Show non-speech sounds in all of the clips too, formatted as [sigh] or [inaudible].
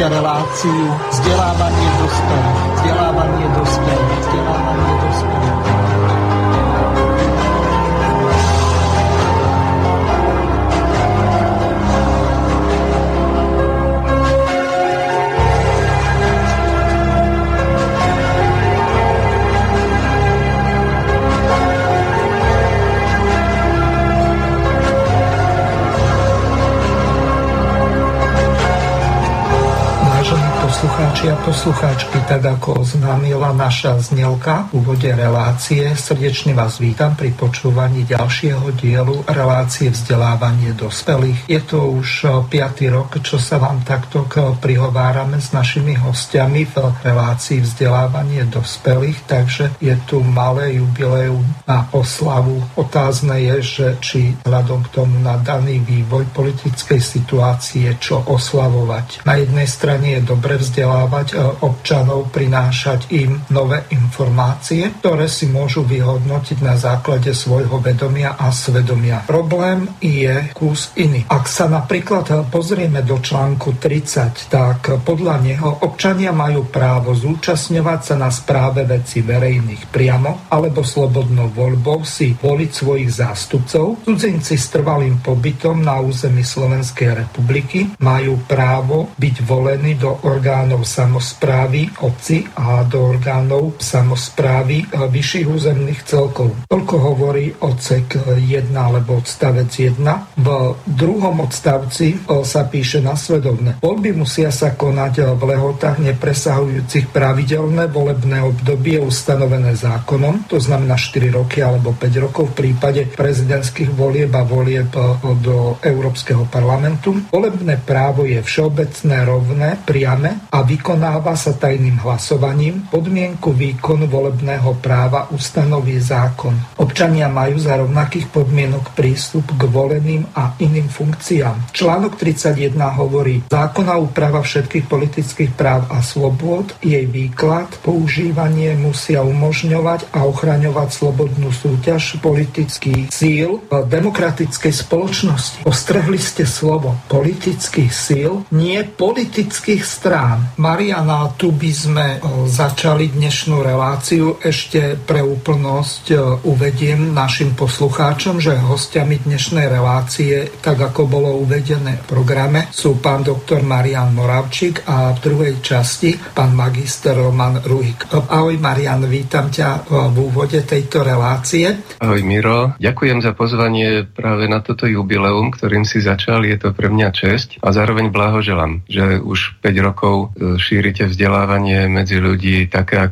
Počúvate reláciu vzdelávanie poslucháčky, tak ako oznámila naša znelka v úvode relácie, srdečne vás vítam pri počúvaní ďalšieho dielu relácie vzdelávanie dospelých. Je to už 5. rok, čo sa vám takto prihovárame s našimi hostiami v relácii vzdelávanie dospelých, takže je tu malé jubileum na oslavu. Otázne je, že či vzhľadom k tomu na daný vývoj politickej situácie čo oslavovať. Na jednej strane je dobre vzdelávať e, občanov, prinášať im nové informácie, ktoré si môžu vyhodnotiť na základe svojho vedomia a svedomia. Problém je kus iný. Ak sa napríklad pozrieme do článku 30, tak podľa neho občania majú právo zúčastňovať sa na správe veci verejných priamo alebo slobodnou voľbou si voliť svojich zástupcov. Cudzinci s trvalým pobytom na území Slovenskej republiky majú právo byť volení do orgánov samozprávy obci a do orgánov samozprávy eh, vyšších územných celkov. Toľko hovorí odsek 1 alebo odstavec 1. V druhom odstavci sa píše nasledovne. Voľby musia sa konať v lehotách nepresahujúcich pravidelné volebné obdobie ustanovené zákonom, to znamená 4 roky alebo 5 rokov v prípade prezidentských volieb a volieb do Európskeho parlamentu. Volebné právo je všeobecné, rovné, priame a vykonáva sa tajným hlasovaním, podmienku výkonu volebného práva ustanoví zákon. Občania majú za rovnakých podmienok prístup k voleným a iným funkciám. Článok 31 hovorí, zákonná úprava všetkých politických práv a slobôd, jej výklad, používanie musia umožňovať a ochraňovať slobodnú súťaž politických síl v demokratickej spoločnosti. Ostrehli ste slovo politických síl, nie politických strán. Mariana, tu by sme začali dnešnú reláciu. Ešte pre úplnosť uvediem našim poslucháčom, že hostiami dnešnej relácie, tak ako bolo uvedené v programe, sú pán doktor Marian Moravčík a v druhej časti pán magister Roman Ruhik. Ahoj Marian, vítam ťa v úvode tejto relácie. Ahoj Miro, ďakujem za pozvanie práve na toto jubileum, ktorým si začal. Je to pre mňa česť a zároveň blahoželám, že už 5 rokov e, šírite vzdelávanie medzi ľudí také,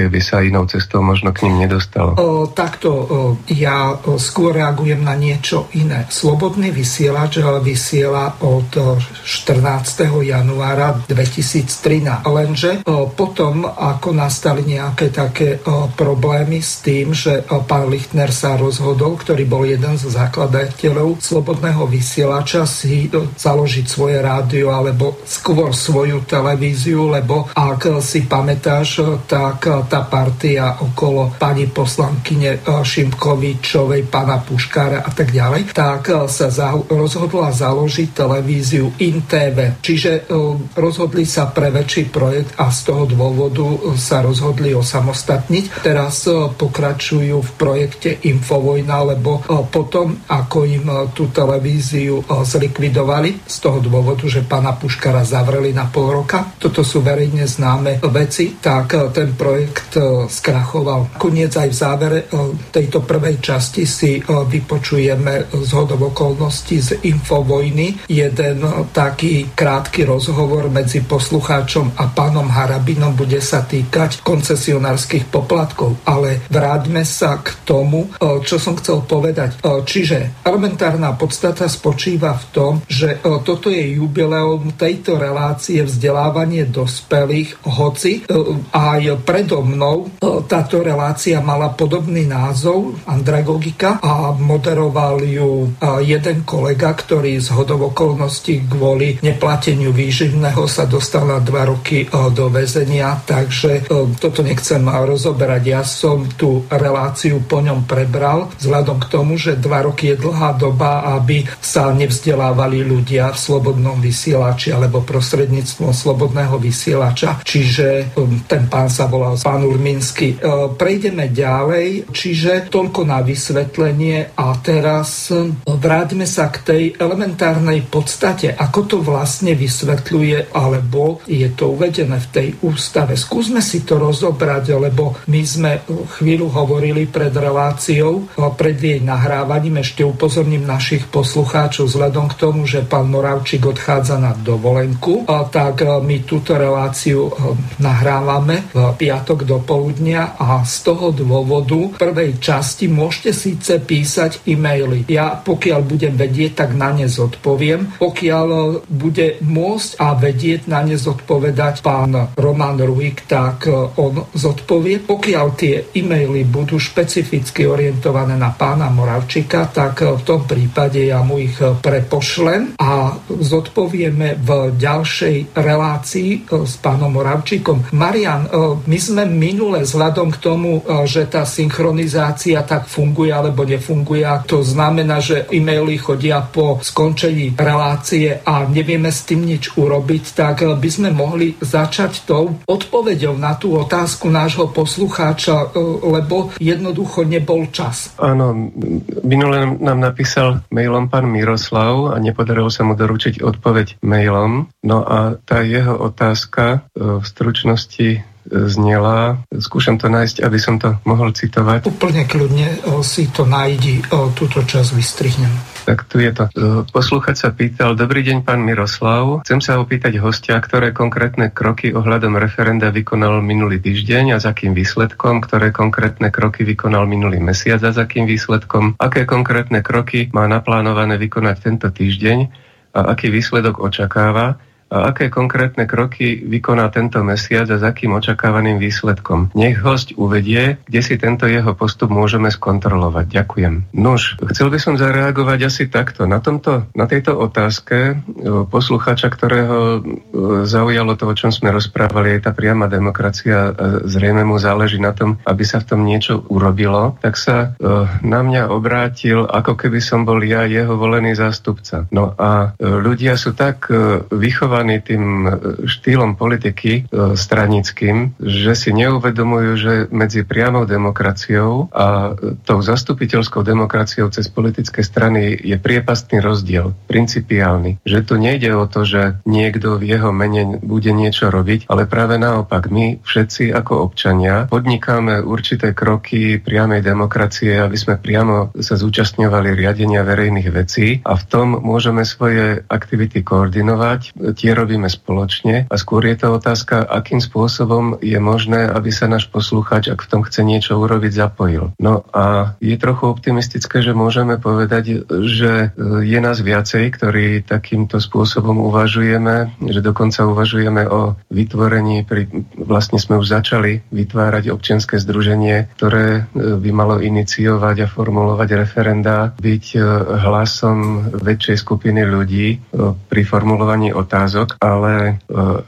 aké by sa inou cestou možno k ním nedostalo? O, takto, o, ja o, skôr reagujem na niečo iné. Slobodný vysielač vysiela od 14. januára 2013. Lenže o, potom, ako nastali nejaké také o, problémy s tým, že o, pán Lichtner sa rozhodol, ktorý bol jeden z zakladateľov Slobodného vysielača, si o, založiť svoje rádio alebo skôr svoju televíziu lebo ak si pamätáš, tak tá partia okolo pani poslankyne Šimkovičovej, pana Puškára a tak ďalej, tak sa rozhodla založiť televíziu InTV. Čiže e, rozhodli sa pre väčší projekt a z toho dôvodu sa rozhodli osamostatniť. Teraz pokračujú v projekte Infovojna, lebo potom, ako im tú televíziu zlikvidovali z toho dôvodu, že pána Puškara zavreli na pol roka. Toto to sú verejne známe veci, tak ten projekt e, skrachoval. Koniec aj v závere e, tejto prvej časti si vypočujeme z hodov okolností z Infovojny jeden taký krátky rozhovor medzi poslucháčom a pánom Harabinom bude sa týkať koncesionárskych poplatkov. Ale vráťme sa k tomu, čo som chcel povedať. Čiže elementárna podstata spočíva v tom, že toto je jubileum tejto relácie vzdelávanie dospelých, hoci aj predo mnou táto relácia mala podobný názov, andragogika, a moderoval ju jeden kolega, ktorý z hodov okolností kvôli neplateniu výživného sa dostal na dva roky do väzenia, takže toto nechcem rozoberať. Ja som tú reláciu po ňom prebral, vzhľadom k tomu, že dva roky je dlhá doba, aby sa nevzdelávali ľudia v slobodnom vysielači alebo prostredníctvom slobodného vysielača. Čiže ten pán sa volal pán Urminsky. Prejdeme ďalej, čiže toľko na vysvetlenie a teraz vráťme sa k tej elementárnej podstate, ako to vlastne vysvetľuje, alebo je to uvedené v tej ústave. Skúsme si to rozobrať, lebo my sme chvíľu hovorili pred reláciou, pred jej nahrávaním, ešte upozorním našich poslucháčov vzhľadom k tomu, že pán Moravčík odchádza na dovolenku, tak my túto reláciu nahrávame v piatok do poludnia a z toho dôvodu v prvej časti môžete síce písať e-maily. Ja pokiaľ budem vedieť, tak na ne zodpoviem. Pokiaľ bude môcť a vedieť na ne zodpovedať pán Roman Ruik, tak on zodpovie. Pokiaľ tie e-maily budú špecificky orientované na pána Moravčika, tak v tom prípade ja mu ich prepošlem a zodpovieme v ďalšej relácii s pánom Moravčikom. Marian, my sme minule vzhľadom k tomu, že tá synchronizácia tak funguje alebo nefunguje, to znamená, že e-maily chodia po skončení relácie a nevieme s tým nič urobiť, tak by sme mohli začať tou odpoveďou na tú otázku nášho poslucháča, lebo jednoducho nebol čas. Áno, minule nám napísal mailom pán Miroslav a nepodarilo sa mu doručiť odpoveď mailom. No a tá jeho otázka e, v stručnosti znela. Skúšam to nájsť, aby som to mohol citovať. Úplne kľudne si to nájdi, túto čas vystrihnem. Tak tu je to. Poslúchať sa pýtal, dobrý deň, pán Miroslav. Chcem sa opýtať hostia, ktoré konkrétne kroky ohľadom referenda vykonal minulý týždeň a za akým výsledkom, ktoré konkrétne kroky vykonal minulý mesiac a za akým výsledkom, aké konkrétne kroky má naplánované vykonať tento týždeň a aký výsledok očakáva a aké konkrétne kroky vykoná tento mesiac a s akým očakávaným výsledkom. Nech host uvedie, kde si tento jeho postup môžeme skontrolovať. Ďakujem. Nož, chcel by som zareagovať asi takto. Na, tomto, na tejto otázke e, poslucháča, ktorého e, zaujalo to, o čom sme rozprávali, je tá priama demokracia, zrejme mu záleží na tom, aby sa v tom niečo urobilo, tak sa e, na mňa obrátil, ako keby som bol ja jeho volený zástupca. No a ľudia sú tak vychovaní vychovaní tým e, štýlom politiky e, stranickým, že si neuvedomujú, že medzi priamou demokraciou a e, tou zastupiteľskou demokraciou cez politické strany je priepastný rozdiel, principiálny. Že tu nejde o to, že niekto v jeho mene bude niečo robiť, ale práve naopak my všetci ako občania podnikáme určité kroky priamej demokracie, aby sme priamo sa zúčastňovali riadenia verejných vecí a v tom môžeme svoje aktivity koordinovať. Tie nerobíme spoločne a skôr je to otázka, akým spôsobom je možné, aby sa náš posluchač, ak v tom chce niečo urobiť, zapojil. No a je trochu optimistické, že môžeme povedať, že je nás viacej, ktorí takýmto spôsobom uvažujeme, že dokonca uvažujeme o vytvorení, pri, vlastne sme už začali vytvárať občianske združenie, ktoré by malo iniciovať a formulovať referenda, byť hlasom väčšej skupiny ľudí pri formulovaní otázok otázok, ale e,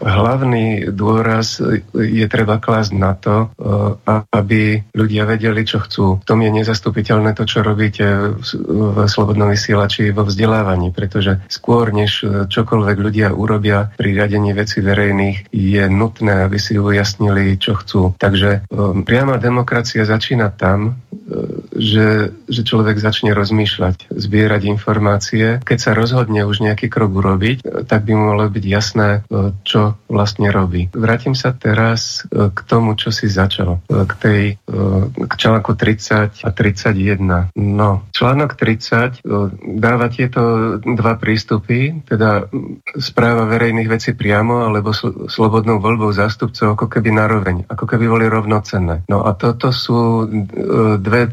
hlavný dôraz je treba klásť na to, e, aby ľudia vedeli, čo chcú. V tom je nezastupiteľné to, čo robíte v Slobodnom vysielači vo vzdelávaní, pretože skôr, než čokoľvek ľudia urobia pri riadení veci verejných, je nutné, aby si ujasnili, čo chcú. Takže e, priama demokracia začína tam, že, že človek začne rozmýšľať, zbierať informácie. Keď sa rozhodne už nejaký krok urobiť, tak by mu byť jasné, e, čo vlastne robí. Vrátim sa teraz e, k tomu, čo si začal. E, k tej k článku 30 a 31. No, článok 30 dáva tieto dva prístupy, teda správa verejných vecí priamo alebo slobodnou voľbou zástupcov ako keby naroveň, ako keby boli rovnocenné. No a toto sú dve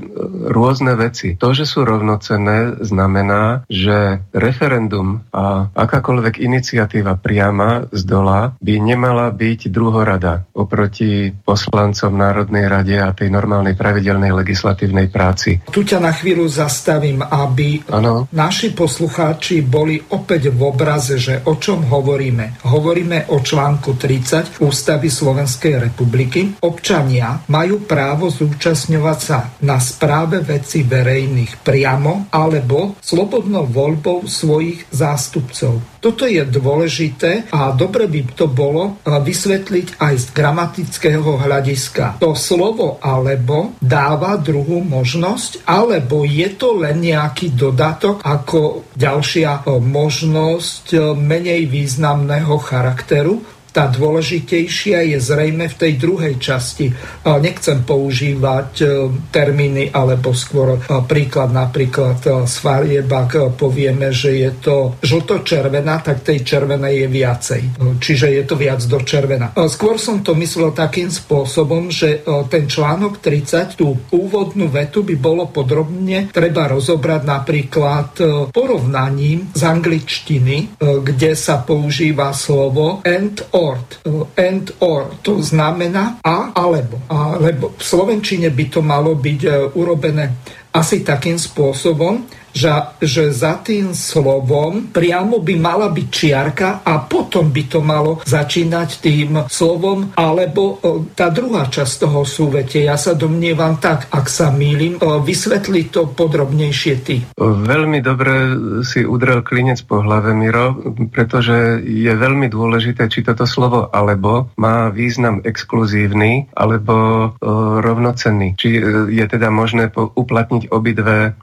rôzne veci. To, že sú rovnocenné, znamená, že referendum a akákoľvek iniciatíva priama z dola by nemala byť druhorada oproti poslancom Národnej rade a tej normálnej pravidelnej legislatívnej práci. Tu ťa na chvíľu zastavím, aby ano. naši poslucháči boli opäť v obraze, že o čom hovoríme. Hovoríme o článku 30 Ústavy Slovenskej republiky. Občania majú právo zúčastňovať sa na správe veci verejných priamo alebo slobodnou voľbou svojich zástupcov. Toto je dôležité a dobre by to bolo vysvetliť aj z gramatického hľadiska. To slovo alebo dáva druhú možnosť, alebo je to len nejaký dodatok ako ďalšia možnosť menej významného charakteru, tá dôležitejšia je zrejme v tej druhej časti. Nechcem používať e, termíny alebo skôr e, príklad napríklad e, z farieb, ak povieme, že je to žlto-červená, tak tej červenej je viacej. Čiže je to viac do červená. Skôr som to myslel takým spôsobom, že ten článok 30, tú úvodnú vetu by bolo podrobne treba rozobrať napríklad porovnaním z angličtiny, kde sa používa slovo and or, and or, to znamená a alebo. Alebo v Slovenčine by to malo byť e, urobené asi takým spôsobom, že, že za tým slovom priamo by mala byť čiarka a potom by to malo začínať tým slovom, alebo tá druhá časť toho súvete. Ja sa domnievam tak, ak sa mýlim, vysvetli to podrobnejšie ty. Veľmi dobre si udrel klinec po hlave, Miro, pretože je veľmi dôležité, či toto slovo alebo má význam exkluzívny alebo rovnocenný. Či e, je teda možné uplatniť obidve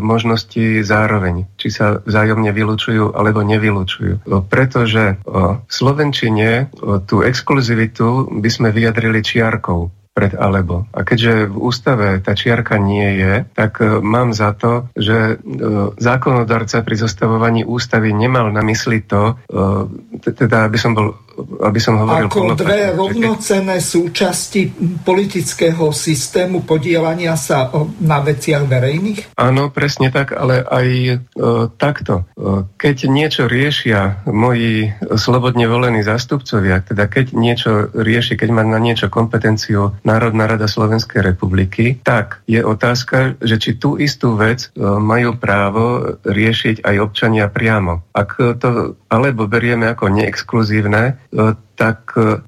možnosti možnosti zároveň, či sa vzájomne vylúčujú alebo nevylučujú. Pretože v Slovenčine tú exkluzivitu by sme vyjadrili čiarkou pred alebo. A keďže v ústave tá čiarka nie je, tak e, mám za to, že e, zákonodarca pri zostavovaní ústavy nemal na mysli to, e, teda aby som bol aby som hovoril... Ako dve rovnocené súčasti politického systému podielania sa na veciach verejných? Áno, presne tak, ale aj e, takto. E, keď niečo riešia moji slobodne volení zástupcovia, teda keď niečo rieši, keď má na niečo kompetenciu Národná rada Slovenskej republiky, tak je otázka, že či tú istú vec e, majú právo riešiť aj občania priamo. Ak to alebo berieme ako neexkluzívne, e, tak e,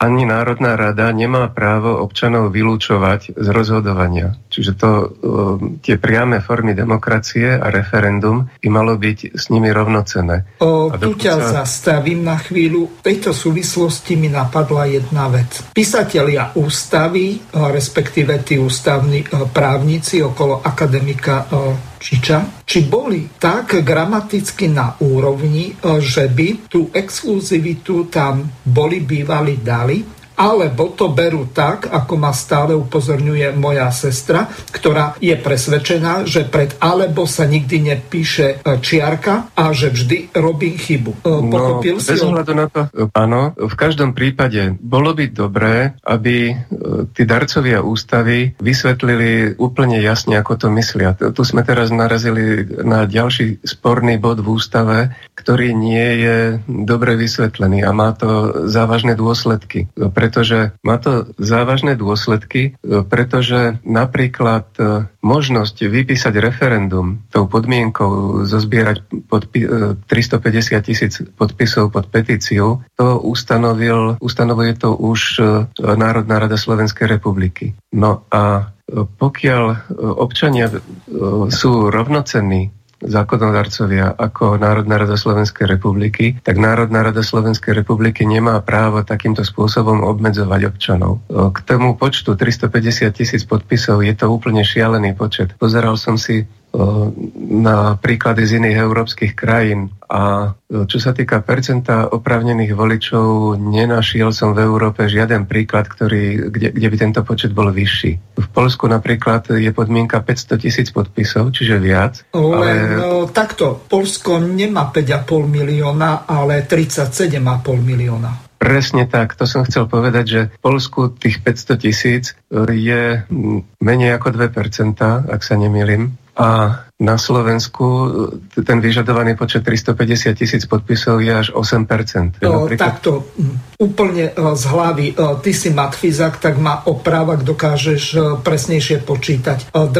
ani Národná rada nemá právo občanov vylúčovať z rozhodovania. Čiže to, e, tie priame formy demokracie a referendum by malo byť s nimi rovnocené. O, tu ťa sa... zastavím na chvíľu. V tejto súvislosti mi napadla jedna vec. Písatelia ústavy, respektíve tí ústavní právnici okolo akademika Čiča, či boli tak gramaticky na úrovni, e, že by tú exkluzivitu tam boli bývali dali alebo to berú tak, ako ma stále upozorňuje moja sestra, ktorá je presvedčená, že pred alebo sa nikdy nepíše e, čiarka a že vždy robí chybu. E, no, Pochopil no, si? Bez ohľadu na to, áno. V každom prípade bolo by dobré, aby e, tí darcovia ústavy vysvetlili úplne jasne, ako to myslia. Tu sme teraz narazili na ďalší sporný bod v ústave, ktorý nie je dobre vysvetlený a má to závažné dôsledky. Pre pretože má to závažné dôsledky, e, pretože napríklad e, možnosť vypísať referendum tou podmienkou zozbierať podpi- 350 e, tisíc podpisov pod petíciu, to ustanovil, ustanovuje to už Národná rada Slovenskej republiky. No a pokiaľ občania sú rovnocenní zákonodarcovia ako Národná rada Slovenskej republiky, tak Národná rada Slovenskej republiky nemá právo takýmto spôsobom obmedzovať občanov. K tomu počtu 350 tisíc podpisov je to úplne šialený počet. Pozeral som si na príklady z iných európskych krajín. A čo sa týka percenta oprávnených voličov, nenašiel som v Európe žiaden príklad, ktorý, kde, kde by tento počet bol vyšší. V Polsku napríklad je podmienka 500 tisíc podpisov, čiže viac. Len ale... no, takto, Polsko nemá 5,5 milióna, ale 37,5 milióna. Presne tak, to som chcel povedať, že v Polsku tých 500 tisíc je menej ako 2%, ak sa nemýlim. A na Slovensku e, ten vyžadovaný počet 350 tisíc podpisov je až 8%. No, napríklad... Takto úplne e, z hlavy, e, ty si matfizak, tak ma oprávak dokážeš presnejšie počítať. 2%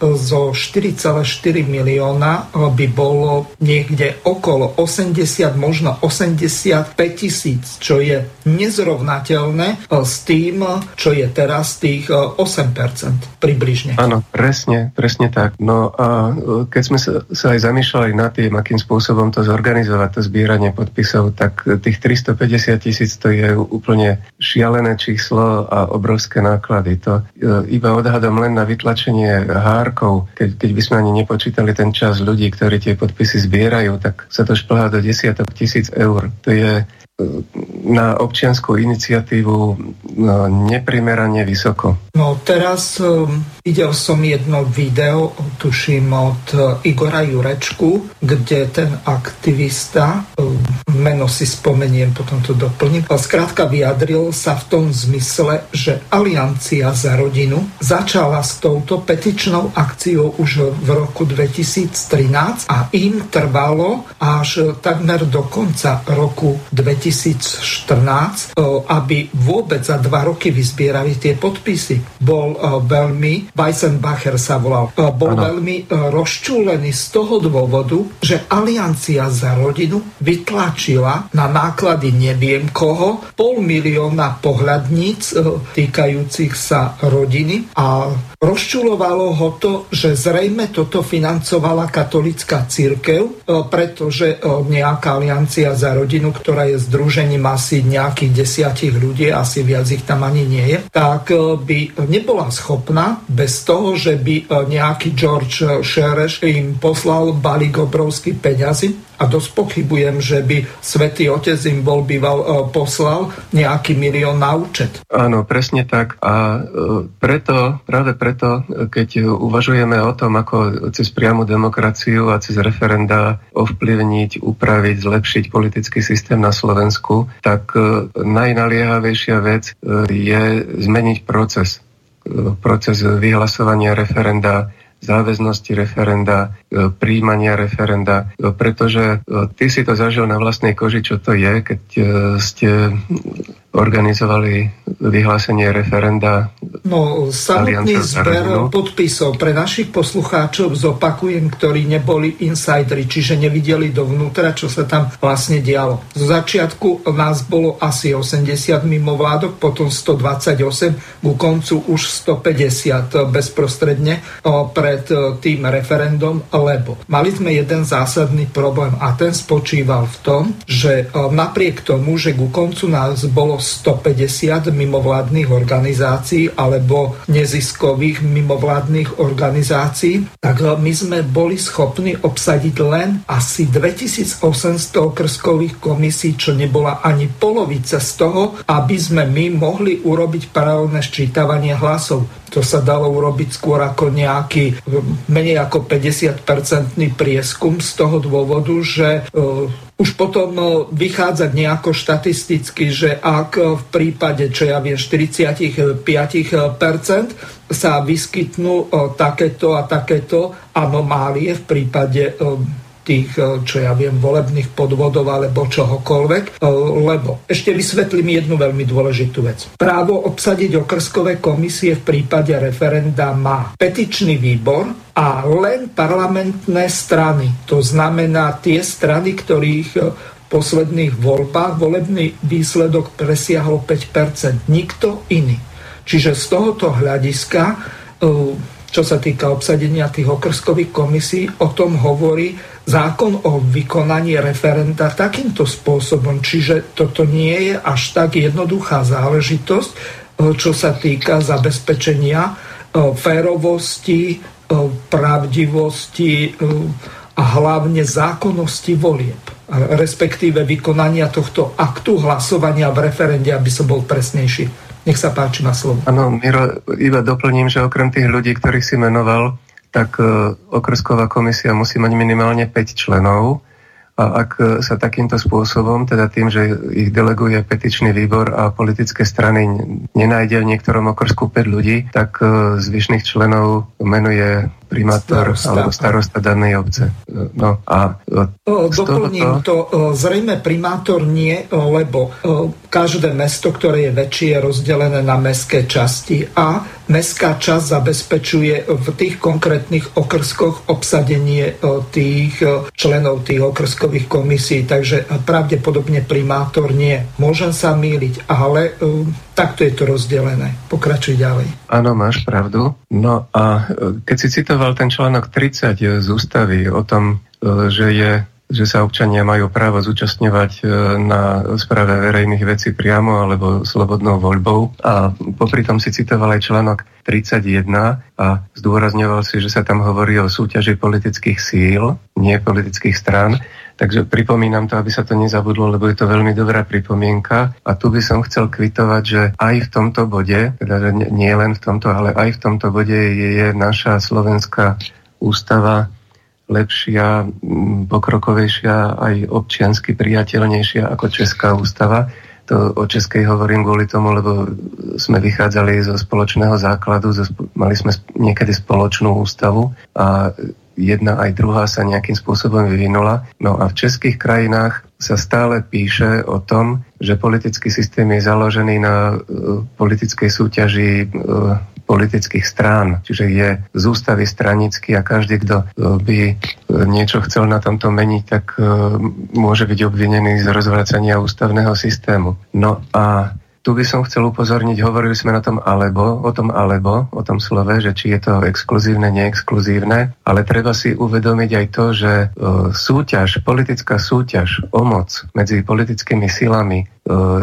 zo 4,4 milióna by bolo niekde okolo 80, možno 85 tisíc, čo je nezrovnateľné s tým, čo je teraz tých 8% približne. Áno, presne, presne tak. No a e, keď sme sa aj zamýšľali nad tým, akým spôsobom to zorganizovať, to zbieranie podpisov, tak tých 350 tisíc to je úplne šialené číslo a obrovské náklady. To e, iba odhadom len na vytlačenie hárkov, keď, keď by sme ani nepočítali ten čas ľudí, ktorí tie podpisy zbierajú, tak sa to šplhá do desiatok tisíc eur. To je na občianskú iniciatívu no, neprimerane vysoko. No teraz um, videl som jedno video, tuším od uh, Igora Jurečku, kde ten aktivista, meno si spomeniem, potom to doplním, skrátka vyjadril sa v tom zmysle, že Aliancia za rodinu začala s touto petičnou akciou už v roku 2013 a im trvalo až takmer do konca roku 2013 2014, aby vôbec za dva roky vyzbierali tie podpisy. Bol veľmi, Weissenbacher sa volal, bol ano. veľmi rozčúlený z toho dôvodu, že Aliancia za rodinu vytlačila na náklady neviem koho pol milióna pohľadníc týkajúcich sa rodiny a rozčulovalo ho to, že zrejme toto financovala katolická církev, pretože nejaká aliancia za rodinu, ktorá je združením asi nejakých desiatich ľudí, asi viac ich tam ani nie je, tak e, by nebola schopná bez toho, že by e, nejaký George Shereš im poslal balík obrovský peňazí, a dosť pochybujem, že by Svetý Otec im bol býval e, poslal nejaký milión na účet. Áno, presne tak. A e, preto, práve preto, keď uvažujeme o tom, ako cez priamu demokraciu a cez referenda ovplyvniť, upraviť, zlepšiť politický systém na Slovensku, tak e, najnaliehavejšia vec je zmeniť proces proces vyhlasovania referenda záväznosti referenda, e, príjmania referenda, e, pretože e, ty si to zažil na vlastnej koži, čo to je, keď ste organizovali vyhlásenie referenda. No, samotný zber podpisov pre našich poslucháčov zopakujem, ktorí neboli insideri, čiže nevideli dovnútra, čo sa tam vlastne dialo. Z začiatku nás bolo asi 80 mimovládok, potom 128, ku koncu už 150 bezprostredne pred tým referendum, lebo mali sme jeden zásadný problém a ten spočíval v tom, že napriek tomu, že ku koncu nás bolo 150 mimovládnych organizácií alebo neziskových mimovládnych organizácií, tak my sme boli schopní obsadiť len asi 2800 okrskových komisí, čo nebola ani polovica z toho, aby sme my mohli urobiť paralelné ščítavanie hlasov. To sa dalo urobiť skôr ako nejaký menej ako 50-percentný prieskum z toho dôvodu, že e, už potom e, vychádzať nejako štatisticky, že ak v prípade, čo ja viem, 45% sa vyskytnú e, takéto a takéto anomálie v prípade tých, čo ja viem, volebných podvodov alebo čohokoľvek, lebo ešte vysvetlím jednu veľmi dôležitú vec. Právo obsadiť okrskové komisie v prípade referenda má petičný výbor, a len parlamentné strany. To znamená tie strany, ktorých v posledných voľbách volebný výsledok presiahol 5%. Nikto iný. Čiže z tohoto hľadiska, čo sa týka obsadenia tých okrskových komisí, o tom hovorí zákon o vykonaní referenda takýmto spôsobom. Čiže toto nie je až tak jednoduchá záležitosť, e, čo sa týka zabezpečenia e, férovosti pravdivosti a hlavne zákonnosti volieb respektíve vykonania tohto aktu hlasovania v referende, aby som bol presnejší. Nech sa páči na slovo. Áno, Miro, iba doplním, že okrem tých ľudí, ktorých si menoval, tak okrsková komisia musí mať minimálne 5 členov. A ak sa takýmto spôsobom, teda tým, že ich deleguje petičný výbor a politické strany nenájde v niektorom okrsku 5 ľudí, tak zvyšných členov menuje primátor starosta. alebo starosta danej obce. No a Doplním to, zrejme primátor nie, lebo každé mesto, ktoré je väčšie, je rozdelené na mestské časti a mestská časť zabezpečuje v tých konkrétnych okrskoch obsadenie tých členov tých okrskových komisí, takže pravdepodobne primátor nie. Môžem sa míliť, ale takto je to rozdelené. Pokračuj ďalej. Áno, máš pravdu. No a keď si citoval ten článok 30 z ústavy o tom, že je že sa občania majú právo zúčastňovať e, na správe verejných vecí priamo alebo slobodnou voľbou. A popri tom si citoval aj článok 31 a zdôrazňoval si, že sa tam hovorí o súťaži politických síl, nie politických strán. Takže pripomínam to, aby sa to nezabudlo, lebo je to veľmi dobrá pripomienka. A tu by som chcel kvitovať, že aj v tomto bode, teda nie len v tomto, ale aj v tomto bode je, je naša slovenská ústava lepšia, pokrokovejšia, aj občiansky priateľnejšia ako Česká ústava. To o Českej hovorím kvôli tomu, lebo sme vychádzali zo spoločného základu, zo, mali sme niekedy spoločnú ústavu a jedna aj druhá sa nejakým spôsobom vyvinula. No a v českých krajinách sa stále píše o tom, že politický systém je založený na uh, politickej súťaži uh, politických strán, čiže je z ústavy stranický a každý, kto e, by e, niečo chcel na tomto meniť, tak e, môže byť obvinený z rozvracania ústavného systému. No a tu by som chcel upozorniť, hovorili sme na tom alebo, o tom alebo, o tom slove, že či je to exkluzívne, neexkluzívne, ale treba si uvedomiť aj to, že súťaž, politická súťaž o moc medzi politickými silami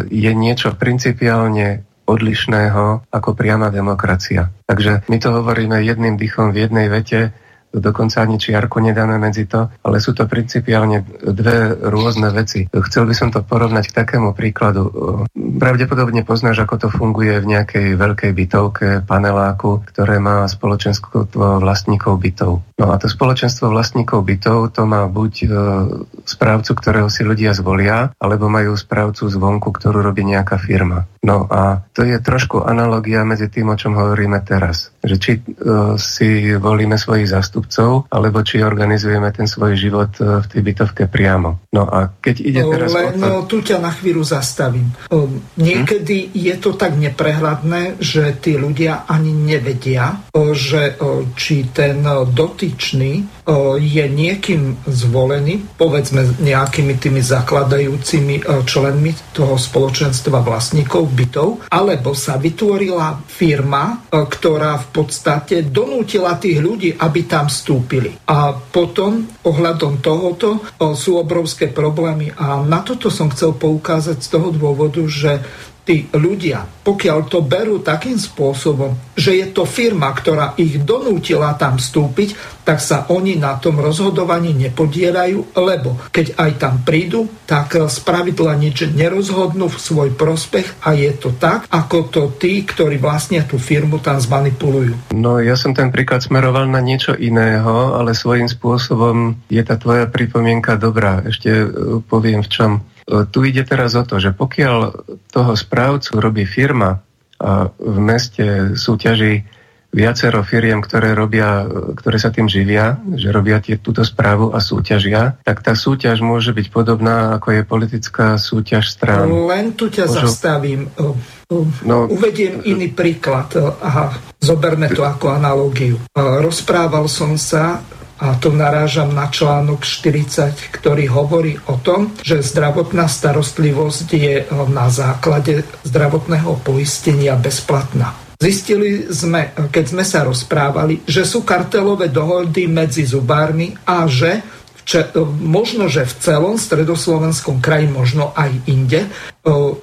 je niečo principiálne odlišného ako priama demokracia. Takže my to hovoríme jedným dychom v jednej vete, dokonca ani čiarku nedáme medzi to, ale sú to principiálne dve rôzne veci. Chcel by som to porovnať k takému príkladu. Pravdepodobne poznáš, ako to funguje v nejakej veľkej bytovke, paneláku, ktoré má spoločenstvo vlastníkov bytov. No a to spoločenstvo vlastníkov bytov to má buď e, správcu, ktorého si ľudia zvolia, alebo majú správcu zvonku, ktorú robí nejaká firma. No a to je trošku analogia medzi tým, o čom hovoríme teraz. Že či e, si volíme svojich zástupcov, alebo či organizujeme ten svoj život e, v tej bytovke priamo. No a keď ide teraz Len o to... tu ťa na chvíľu zastavím. Niekedy hm? je to tak neprehľadné, že tí ľudia ani nevedia, že či ten dotyčný je niekým zvolený, povedzme nejakými tými zakladajúcimi členmi toho spoločenstva vlastníkov bytov, alebo sa vytvorila firma, ktorá v podstate donútila tých ľudí, aby tam vstúpili. A potom ohľadom tohoto sú obrovské problémy a na toto som chcel poukázať z toho dôvodu, že tí ľudia, pokiaľ to berú takým spôsobom, že je to firma, ktorá ich donútila tam vstúpiť, tak sa oni na tom rozhodovaní nepodierajú, lebo keď aj tam prídu, tak z pravidla nič nerozhodnú v svoj prospech a je to tak, ako to tí, ktorí vlastne tú firmu tam zmanipulujú. No ja som ten príklad smeroval na niečo iného, ale svojím spôsobom je tá tvoja pripomienka dobrá. Ešte e, poviem v čom. Tu ide teraz o to, že pokiaľ toho správcu robí firma a v meste súťaží viacero firiem, ktoré, robia, ktoré sa tým živia, že robia tie, túto správu a súťažia, tak tá súťaž môže byť podobná, ako je politická súťaž strán. Len tu ťa Môžu... zastavím. No, Uvediem iný príklad. Aha, zoberme to ako analogiu. Rozprával som sa a tu narážam na článok 40, ktorý hovorí o tom, že zdravotná starostlivosť je na základe zdravotného poistenia bezplatná. Zistili sme, keď sme sa rozprávali, že sú kartelové dohody medzi zubármi a že Če, možno, že v celom stredoslovenskom kraji, možno aj inde,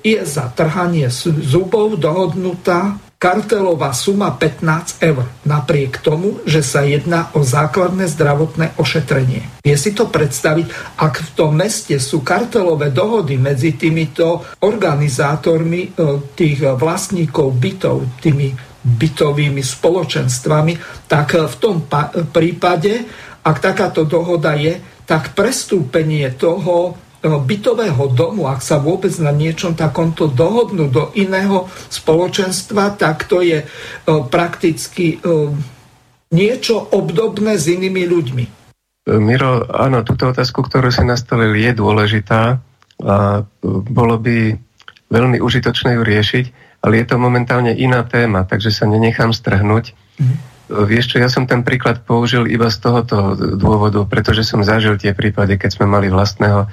je za trhanie zubov dohodnutá kartelová suma 15 eur, napriek tomu, že sa jedná o základné zdravotné ošetrenie. Je si to predstaviť, ak v tom meste sú kartelové dohody medzi týmito organizátormi e, tých vlastníkov bytov, tými bytovými spoločenstvami, tak v tom prípade, ak takáto dohoda je, tak prestúpenie toho bytového domu, ak sa vôbec na niečom takomto dohodnú do iného spoločenstva, tak to je prakticky niečo obdobné s inými ľuďmi. Miro, áno, túto otázku, ktorú si nastavil, je dôležitá a bolo by veľmi užitočné ju riešiť, ale je to momentálne iná téma, takže sa nenechám strhnúť. Mm. Vieš čo, ja som ten príklad použil iba z tohoto dôvodu, pretože som zažil tie prípady, keď sme mali vlastného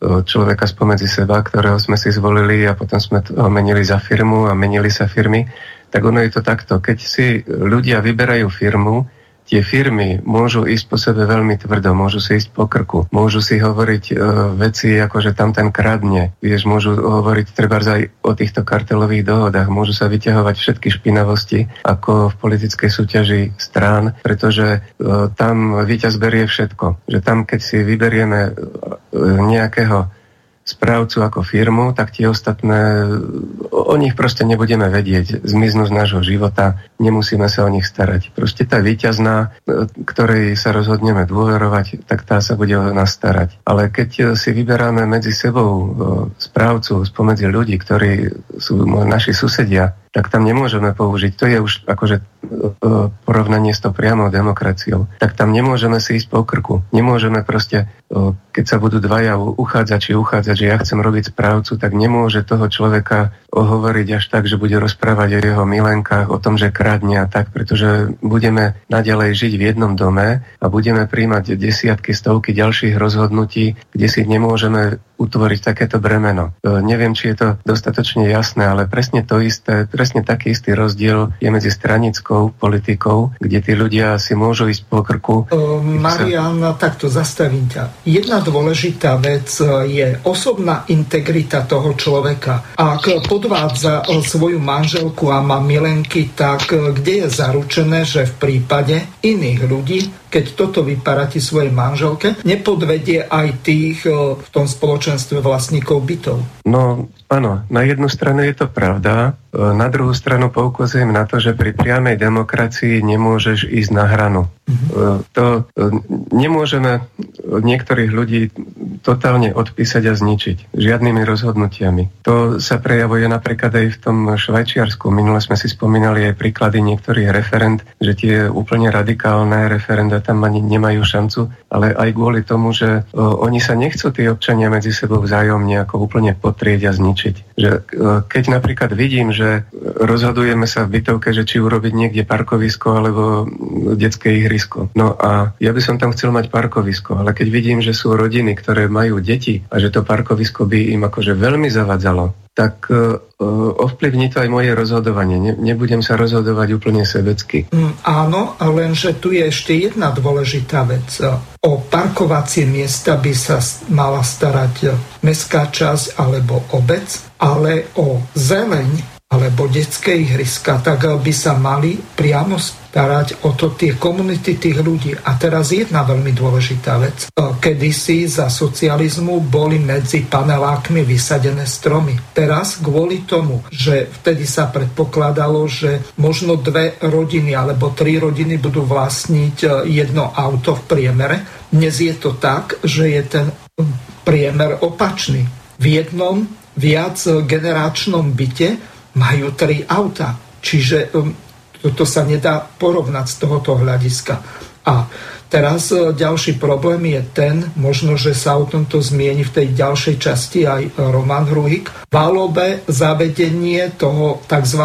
človeka spomedzi seba, ktorého sme si zvolili a potom sme ho menili za firmu a menili sa firmy, tak ono je to takto. Keď si ľudia vyberajú firmu, tie firmy môžu ísť po sebe veľmi tvrdo, môžu si ísť po krku, môžu si hovoriť e, veci ako, že tam ten kradne, vieš, môžu hovoriť treba aj o týchto kartelových dohodách, môžu sa vyťahovať všetky špinavosti ako v politickej súťaži strán, pretože e, tam víťaz berie všetko. Že tam, keď si vyberieme e, nejakého správcu ako firmu, tak tie ostatné, o nich proste nebudeme vedieť, zmiznú z nášho života, nemusíme sa o nich starať. Proste tá víťazná, ktorej sa rozhodneme dôverovať, tak tá sa bude o nás starať. Ale keď si vyberáme medzi sebou správcu spomedzi ľudí, ktorí sú naši susedia, tak tam nemôžeme použiť, to je už akože porovnanie s tou priamou demokraciou, tak tam nemôžeme si ísť po krku. Nemôžeme proste, keď sa budú dvaja uchádzať či uchádzať, že ja chcem robiť správcu, tak nemôže toho človeka ohovoriť až tak, že bude rozprávať o jeho milenkách, o tom, že kradne a tak, pretože budeme naďalej žiť v jednom dome a budeme príjmať desiatky, stovky ďalších rozhodnutí, kde si nemôžeme utvoriť takéto bremeno. Neviem, či je to dostatočne jasné, ale presne to isté, presne taký istý rozdiel je medzi stranickou politikou, kde tí ľudia si môžu ísť po krku. Marian, sa... takto zastavím ťa. Jedna dôležitá vec je osobná integrita toho človeka. Ak podvádza svoju manželku a má milenky, tak kde je zaručené, že v prípade iných ľudí keď toto vyparáti svojej manželke, nepodvedie aj tých v tom spoločenstve vlastníkov bytov. No áno, na jednu stranu je to pravda, na druhú stranu poukazujem na to, že pri priamej demokracii nemôžeš ísť na hranu. Mm-hmm. To nemôžeme niektorých ľudí totálne odpísať a zničiť žiadnymi rozhodnutiami. To sa prejavuje napríklad aj v tom Švajčiarsku. Minule sme si spomínali aj príklady niektorých referent, že tie úplne radikálne referenda tam ani nemajú šancu, ale aj kvôli tomu, že oni sa nechcú tí občania medzi sebou vzájomne ako úplne potrieť a zničiť. Že keď napríklad vidím, že že rozhodujeme sa v bytovke, že či urobiť niekde parkovisko alebo detské ihrisko. No a ja by som tam chcel mať parkovisko, ale keď vidím, že sú rodiny, ktoré majú deti a že to parkovisko by im akože veľmi zavadzalo, tak uh, ovplyvní to aj moje rozhodovanie. Ne, nebudem sa rozhodovať úplne sebecky. Mm, áno, lenže tu je ešte jedna dôležitá vec. O parkovacie miesta by sa mala starať mestská časť alebo obec, ale o zeleň alebo detské ihriska, tak by sa mali priamo starať o to tie komunity tých ľudí. A teraz jedna veľmi dôležitá vec. Kedysi za socializmu boli medzi panelákmi vysadené stromy. Teraz kvôli tomu, že vtedy sa predpokladalo, že možno dve rodiny alebo tri rodiny budú vlastniť e, jedno auto v priemere, dnes je to tak, že je ten priemer opačný. V jednom viac generačnom byte majú tri auta. Čiže um, toto sa nedá porovnať z tohoto hľadiska. A teraz uh, ďalší problém je ten, možno, že sa o tomto zmieni v tej ďalšej časti aj Roman Hruhik, válové zavedenie toho tzv.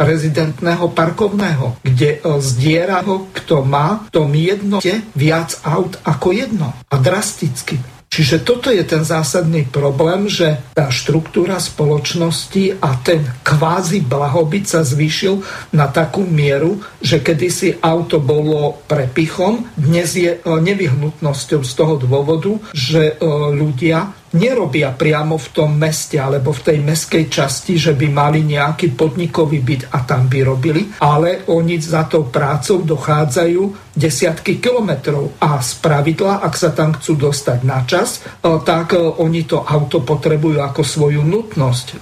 rezidentného parkovného, kde uh, zdiera ho, kto má v tom jednote viac aut ako jedno. A drasticky. Čiže toto je ten zásadný problém, že tá štruktúra spoločnosti a ten kvázi blahobyt sa zvýšil na takú mieru, že kedysi auto bolo prepichom, dnes je e, nevyhnutnosťou z toho dôvodu, že e, ľudia nerobia priamo v tom meste alebo v tej meskej časti, že by mali nejaký podnikový byt a tam by robili, ale oni za tou prácou dochádzajú desiatky kilometrov. A z pravidla, ak sa tam chcú dostať na čas, e, tak e, oni to auto potrebujú ako svoju nutnosť e,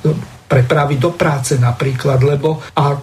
prepraviť do práce napríklad, lebo ak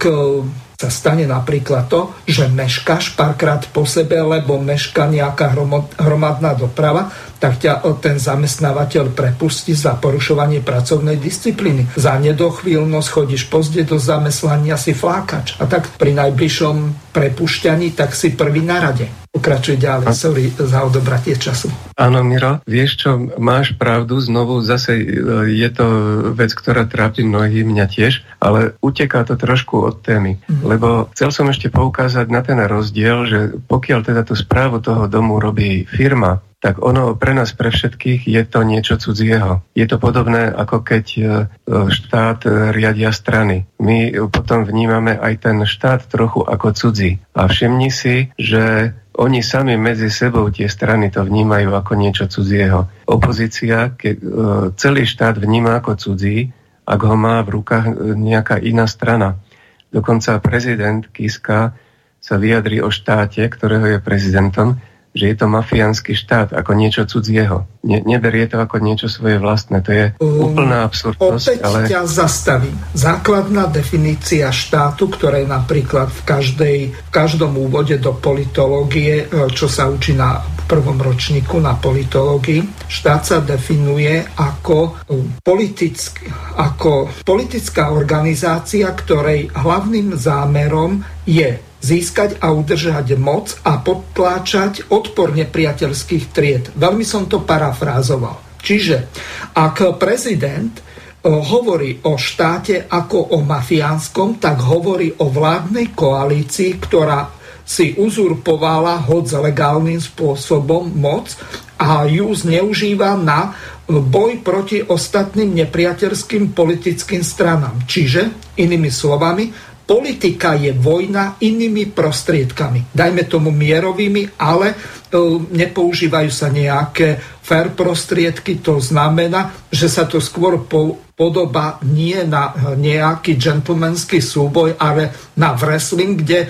sa stane napríklad to, že meškáš párkrát po sebe, lebo meška nejaká hromadná doprava, tak ťa ten zamestnávateľ prepustí za porušovanie pracovnej disciplíny. Za nedochvíľnosť chodíš pozde do zamestnania si flákač. A tak pri najbližšom prepušťaní, tak si prvý na rade. Pokračuj ďalej, sorry za odobratie času. Áno, Miro, vieš čo, máš pravdu, znovu zase e, je to vec, ktorá trápi mnohých, mňa tiež, ale uteká to trošku od témy, mm. lebo chcel som ešte poukázať na ten rozdiel, že pokiaľ teda tú správu toho domu robí firma, tak ono pre nás, pre všetkých je to niečo cudzieho. Je to podobné, ako keď e, štát riadia strany. My potom vnímame aj ten štát trochu ako cudzí. A všimni si, že oni sami medzi sebou tie strany to vnímajú ako niečo cudzieho. Opozícia keď e, celý štát vníma ako cudzí, ak ho má v rukách e, nejaká iná strana. Dokonca prezident Kiska sa vyjadrí o štáte, ktorého je prezidentom, že je to mafiánsky štát, ako niečo cudzieho. Ne, neberie to ako niečo svoje vlastné. To je um, úplná absurdnosť. Opäť ale... ťa zastavím. Základná definícia štátu, ktorá je napríklad v, každej, v každom úvode do politológie, e, čo sa učí na prvom ročníku na politológii. Štát sa definuje ako, e, politick, ako politická organizácia, ktorej hlavným zámerom je získať a udržať moc a potláčať odpor nepriateľských tried. Veľmi som to parafrázoval. Čiže ak prezident eh, hovorí o štáte ako o mafiánskom, tak hovorí o vládnej koalícii, ktorá si uzurpovala hod legálnym spôsobom moc a ju zneužíva na boj proti ostatným nepriateľským politickým stranám. Čiže, inými slovami, politika je vojna inými prostriedkami. Dajme tomu mierovými, ale e, nepoužívajú sa nejaké fair prostriedky. To znamená, že sa to skôr podoba nie na nejaký gentlemanský súboj, ale na wrestling, kde e,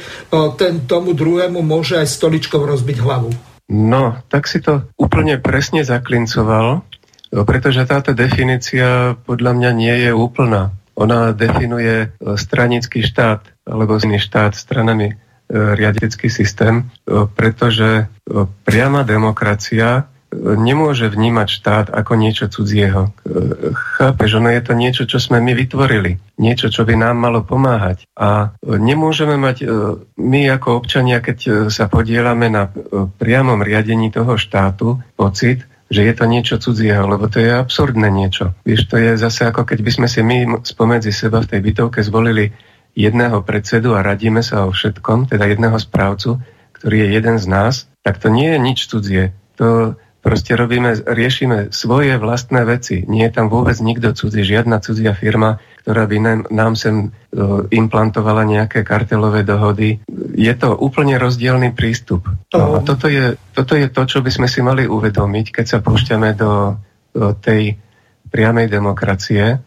ten tomu druhému môže aj stoličkou rozbiť hlavu. No, tak si to úplne presne zaklincoval, pretože táto definícia podľa mňa nie je úplná. Ona definuje e, stranický štát alebo iný štát stranami e, riadecký systém, e, pretože priama demokracia nemôže vnímať štát ako niečo cudzieho. Chápeš, ono je to niečo, čo sme my vytvorili. Niečo, čo by nám malo pomáhať. A nemôžeme mať my ako občania, keď sa podielame na priamom riadení toho štátu, pocit, že je to niečo cudzieho, lebo to je absurdné niečo. Vieš, to je zase ako keď by sme si my spomedzi seba v tej bytovke zvolili jedného predsedu a radíme sa o všetkom, teda jedného správcu, ktorý je jeden z nás, tak to nie je nič cudzie. To proste robíme, riešime svoje vlastné veci. Nie je tam vôbec nikto cudzí, žiadna cudzia firma, ktorá by nám, nám sem implantovala nejaké kartelové dohody. Je to úplne rozdielný prístup. No a toto je, toto je to, čo by sme si mali uvedomiť, keď sa púšťame do, do tej priamej demokracie,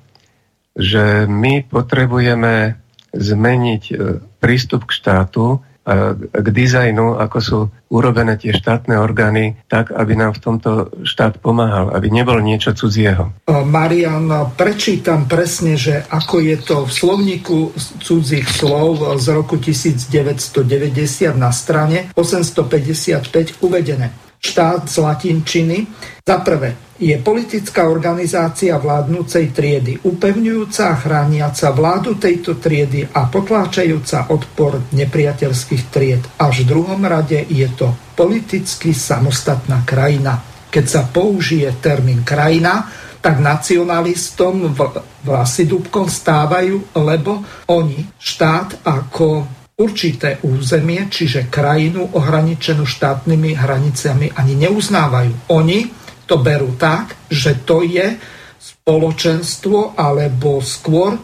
že my potrebujeme zmeniť e, prístup k štátu k dizajnu, ako sú urobené tie štátne orgány, tak, aby nám v tomto štát pomáhal, aby nebol niečo cudzieho. Marian, prečítam presne, že ako je to v slovníku cudzích slov z roku 1990 na strane 855 uvedené. Štát z latinčiny. Za prvé, je politická organizácia vládnúcej triedy, upevňujúca a chrániaca vládu tejto triedy a potláčajúca odpor nepriateľských tried. Až v druhom rade je to politicky samostatná krajina. Keď sa použije termín krajina, tak nacionalistom vlasy dúbkom stávajú, lebo oni štát ako určité územie, čiže krajinu ohraničenú štátnymi hraniciami ani neuznávajú. Oni to berú tak, že to je spoločenstvo alebo skôr e,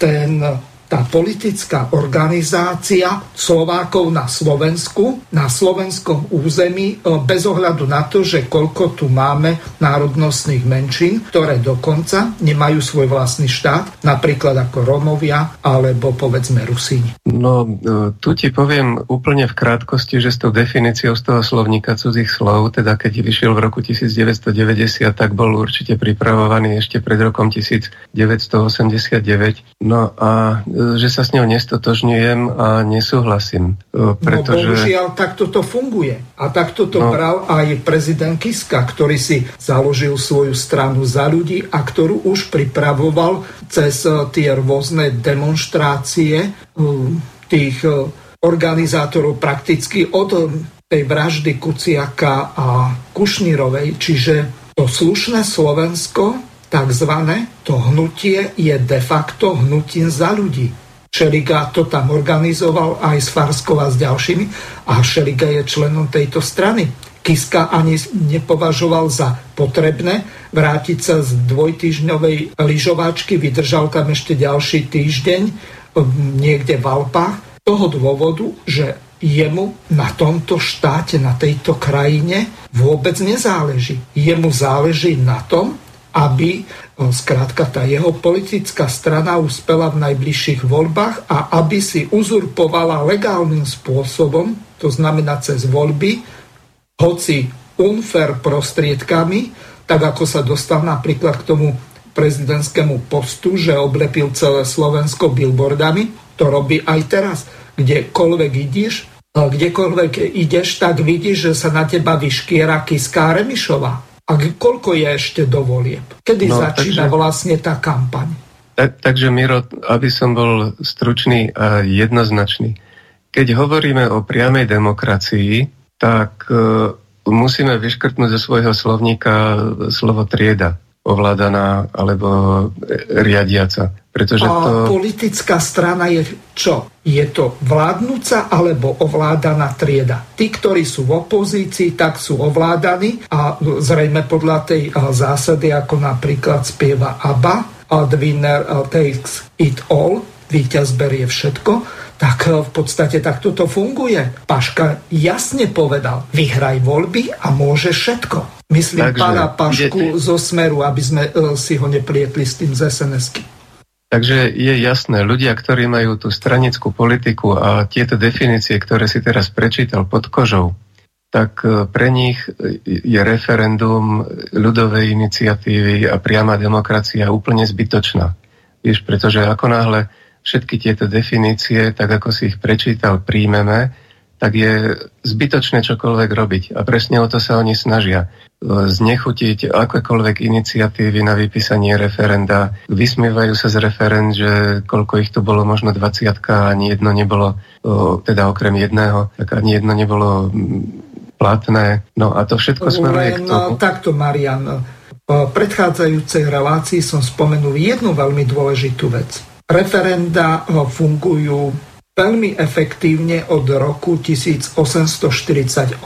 ten tá politická organizácia Slovákov na Slovensku, na slovenskom území, e, bez ohľadu na to, že koľko tu máme národnostných menšín, ktoré dokonca nemajú svoj vlastný štát, napríklad ako Romovia alebo povedzme Rusíni. No, e, tu ti poviem úplne v krátkosti, že s tou definíciou z toho slovníka cudzích slov, teda keď vyšiel v roku 1990, tak bol určite pripravovaný ešte pred rokom 1989. No a že sa s ňou nestotožňujem a nesúhlasím. Pretože... No bohužiaľ, takto to funguje. A takto to no. bral aj prezident Kiska, ktorý si založil svoju stranu za ľudí a ktorú už pripravoval cez tie rôzne demonstrácie tých organizátorov prakticky od tej vraždy Kuciaka a Kušnírovej. Čiže to slušné Slovensko takzvané, to hnutie je de facto hnutím za ľudí. Šeliga to tam organizoval aj s Farskou a s ďalšími a Šeliga je členom tejto strany. Kiska ani nepovažoval za potrebné vrátiť sa z dvojtyžňovej lyžováčky, vydržal tam ešte ďalší týždeň niekde v Alpách, toho dôvodu, že jemu na tomto štáte, na tejto krajine vôbec nezáleží. Jemu záleží na tom, aby zkrátka tá jeho politická strana uspela v najbližších voľbách a aby si uzurpovala legálnym spôsobom, to znamená cez voľby, hoci unfair prostriedkami, tak ako sa dostal napríklad k tomu prezidentskému postu, že oblepil celé Slovensko billboardami, to robí aj teraz. Kdekoľvek ideš, kdekoľvek ideš, tak vidíš, že sa na teba vyškiera Kiská Remišová a koľko je ešte do volieb? Kedy no, začína takže, vlastne tá kampaň? Tak, takže Miro, aby som bol stručný a jednoznačný. Keď hovoríme o priamej demokracii, tak uh, musíme vyškrtnúť zo svojho slovníka slovo trieda ovládaná alebo riadiaca. Pretože to... A politická strana je čo? Je to vládnúca alebo ovládaná trieda. Tí, ktorí sú v opozícii, tak sú ovládaní a zrejme podľa tej zásady, ako napríklad spieva ABBA, the winner takes it all, víťaz berie všetko, tak v podstate takto to funguje. Paška jasne povedal, vyhraj voľby a môže všetko. Myslím Takže, pána Pašku ide... zo Smeru, aby sme uh, si ho neplietli s tým z sns -ky. Takže je jasné, ľudia, ktorí majú tú stranickú politiku a tieto definície, ktoré si teraz prečítal pod kožou, tak e, pre nich je referendum ľudovej iniciatívy a priama demokracia úplne zbytočná. Vieš, pretože ako náhle všetky tieto definície, tak ako si ich prečítal, príjmeme, tak je zbytočné čokoľvek robiť. A presne o to sa oni snažia. Znechutiť akékoľvek iniciatívy na vypísanie referenda. Vysmievajú sa z referend, že koľko ich tu bolo, možno 20 a ani jedno nebolo, teda okrem jedného, tak ani jedno nebolo platné. No a to všetko smeruje k tomu. Takto, Marian, v predchádzajúcej relácii som spomenul jednu veľmi dôležitú vec. Referenda fungujú veľmi efektívne od roku 1848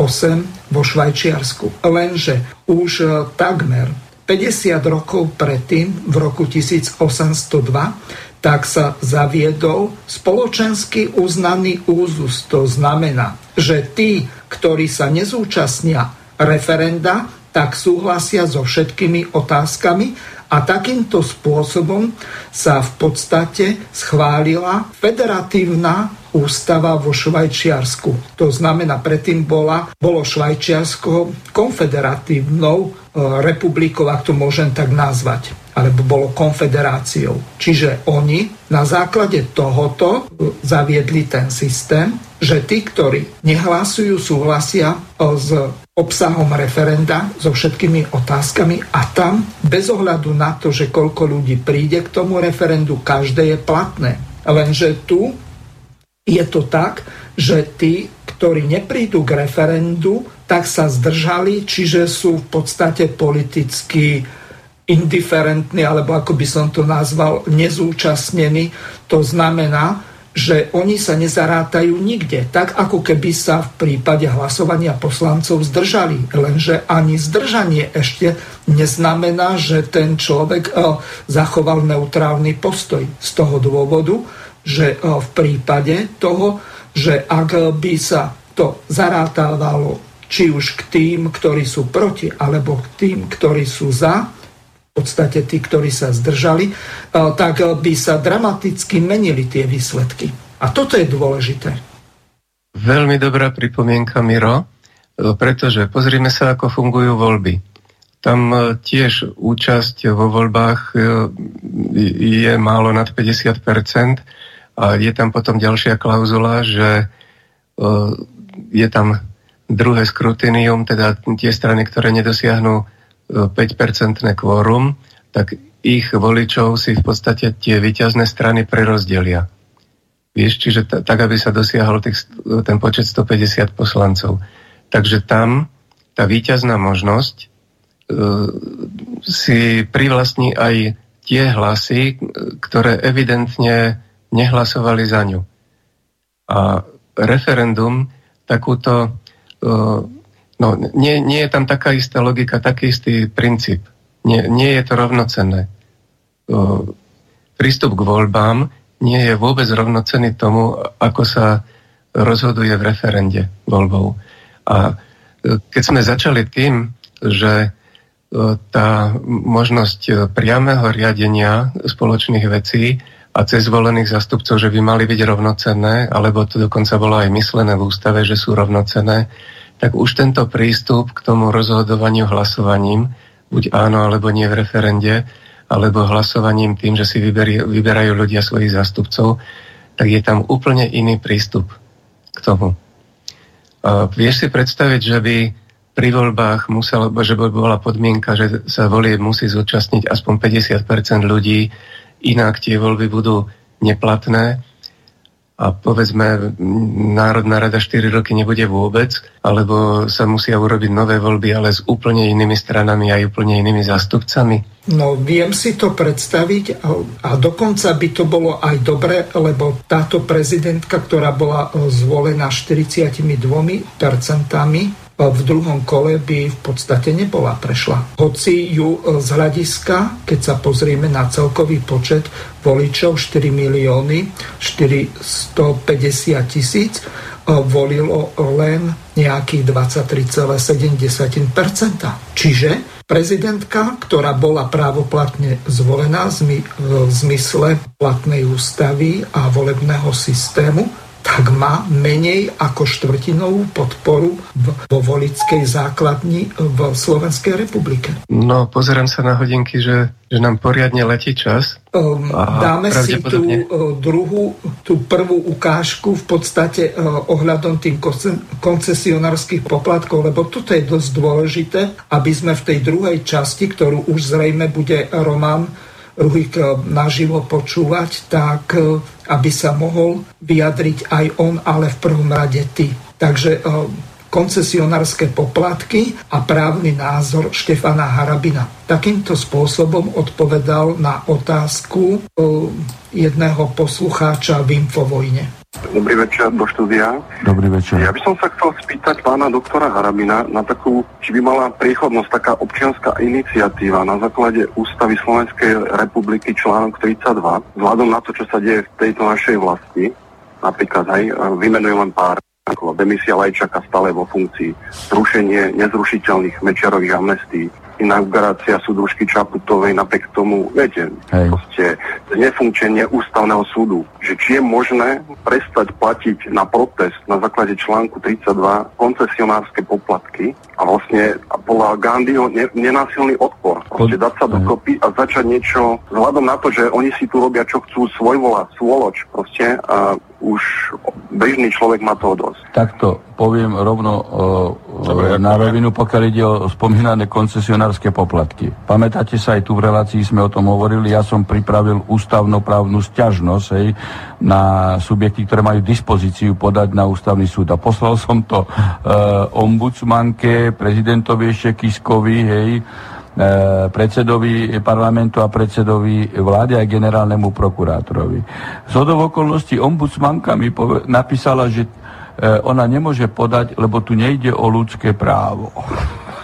vo Švajčiarsku. Lenže už e, takmer 50 rokov predtým, v roku 1802, tak sa zaviedol spoločensky uznaný úzus. To znamená, že tí, ktorí sa nezúčastnia referenda, tak súhlasia so všetkými otázkami a takýmto spôsobom sa v podstate schválila federatívna ústava vo Švajčiarsku. To znamená, predtým bola, bolo Švajčiarsko konfederatívnou e, republikou, ak to môžem tak nazvať alebo bolo konfederáciou. Čiže oni na základe tohoto e, zaviedli ten systém, že tí, ktorí nehlasujú, súhlasia e, s obsahom referenda so všetkými otázkami a tam bez ohľadu na to, že koľko ľudí príde k tomu referendu, každé je platné. Lenže tu je to tak, že tí, ktorí neprídu k referendu, tak sa zdržali, čiže sú v podstate politicky indiferentní, alebo ako by som to nazval, nezúčastnení. To znamená, že oni sa nezarátajú nikde, tak ako keby sa v prípade hlasovania poslancov zdržali. Lenže ani zdržanie ešte neznamená, že ten človek eh, zachoval neutrálny postoj. Z toho dôvodu, že eh, v prípade toho, že ak by sa to zarátávalo či už k tým, ktorí sú proti, alebo k tým, ktorí sú za, v podstate tí, ktorí sa zdržali, e, tak by sa dramaticky menili tie výsledky. A toto je dôležité. Veľmi dobrá pripomienka, Miro, e, pretože pozrime sa, ako fungujú voľby. Tam e, tiež účasť vo voľbách je málo nad 50% A je tam potom ďalšia klauzula, že je tam druhé skrutinium, teda tie strany, ktoré nedosiahnu 5-percentné kvórum, tak ich voličov si v podstate tie vyťazné strany prerozdelia. Vieš, čiže t- tak, aby sa dosiahol tých, ten počet 150 poslancov. Takže tam tá výťazná možnosť e, si privlastní aj tie hlasy, ktoré evidentne nehlasovali za ňu. A referendum takúto... E, no, nie, nie je tam taká istá logika, taký istý princíp. Nie, nie je to rovnocenné. E, prístup k voľbám nie je vôbec rovnocenný tomu, ako sa rozhoduje v referende voľbou. A keď sme začali tým, že e, tá možnosť e, priamého riadenia spoločných vecí a cez zvolených zastupcov, že by mali byť rovnocenné, alebo to dokonca bolo aj myslené v ústave, že sú rovnocenné, tak už tento prístup k tomu rozhodovaniu hlasovaním, buď áno alebo nie v referende, alebo hlasovaním tým, že si vyberi, vyberajú ľudia svojich zástupcov, tak je tam úplne iný prístup k tomu. Uh, vieš si predstaviť, že by pri voľbách muselo, že by bola podmienka, že sa volie musí zúčastniť aspoň 50 ľudí, inak tie voľby budú neplatné a povedzme Národná rada 4 roky nebude vôbec, alebo sa musia urobiť nové voľby, ale s úplne inými stranami a úplne inými zástupcami? No viem si to predstaviť a dokonca by to bolo aj dobre, lebo táto prezidentka, ktorá bola zvolená 42 percentami, v druhom kole by v podstate nebola prešla. Hoci ju z hľadiska, keď sa pozrieme na celkový počet voličov 4 milióny 450 tisíc, volilo len nejakých 23,7%. Čiže prezidentka, ktorá bola právoplatne zvolená v zmysle platnej ústavy a volebného systému, tak má menej ako štvrtinovú podporu vo volickej základni v Slovenskej republike. No, pozerám sa na hodinky, že, že nám poriadne letí čas. Um, dáme si tú uh, druhú, tú prvú ukážku v podstate uh, ohľadom tým koncesionárskych poplatkov, lebo toto je dosť dôležité, aby sme v tej druhej časti, ktorú už zrejme bude Roman Ruhik eh, naživo počúvať, tak aby sa mohol vyjadriť aj on, ale v prvom rade ty. Takže eh, koncesionárske poplatky a právny názor Štefana Harabina. Takýmto spôsobom odpovedal na otázku jedného poslucháča v Infovojne. Dobrý večer do štúdia. Dobrý večer. Ja by som sa chcel spýtať pána doktora Harabina na takú, či by mala príchodnosť taká občianská iniciatíva na základe Ústavy Slovenskej republiky článok 32, vzhľadom na to, čo sa deje v tejto našej vlasti, napríklad aj vymenujem len pár ako demisia Lajčaka stále vo funkcii, zrušenie nezrušiteľných mečiarových amnestí, inaugurácia súdružky Čaputovej napriek tomu, viete, Hej. proste nefunkčenie ústavného súdu, že či je možné prestať platiť na protest na základe článku 32 koncesionárske poplatky a vlastne podľa Gandhiho ne, nenásilný odpor. Proste dať sa dokopy a začať niečo vzhľadom na to, že oni si tu robia čo chcú, svojvola, svoloč proste a už bežný človek má toho dosť. Takto poviem rovno o, Dobre, na rovinu, pokiaľ ide o spomínané koncesionárske poplatky. Pamätáte sa, aj tu v relácii sme o tom hovorili, ja som pripravil ústavnoprávnu sťažnosť hej, na subjekty, ktoré majú dispozíciu podať na ústavný súd. A poslal som to e, ombudsmanke, prezidentovi Šekiskovi, hej, E, predsedovi parlamentu a predsedovi vlády a generálnemu prokurátorovi. Z hodov okolností ombudsmanka mi napísala, že e, ona nemôže podať, lebo tu nejde o ľudské právo.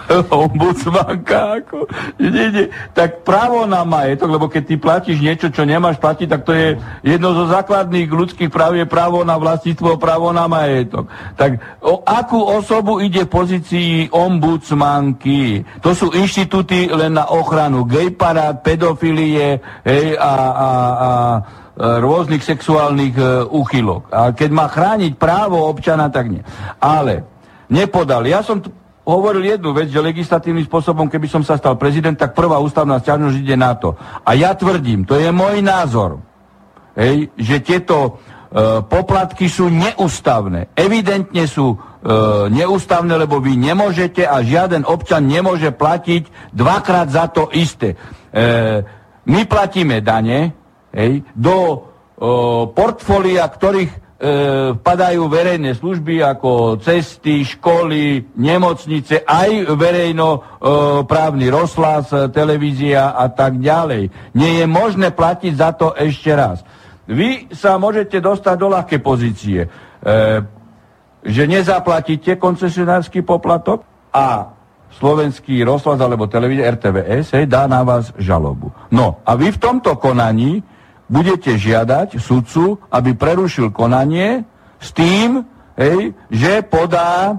[laughs] ombudsmanka, ako, nie, nie, tak právo na majetok, lebo keď ty platíš niečo, čo nemáš platiť, tak to je jedno zo základných ľudských práv, je právo na vlastníctvo, právo na majetok. Tak o akú osobu ide v pozícii ombudsmanky? To sú inštitúty len na ochranu gay parát, pedofilie hej, a, a, a rôznych sexuálnych uh, úchylok. A keď má chrániť právo občana, tak nie. Ale nepodal. Ja som hovoril jednu vec, že legislatívnym spôsobom, keby som sa stal prezident, tak prvá ústavná sťažnosť ide na to. A ja tvrdím, to je môj názor. hej, že tieto e, poplatky sú neústavné. Evidentne sú e, neústavné, lebo vy nemôžete a žiaden občan nemôže platiť dvakrát za to isté. E, my platíme dane hej, do e, portfólia, ktorých padajú verejné služby ako cesty, školy, nemocnice, aj verejnoprávny e, rozhlas, televízia a tak ďalej. Nie je možné platiť za to ešte raz. Vy sa môžete dostať do ľahkej pozície, e, že nezaplatíte koncesionársky poplatok a slovenský rozhlas alebo televízia RTVS hej, dá na vás žalobu. No a vy v tomto konaní budete žiadať sudcu, aby prerušil konanie s tým, hej, že podá e,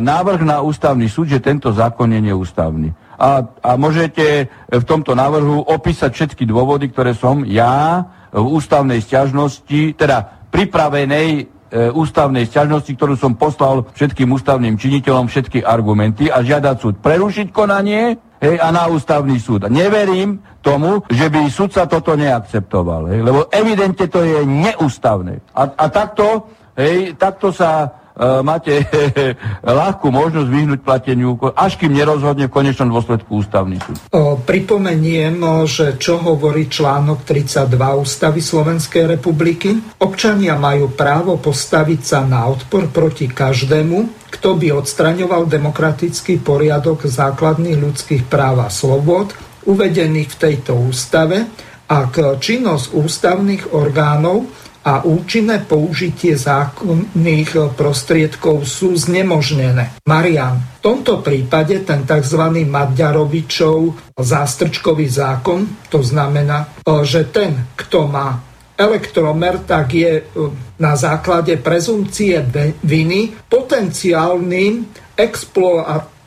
návrh na ústavný súd, že tento zákon je neústavný. A, a môžete v tomto návrhu opísať všetky dôvody, ktoré som ja v ústavnej stiažnosti, teda pripravenej e, ústavnej stiažnosti, ktorú som poslal všetkým ústavným činiteľom, všetky argumenty a žiadať súd prerušiť konanie hej, a na ústavný súd. Neverím tomu, že by sudca toto neakceptoval, hej, lebo evidentne to je neústavné. A, a takto, hej, takto sa uh, máte [laughs] ľahkú možnosť vyhnúť plateniu, až kým nerozhodne v konečnom dôsledku ústavný súd. O, pripomeniem, že čo hovorí článok 32 Ústavy Slovenskej republiky. Občania majú právo postaviť sa na odpor proti každému, kto by odstraňoval demokratický poriadok základných ľudských práv a slobod uvedených v tejto ústave, ak činnosť ústavných orgánov a účinné použitie zákonných prostriedkov sú znemožnené. Marian, v tomto prípade ten tzv. Maďarovičov zástrčkový zákon, to znamená, že ten, kto má elektromer, tak je e, na základe prezumcie viny potenciálnym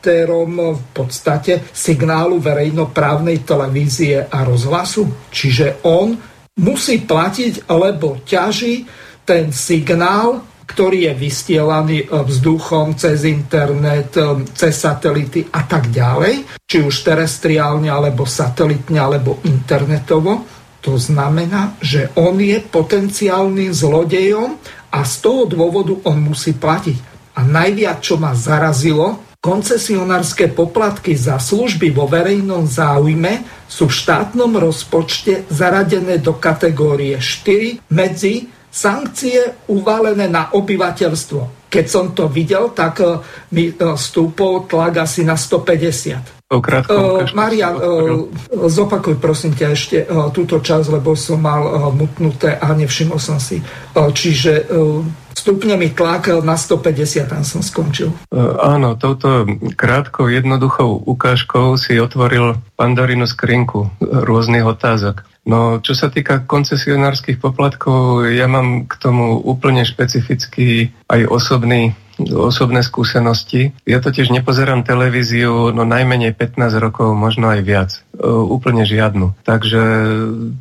exploatérom v podstate signálu verejnoprávnej televízie a rozhlasu. Čiže on musí platiť, lebo ťaží ten signál, ktorý je vystielaný e, vzduchom cez internet, e, cez satelity a tak ďalej, či už terestriálne, alebo satelitne, alebo internetovo to znamená, že on je potenciálnym zlodejom a z toho dôvodu on musí platiť. A najviac, čo ma zarazilo, koncesionárske poplatky za služby vo verejnom záujme sú v štátnom rozpočte zaradené do kategórie 4 medzi sankcie uvalené na obyvateľstvo. Keď som to videl, tak eh, mi eh, stúpol tlak asi na 150. Uh, Marian, uh, zopakuj prosím ťa ešte uh, túto časť, lebo som mal uh, mutnuté a nevšimol som si. Uh, čiže uh, stupne mi tlak na 150, tam som skončil. Uh, áno, touto krátkou, jednoduchou ukážkou si otvoril pandorinu skrinku rôznych otázok. No, čo sa týka koncesionárskych poplatkov, ja mám k tomu úplne špecifický aj osobný osobné skúsenosti. Ja totiž nepozerám televíziu no najmenej 15 rokov, možno aj viac. E, úplne žiadnu. Takže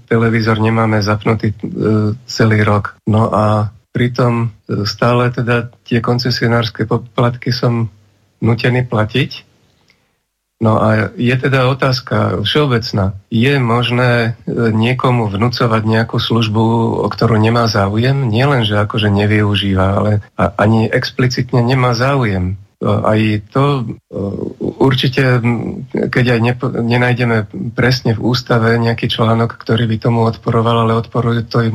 televízor nemáme zapnutý e, celý rok. No a pritom e, stále teda tie koncesionárske poplatky som nutený platiť No a je teda otázka všeobecná. Je možné e, niekomu vnúcovať nejakú službu, o ktorú nemá záujem? Nie len, že akože nevyužíva, ale ani explicitne nemá záujem. Aj to určite, keď aj nepo, nenájdeme presne v ústave nejaký článok, ktorý by tomu odporoval, ale odporujú, to, e,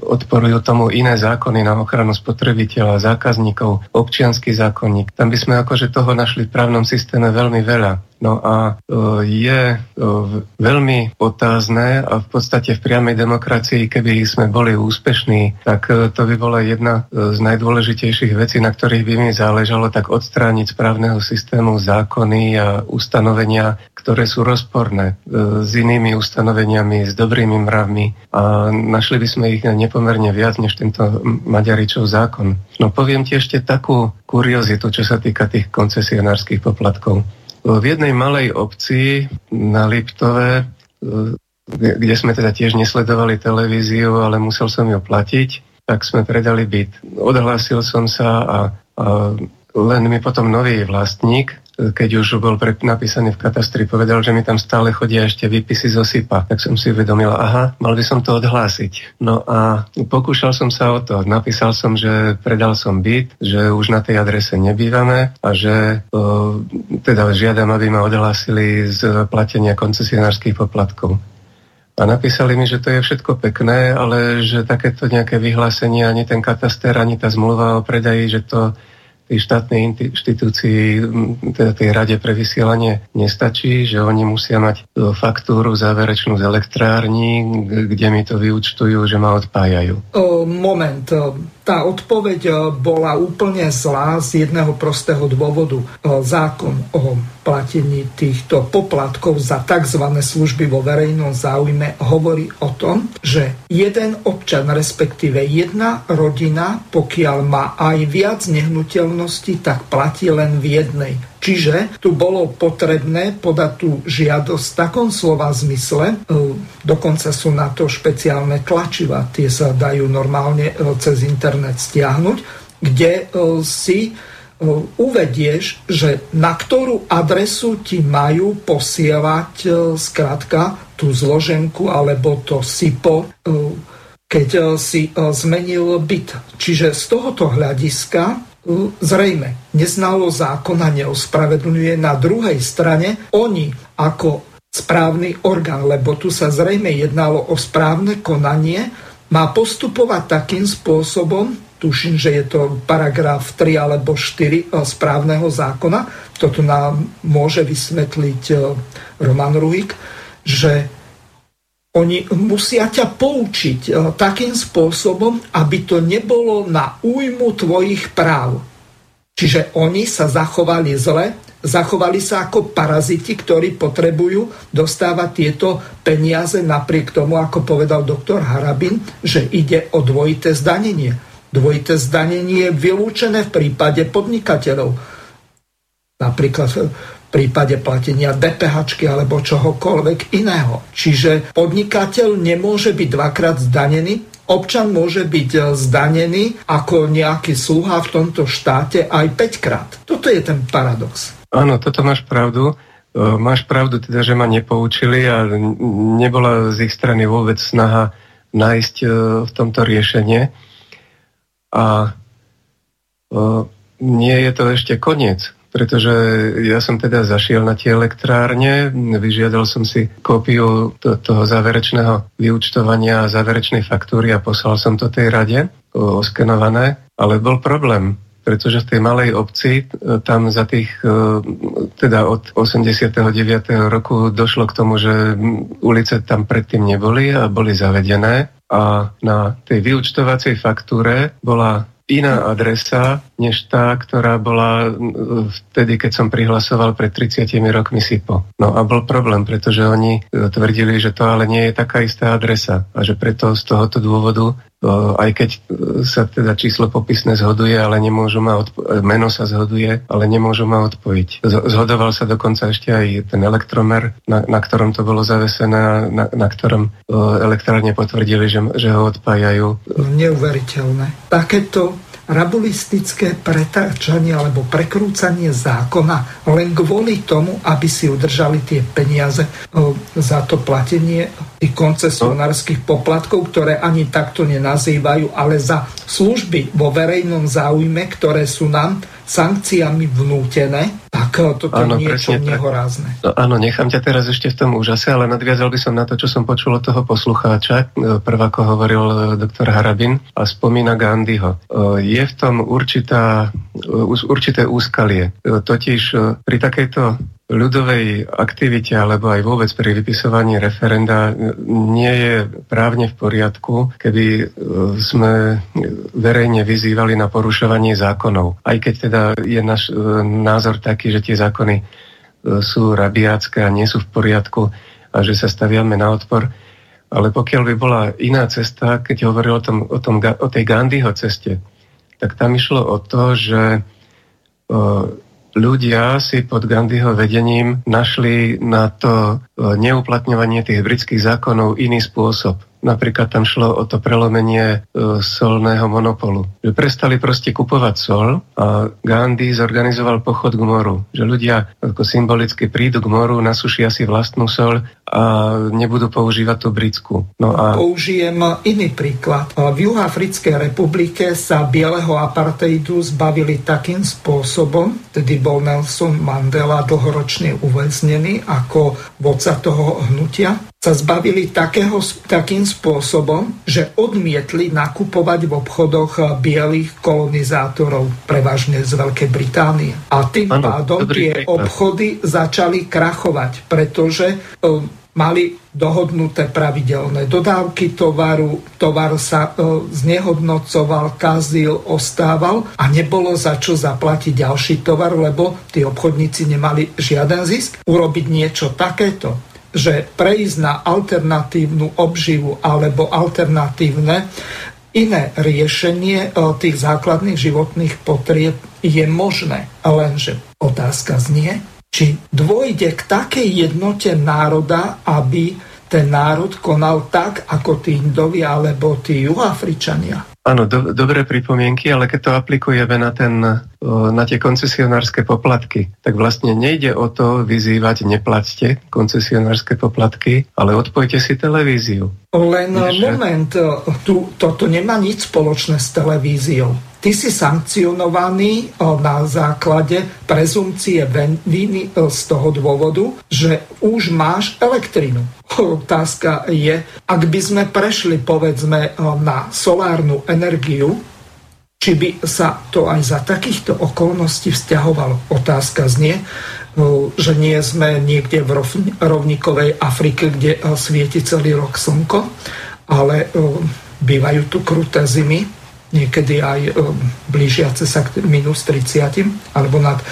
odporujú tomu iné zákony na ochranu spotrebiteľa, zákazníkov, občianský zákonník. Tam by sme akože toho našli v právnom systéme veľmi veľa. No a e, je e, veľmi otázne a v podstate v priamej demokracii, keby sme boli úspešní, tak e, to by bola jedna z najdôležitejších vecí, na ktorých by mi záležalo, tak odstrániť z právneho systému zákony a ustanovenia, ktoré sú rozporné s inými ustanoveniami, s dobrými mravmi a našli by sme ich nepomerne viac než tento Maďaričov zákon. No poviem ti ešte takú kuriozitu, čo sa týka tých koncesionárskych poplatkov. V jednej malej obci na Liptove, e, kde sme teda tiež nesledovali televíziu, ale musel som ju platiť, tak sme predali byt. Odhlásil som sa a, a len mi potom nový vlastník keď už bol napísaný v katastri, povedal, že mi tam stále chodia ešte výpisy zo SIPA. Tak som si uvedomil, aha, mal by som to odhlásiť. No a pokúšal som sa o to. Napísal som, že predal som byt, že už na tej adrese nebývame a že o, teda žiadam, aby ma odhlásili z platenia koncesionárskych poplatkov. A napísali mi, že to je všetko pekné, ale že takéto nejaké vyhlásenie, ani ten kataster, ani tá zmluva o predaji, že to tej štátnej inštitúcii, teda tej rade pre vysielanie nestačí, že oni musia mať e, faktúru záverečnú z elektrární, kde mi to vyučtujú, že ma odpájajú. Moment, tá odpoveď bola úplne zlá z jedného prostého dôvodu. Zákon o platení týchto poplatkov za tzv. služby vo verejnom záujme hovorí o tom, že jeden občan, respektíve jedna rodina, pokiaľ má aj viac nehnuteľností, tak platí len v jednej. Čiže tu bolo potrebné podať tú žiadosť v takom slova zmysle, e, dokonca sú na to špeciálne tlačiva, tie sa dajú normálne e, cez internet stiahnuť, kde e, si uvedieš, že na ktorú adresu ti majú posielať skrátka tú zloženku alebo to SIPO, keď si zmenil byt. Čiže z tohoto hľadiska zrejme neznalo zákona neospravedlňuje. Na druhej strane oni ako správny orgán, lebo tu sa zrejme jednalo o správne konanie, má postupovať takým spôsobom, tuším, že je to paragraf 3 alebo 4 e, správneho zákona, toto nám môže vysvetliť e, Roman Ruhik, že oni musia ťa poučiť e, takým spôsobom, aby to nebolo na újmu tvojich práv. Čiže oni sa zachovali zle, zachovali sa ako paraziti, ktorí potrebujú dostávať tieto peniaze napriek tomu, ako povedal doktor Harabin, že ide o dvojité zdanenie. Dvojité zdanenie je vylúčené v prípade podnikateľov. Napríklad v prípade platenia DPH alebo čohokoľvek iného. Čiže podnikateľ nemôže byť dvakrát zdanený, občan môže byť zdanený ako nejaký sluha v tomto štáte aj 5 krát. Toto je ten paradox. Áno, toto máš pravdu. E, máš pravdu teda, že ma nepoučili a nebola z ich strany vôbec snaha nájsť e, v tomto riešenie. A nie je to ešte koniec, pretože ja som teda zašiel na tie elektrárne, vyžiadal som si kópiu to, toho záverečného vyučtovania a záverečnej faktúry a poslal som to tej rade oskenované, ale bol problém pretože v tej malej obci e, tam za tých, e, teda od 89. roku došlo k tomu, že ulice tam predtým neboli a boli zavedené a na tej vyučtovacej faktúre bola iná adresa, než tá, ktorá bola vtedy, keď som prihlasoval pred 30 rokmi SIPO. No a bol problém, pretože oni e, tvrdili, že to ale nie je taká istá adresa a že preto z tohoto dôvodu aj keď e, sa teda číslo popisné zhoduje, ale nemôžu ma odpo- e, meno sa zhoduje, ale nemôžu ma odpojiť. Zhodoval sa dokonca ešte aj ten elektromer, na, na ktorom to bolo zavesené, na, na ktorom elektrárne potvrdili, že, že ho odpájajú. Neuveriteľné. Takéto rabulistické pretáčanie alebo prekrúcanie zákona len kvôli tomu, aby si udržali tie peniaze za to platenie tých koncesionárskych poplatkov, ktoré ani takto nenazývajú, ale za služby vo verejnom záujme, ktoré sú nám sankciami vnútené, tak toto áno, je niečo nehorázne. No, áno, nechám ťa teraz ešte v tom úžase, ale nadviazal by som na to, čo som počul od toho poslucháča, e, prvá ako hovoril e, doktor Harabin a spomína Gandhiho. Je v tom určitá, určité úskalie. Totiž pri takejto ľudovej aktivite alebo aj vôbec pri vypisovaní referenda nie je právne v poriadku, keby e, sme verejne vyzývali na porušovanie zákonov. Aj keď teda je náš e, názor taký, že tie zákony e, sú rabiácké a nie sú v poriadku a že sa staviame na odpor. Ale pokiaľ by bola iná cesta, keď hovoril o, tom, o, tom, o tej Gandhiho ceste, tak tam išlo o to, že ľudia si pod Gandhiho vedením našli na to e, neuplatňovanie tých britských zákonov iný spôsob. Napríklad tam šlo o to prelomenie e, solného monopolu. Že prestali proste kupovať sol a Gandhi zorganizoval pochod k moru. Že ľudia ako symbolicky prídu k moru, nasušia si vlastnú sol a nebudú používať tú britskú. No a... Použijem iný príklad. V Juhoafrickej republike sa bieleho apartheidu zbavili takým spôsobom, tedy bol Nelson Mandela dlhoročne uväznený ako vodca toho hnutia, sa zbavili takého, takým spôsobom, že odmietli nakupovať v obchodoch bielých kolonizátorov, prevažne z Veľkej Británie. A tým ano, pádom tie príklad. obchody začali krachovať, pretože um, mali dohodnuté pravidelné dodávky tovaru, tovar sa e, znehodnocoval, kazil, ostával a nebolo za čo zaplatiť ďalší tovar, lebo tí obchodníci nemali žiaden zisk. Urobiť niečo takéto že prejsť na alternatívnu obživu alebo alternatívne iné riešenie e, tých základných životných potrieb je možné. Lenže otázka znie, či dôjde k takej jednote národa, aby ten národ konal tak, ako tí Indovia alebo tí Juhoafričania. Áno, do, dobré pripomienky, ale keď to aplikujeme na, ten, na tie koncesionárske poplatky, tak vlastne nejde o to vyzývať neplaťte koncesionárske poplatky, ale odpojte si televíziu. Len Neže? moment, tu, toto nemá nič spoločné s televíziou ty si sankcionovaný na základe prezumcie viny z toho dôvodu, že už máš elektrinu. Otázka je, ak by sme prešli povedzme na solárnu energiu, či by sa to aj za takýchto okolností vzťahovalo. Otázka znie, že nie sme niekde v rovníkovej Afrike, kde svieti celý rok slnko, ale bývajú tu kruté zimy niekedy aj e, blížiace sa k minus 30 alebo nad e,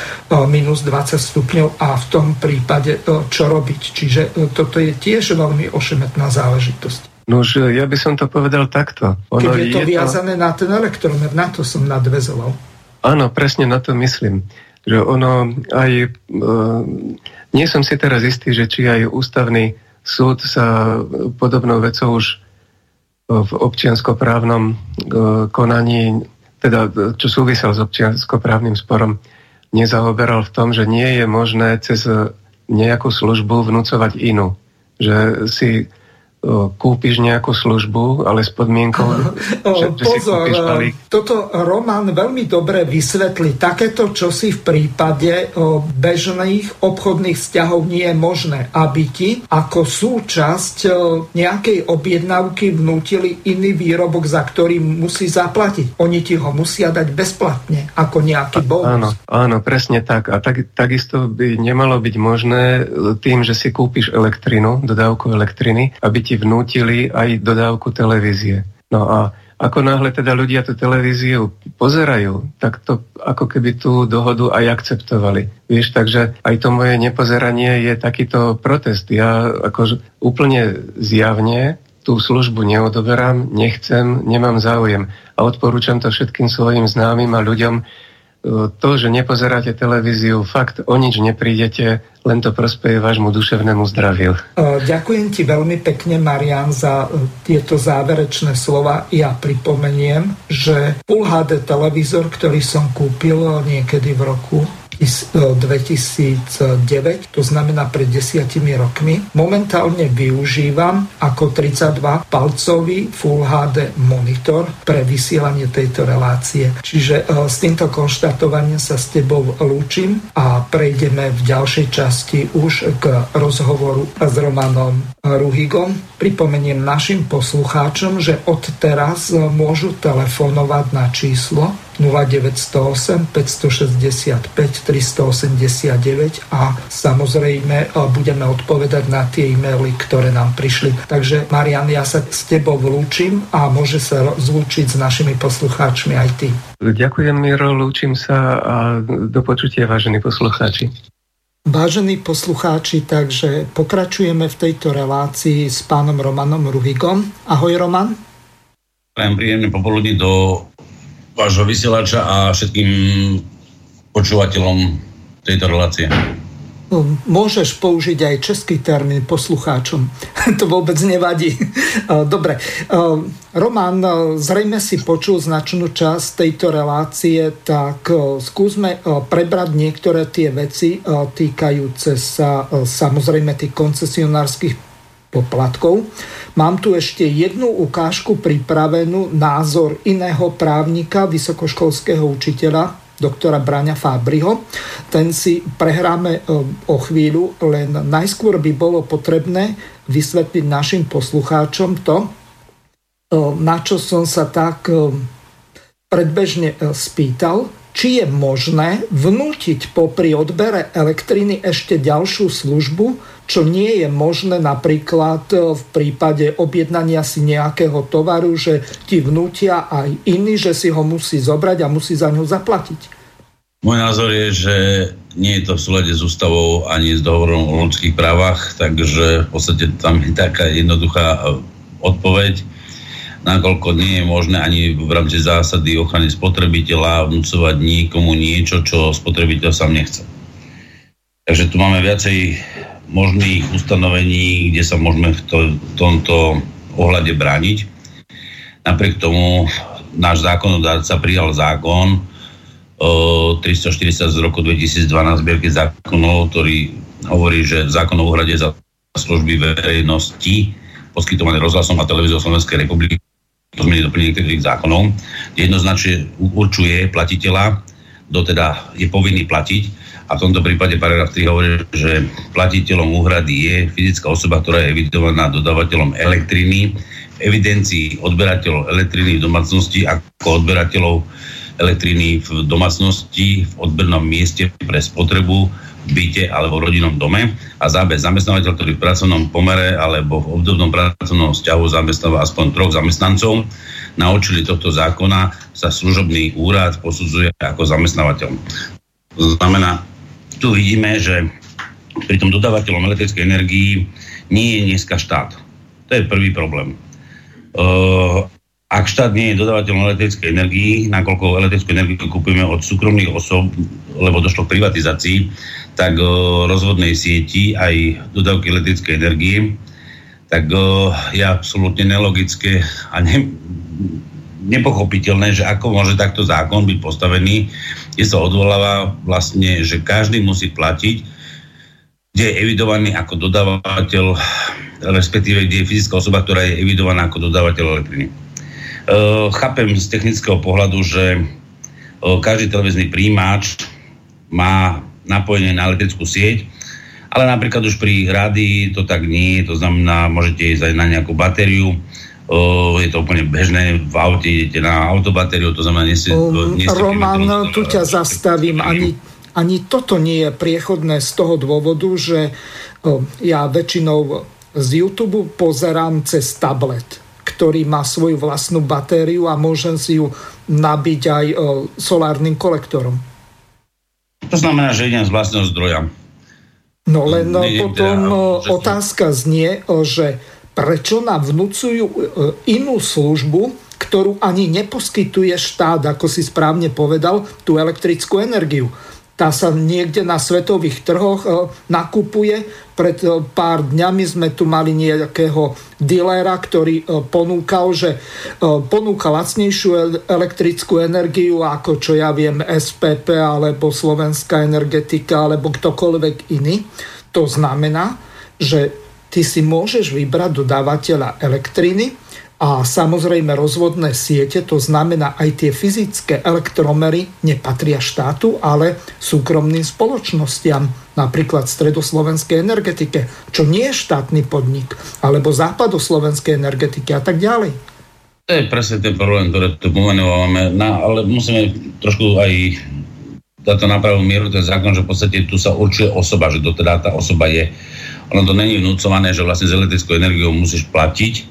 minus 20 stupňov a v tom prípade e, čo robiť. Čiže toto je tiež veľmi ošemetná záležitosť. No ja by som to povedal takto. Ono Keď je to je viazané to... na ten elektromer, na to som nadvezoval. Áno, presne na to myslím. Že ono aj... E, nie som si teraz istý, že či aj ústavný súd sa podobnou vecou už v občianskoprávnom e, konaní, teda čo súvisel s občianskoprávnym sporom, nezaoberal v tom, že nie je možné cez nejakú službu vnúcovať inú. Že si kúpiš nejakú službu, ale s podmienkou, [laughs] že, že Pozor, si kúpiš balík. toto Roman veľmi dobre vysvetlí. Takéto, čo si v prípade bežných obchodných vzťahov nie je možné, aby ti ako súčasť nejakej objednávky vnútili iný výrobok, za ktorý musí zaplatiť. Oni ti ho musia dať bezplatne, ako nejaký bonus. Áno, áno presne tak. A tak, takisto by nemalo byť možné tým, že si kúpiš elektrinu, dodávku elektriny, aby ti ti vnútili aj dodávku televízie. No a ako náhle teda ľudia tú televíziu pozerajú, tak to ako keby tú dohodu aj akceptovali. Vieš, takže aj to moje nepozeranie je takýto protest. Ja ako úplne zjavne tú službu neodoberám, nechcem, nemám záujem. A odporúčam to všetkým svojim známym a ľuďom, to, že nepozeráte televíziu, fakt o nič neprídete, len to prospeje vášmu duševnému zdraviu. Ďakujem ti veľmi pekne, Marian, za e, tieto záverečné slova. Ja pripomeniem, že Full HD televízor, ktorý som kúpil niekedy v roku 2009, to znamená pred desiatimi rokmi. Momentálne využívam ako 32 palcový Full HD monitor pre vysielanie tejto relácie. Čiže e, s týmto konštatovaním sa s tebou lúčim a prejdeme v ďalšej časti už k rozhovoru s Romanom Ruhigom. Pripomeniem našim poslucháčom, že od teraz môžu telefonovať na číslo 0908 565 389 a samozrejme e, budeme odpovedať na tie e-maily, ktoré nám prišli. Takže Marian, ja sa s tebou vlúčim a môže sa zlúčiť s našimi poslucháčmi aj ty. Ďakujem, Miro, lúčim sa a do počutia, vážení poslucháči. Vážení poslucháči, takže pokračujeme v tejto relácii s pánom Romanom Ruhigom. Ahoj, Roman. Prajem príjemne popoludní do vášho vysielača a všetkým počúvateľom tejto relácie. môžeš použiť aj český termín poslucháčom. [laughs] to vôbec nevadí. [laughs] Dobre. Roman, zrejme si počul značnú časť tejto relácie, tak skúsme prebrať niektoré tie veci týkajúce sa samozrejme tých koncesionárskych poplatkov. Mám tu ešte jednu ukážku pripravenú, názor iného právnika, vysokoškolského učiteľa, doktora Braňa Fábriho. Ten si prehráme e, o chvíľu, len najskôr by bolo potrebné vysvetliť našim poslucháčom to, e, na čo som sa tak e, predbežne spýtal, či je možné vnútiť popri odbere elektriny ešte ďalšiu službu, čo nie je možné napríklad e, v prípade objednania si nejakého tovaru, že ti vnútia aj iný, že si ho musí zobrať a musí za ňu zaplatiť. Môj názor je, že nie je to v súlade s ústavou ani s dohovorom o ľudských právach, takže v podstate tam je taká jednoduchá e, odpoveď, nakoľko nie je možné ani v rámci zásady ochrany spotrebiteľa vnúcovať nikomu niečo, čo spotrebiteľ sám nechce. Takže tu máme viacej možných ustanovení, kde sa môžeme v, to, v tomto ohľade brániť. Napriek tomu náš zákonodárca prijal zákon o 340 z roku 2012 zbierky zákonov, ktorý hovorí, že zákon o úhrade za služby verejnosti poskytované rozhlasom a televíziou Slovenskej republiky to zmení doplnenie niektorých zákonov, jednoznačne určuje platiteľa, kto teda je povinný platiť a v tomto prípade paragraf 3 hovorí, že platiteľom úhrady je fyzická osoba, ktorá je evidovaná dodávateľom elektriny v evidencii odberateľov elektriny v domácnosti ako odberateľov elektriny v domácnosti v odbernom mieste pre spotrebu v byte alebo v rodinnom dome a zábe zamestnávateľ, ktorý v pracovnom pomere alebo v obdobnom pracovnom vzťahu zamestnáva aspoň troch zamestnancov. Na očili tohto zákona sa služobný úrad posudzuje ako zamestnávateľ. To znamená, tu vidíme, že pri tom dodávateľom elektrickej energii nie je dneska štát. To je prvý problém. Uh, ak štát nie je dodávateľom elektrickej energii, nakoľko elektrickú energiu kúpime od súkromných osob, lebo došlo k privatizácii, tak uh, rozvodnej sieti aj dodávky elektrickej energie, tak uh, je absolútne nelogické a ne, nepochopiteľné, že ako môže takto zákon byť postavený, kde sa odvoláva vlastne, že každý musí platiť, kde je evidovaný ako dodávateľ, respektíve kde je fyzická osoba, ktorá je evidovaná ako dodávateľ elektriny. E, chápem z technického pohľadu, že e, každý televízny príjimač má napojenie na elektrickú sieť, ale napríklad už pri rádii to tak nie, to znamená, môžete ísť aj na nejakú batériu, je to úplne bežné, v aute idete na autobatériu, to znamená, nie ste... Um, nie ste Roman, tu ťa zastavím, ani, ani toto nie je priechodné z toho dôvodu, že ja väčšinou z YouTube pozerám cez tablet, ktorý má svoju vlastnú batériu a môžem si ju nabiť aj solárnym kolektorom. To znamená, že idem z vlastného zdroja. No len potom teda, otázka znie, že prečo nám vnúcujú e, inú službu, ktorú ani neposkytuje štát, ako si správne povedal, tú elektrickú energiu. Tá sa niekde na svetových trhoch e, nakupuje. Pred e, pár dňami sme tu mali nejakého dilera, ktorý ponúkal, že ponúka lacnejšiu elektrickú energiu ako čo ja viem SPP alebo Slovenská energetika alebo ktokoľvek iný. To znamená, že ty si môžeš vybrať dodávateľa elektriny a samozrejme rozvodné siete, to znamená aj tie fyzické elektromery nepatria štátu, ale súkromným spoločnostiam, napríklad stredoslovenskej energetike, čo nie je štátny podnik, alebo západoslovenskej energetiky a tak ďalej. To je presne ten problém, ktorý tu pomenúvame, no, ale musíme trošku aj dať to na pravú mieru, ten zákon, že v podstate tu sa určuje osoba, že to teda tá osoba je ono to není vnúcované, že vlastne z elektrickou energiou musíš platiť e,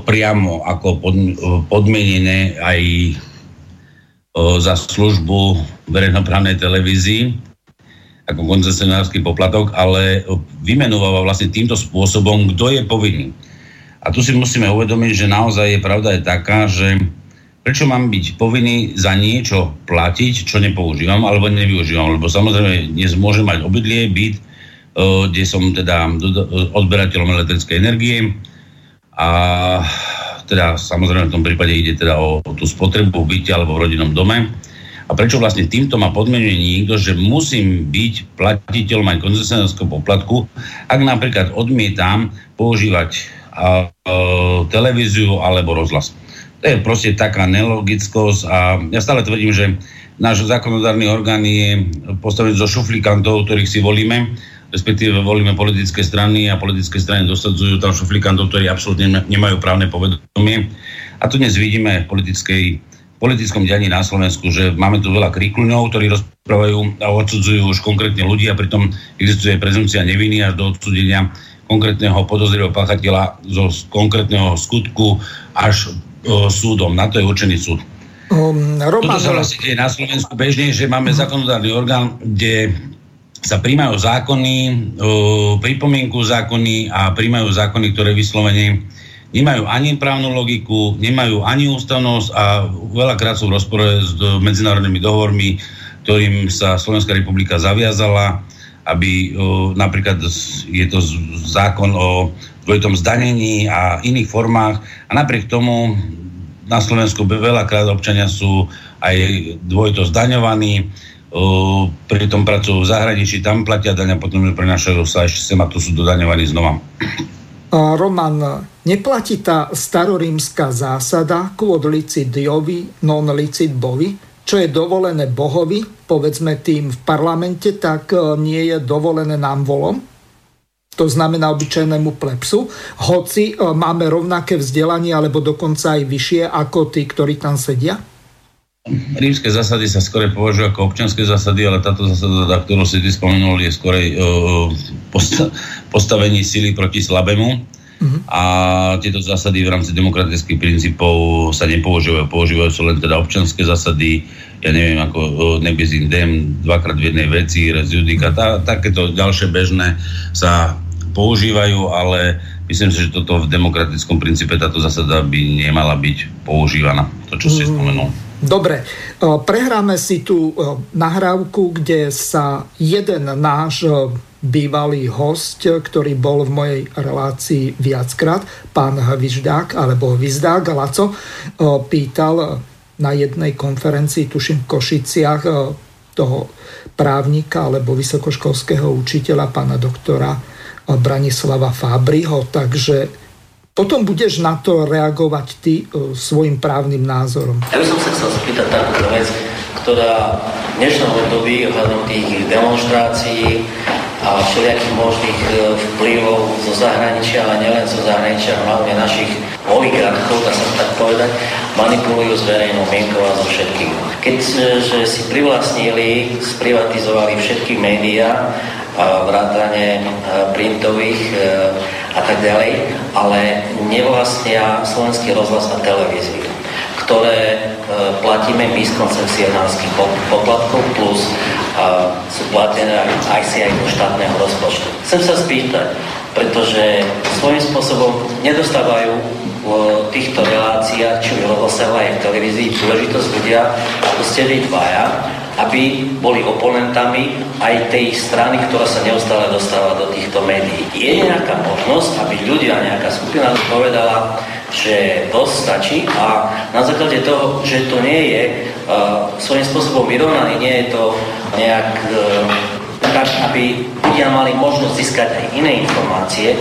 priamo ako e, podmienené aj e, za službu verejnoprávnej televízii ako koncesionársky poplatok, ale vymenováva vlastne týmto spôsobom, kto je povinný. A tu si musíme uvedomiť, že naozaj je pravda je taká, že prečo mám byť povinný za niečo platiť, čo nepoužívam alebo nevyužívam, lebo samozrejme dnes mať obydlie, byt, kde som teda odberateľom elektrickej energie a teda samozrejme v tom prípade ide teda o, tú spotrebu v byte alebo v rodinnom dome. A prečo vlastne týmto ma podmenuje niekto, že musím byť platiteľom aj koncesionárského poplatku, ak napríklad odmietam používať a, a, televíziu alebo rozhlas. To je proste taká nelogickosť a ja stále tvrdím, že náš zákonodárny orgán je postavený zo šuflikantov, ktorých si volíme, respektíve volíme politické strany a politické strany dosadzujú tam šuflikantov, ktorí absolútne nemajú právne povedomie. A tu dnes vidíme v politickej politickom dianí na Slovensku, že máme tu veľa kríkluňov, ktorí rozprávajú a odsudzujú už konkrétne ľudí a pritom existuje prezumcia neviny až do odsudenia konkrétneho podozrivého páchateľa zo konkrétneho skutku až súdom. Na to je určený súd. Um, Roman... Toto sa vlastne deje na Slovensku bežne, že máme zákonodárny orgán, kde sa príjmajú zákony, pripomienku zákony a príjmajú zákony, ktoré vyslovene nemajú ani právnu logiku, nemajú ani ústavnosť a veľakrát sú v rozpore s medzinárodnými dohovormi, ktorým sa Slovenská republika zaviazala, aby napríklad je to zákon o dvojitom zdanení a iných formách. A napriek tomu na Slovensku veľakrát občania sú aj dvojito zdaňovaní, pri tom pracujú v zahraničí, tam platia daň a potom prenašajú sa ešte sem a tu sú dodaňovaní znova. Roman, neplatí tá starorímska zásada quod licit diovi, non licit bovi, čo je dovolené bohovi, povedzme tým v parlamente, tak e, nie je dovolené nám volom? to znamená obyčajnému plepsu, hoci e, máme rovnaké vzdelanie alebo dokonca aj vyššie ako tí, ktorí tam sedia? Rímske zásady sa skôr považujú ako občianske zásady, ale táto zásada, ktorú si ty spomenul, je skôr uh, postavení sily proti slabému. Uh-huh. A tieto zásady v rámci demokratických princípov sa nepoužívajú. Používajú sa len teda občianske zásady, ja neviem, ako uh, nebis indem, dvakrát v jednej veci, res judicata, takéto ďalšie bežné sa používajú, ale myslím si, že toto v demokratickom princípe táto zásada by nemala byť používaná. To, čo si mm, spomenul. Dobre, prehráme si tú nahrávku, kde sa jeden náš bývalý host, ktorý bol v mojej relácii viackrát, pán Hviždák alebo Hvizdák Laco, pýtal na jednej konferencii, tuším v Košiciach, toho právnika alebo vysokoškolského učiteľa, pána doktora Branislava Fábriho, takže potom budeš na to reagovať ty e, svojim právnym názorom. Ja by som sa chcel spýtať takúto vec, ktorá v dnešnom období ohľadom tých demonstrácií a všelijakých možných e, vplyvov zo zahraničia, ale nielen zo zahraničia, hlavne našich oligarchov, dá sa tak povedať, manipulujú s verejnou mienkou a so všetkým. Keď e, že si privlastnili, sprivatizovali všetky médiá, vrátane printových e, a tak ďalej, ale nevlastnia slovenský rozhlas a televíziu, ktoré e, platíme my z koncesionárskych poplatkov plus sú platené aj si aj do štátneho rozpočtu. Chcem sa spýtať, pretože svojím spôsobom nedostávajú v týchto reláciách, či v rozhlase, v televízii, príležitosť ľudia, ako ste vy dvaja, aby boli oponentami aj tej strany, ktorá sa neustále dostáva do týchto médií. Je nejaká možnosť, aby ľudia, nejaká skupina povedala, že dosť stačí a na základe toho, že to nie je uh, svojím spôsobom vyrovnaný, nie je to nejak uh, tak, aby ľudia mali možnosť získať aj iné informácie,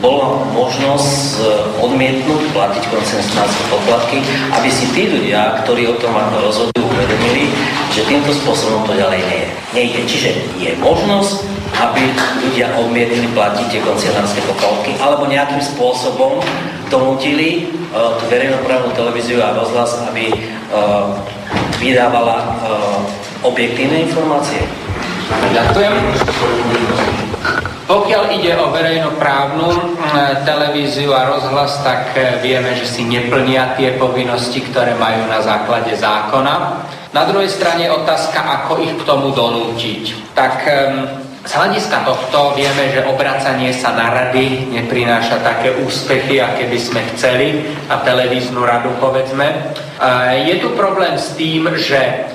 bola možnosť e, odmietnúť platiť koncentrátske poplatky, aby si tí ľudia, ktorí o tom ako rozhodujú, uvedomili, že týmto spôsobom to ďalej nie je. Nejde. Čiže je možnosť, aby ľudia odmietli platiť tie koncentrátske poplatky, alebo nejakým spôsobom donútili uh, tú verejnoprávnu televíziu a rozhlas, aby uh, vydávala uh, objektívne informácie. Ďakujem. Pokiaľ ide o verejnoprávnu televíziu a rozhlas, tak e, vieme, že si neplnia tie povinnosti, ktoré majú na základe zákona. Na druhej strane otázka, ako ich k tomu donútiť. Tak Z hľadiska tohto vieme, že obracanie sa na rady neprináša také úspechy, aké by sme chceli, na televíznu radu povedzme. Je tu problém s tým, že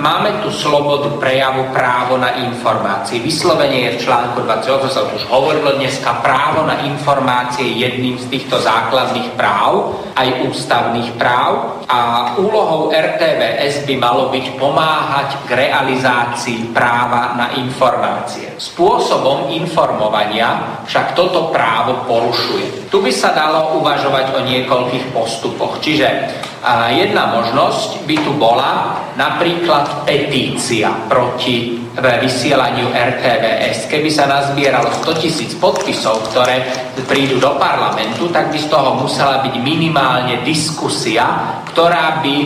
máme tu slobodu prejavu, právo na informácie. Vyslovenie je v článku 28, sa už hovorilo dneska, právo na informácie je jedným z týchto základných práv, aj ústavných práv a úlohou RTVS by malo byť pomáhať k realizácii práva na informácie. Spôsobom informovania však toto právo porušuje. Tu by sa dalo uvažovať o niekoľkých postupoch, čiže a jedna možnosť by tu bola napríklad petícia proti vysielaniu RTVS. Keby sa nazbieralo 100 tisíc podpisov, ktoré prídu do parlamentu, tak by z toho musela byť minimálne diskusia, ktorá by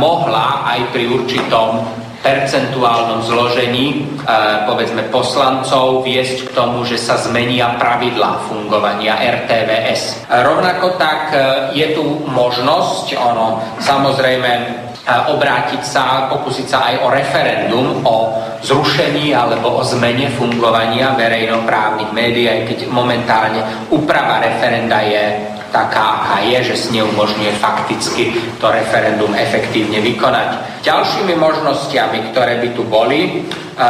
mohla aj pri určitom percentuálnom zložení e, povedzme poslancov viesť k tomu, že sa zmenia pravidlá fungovania RTVS. Rovnako tak e, je tu možnosť, ono samozrejme e, obrátiť sa, pokúsiť sa aj o referendum o zrušení alebo o zmene fungovania verejnoprávnych médií, aj keď momentálne úprava referenda je taká, aká je, že s neumožňuje fakticky to referendum efektívne vykonať. Ďalšími možnosťami, ktoré by tu boli, e,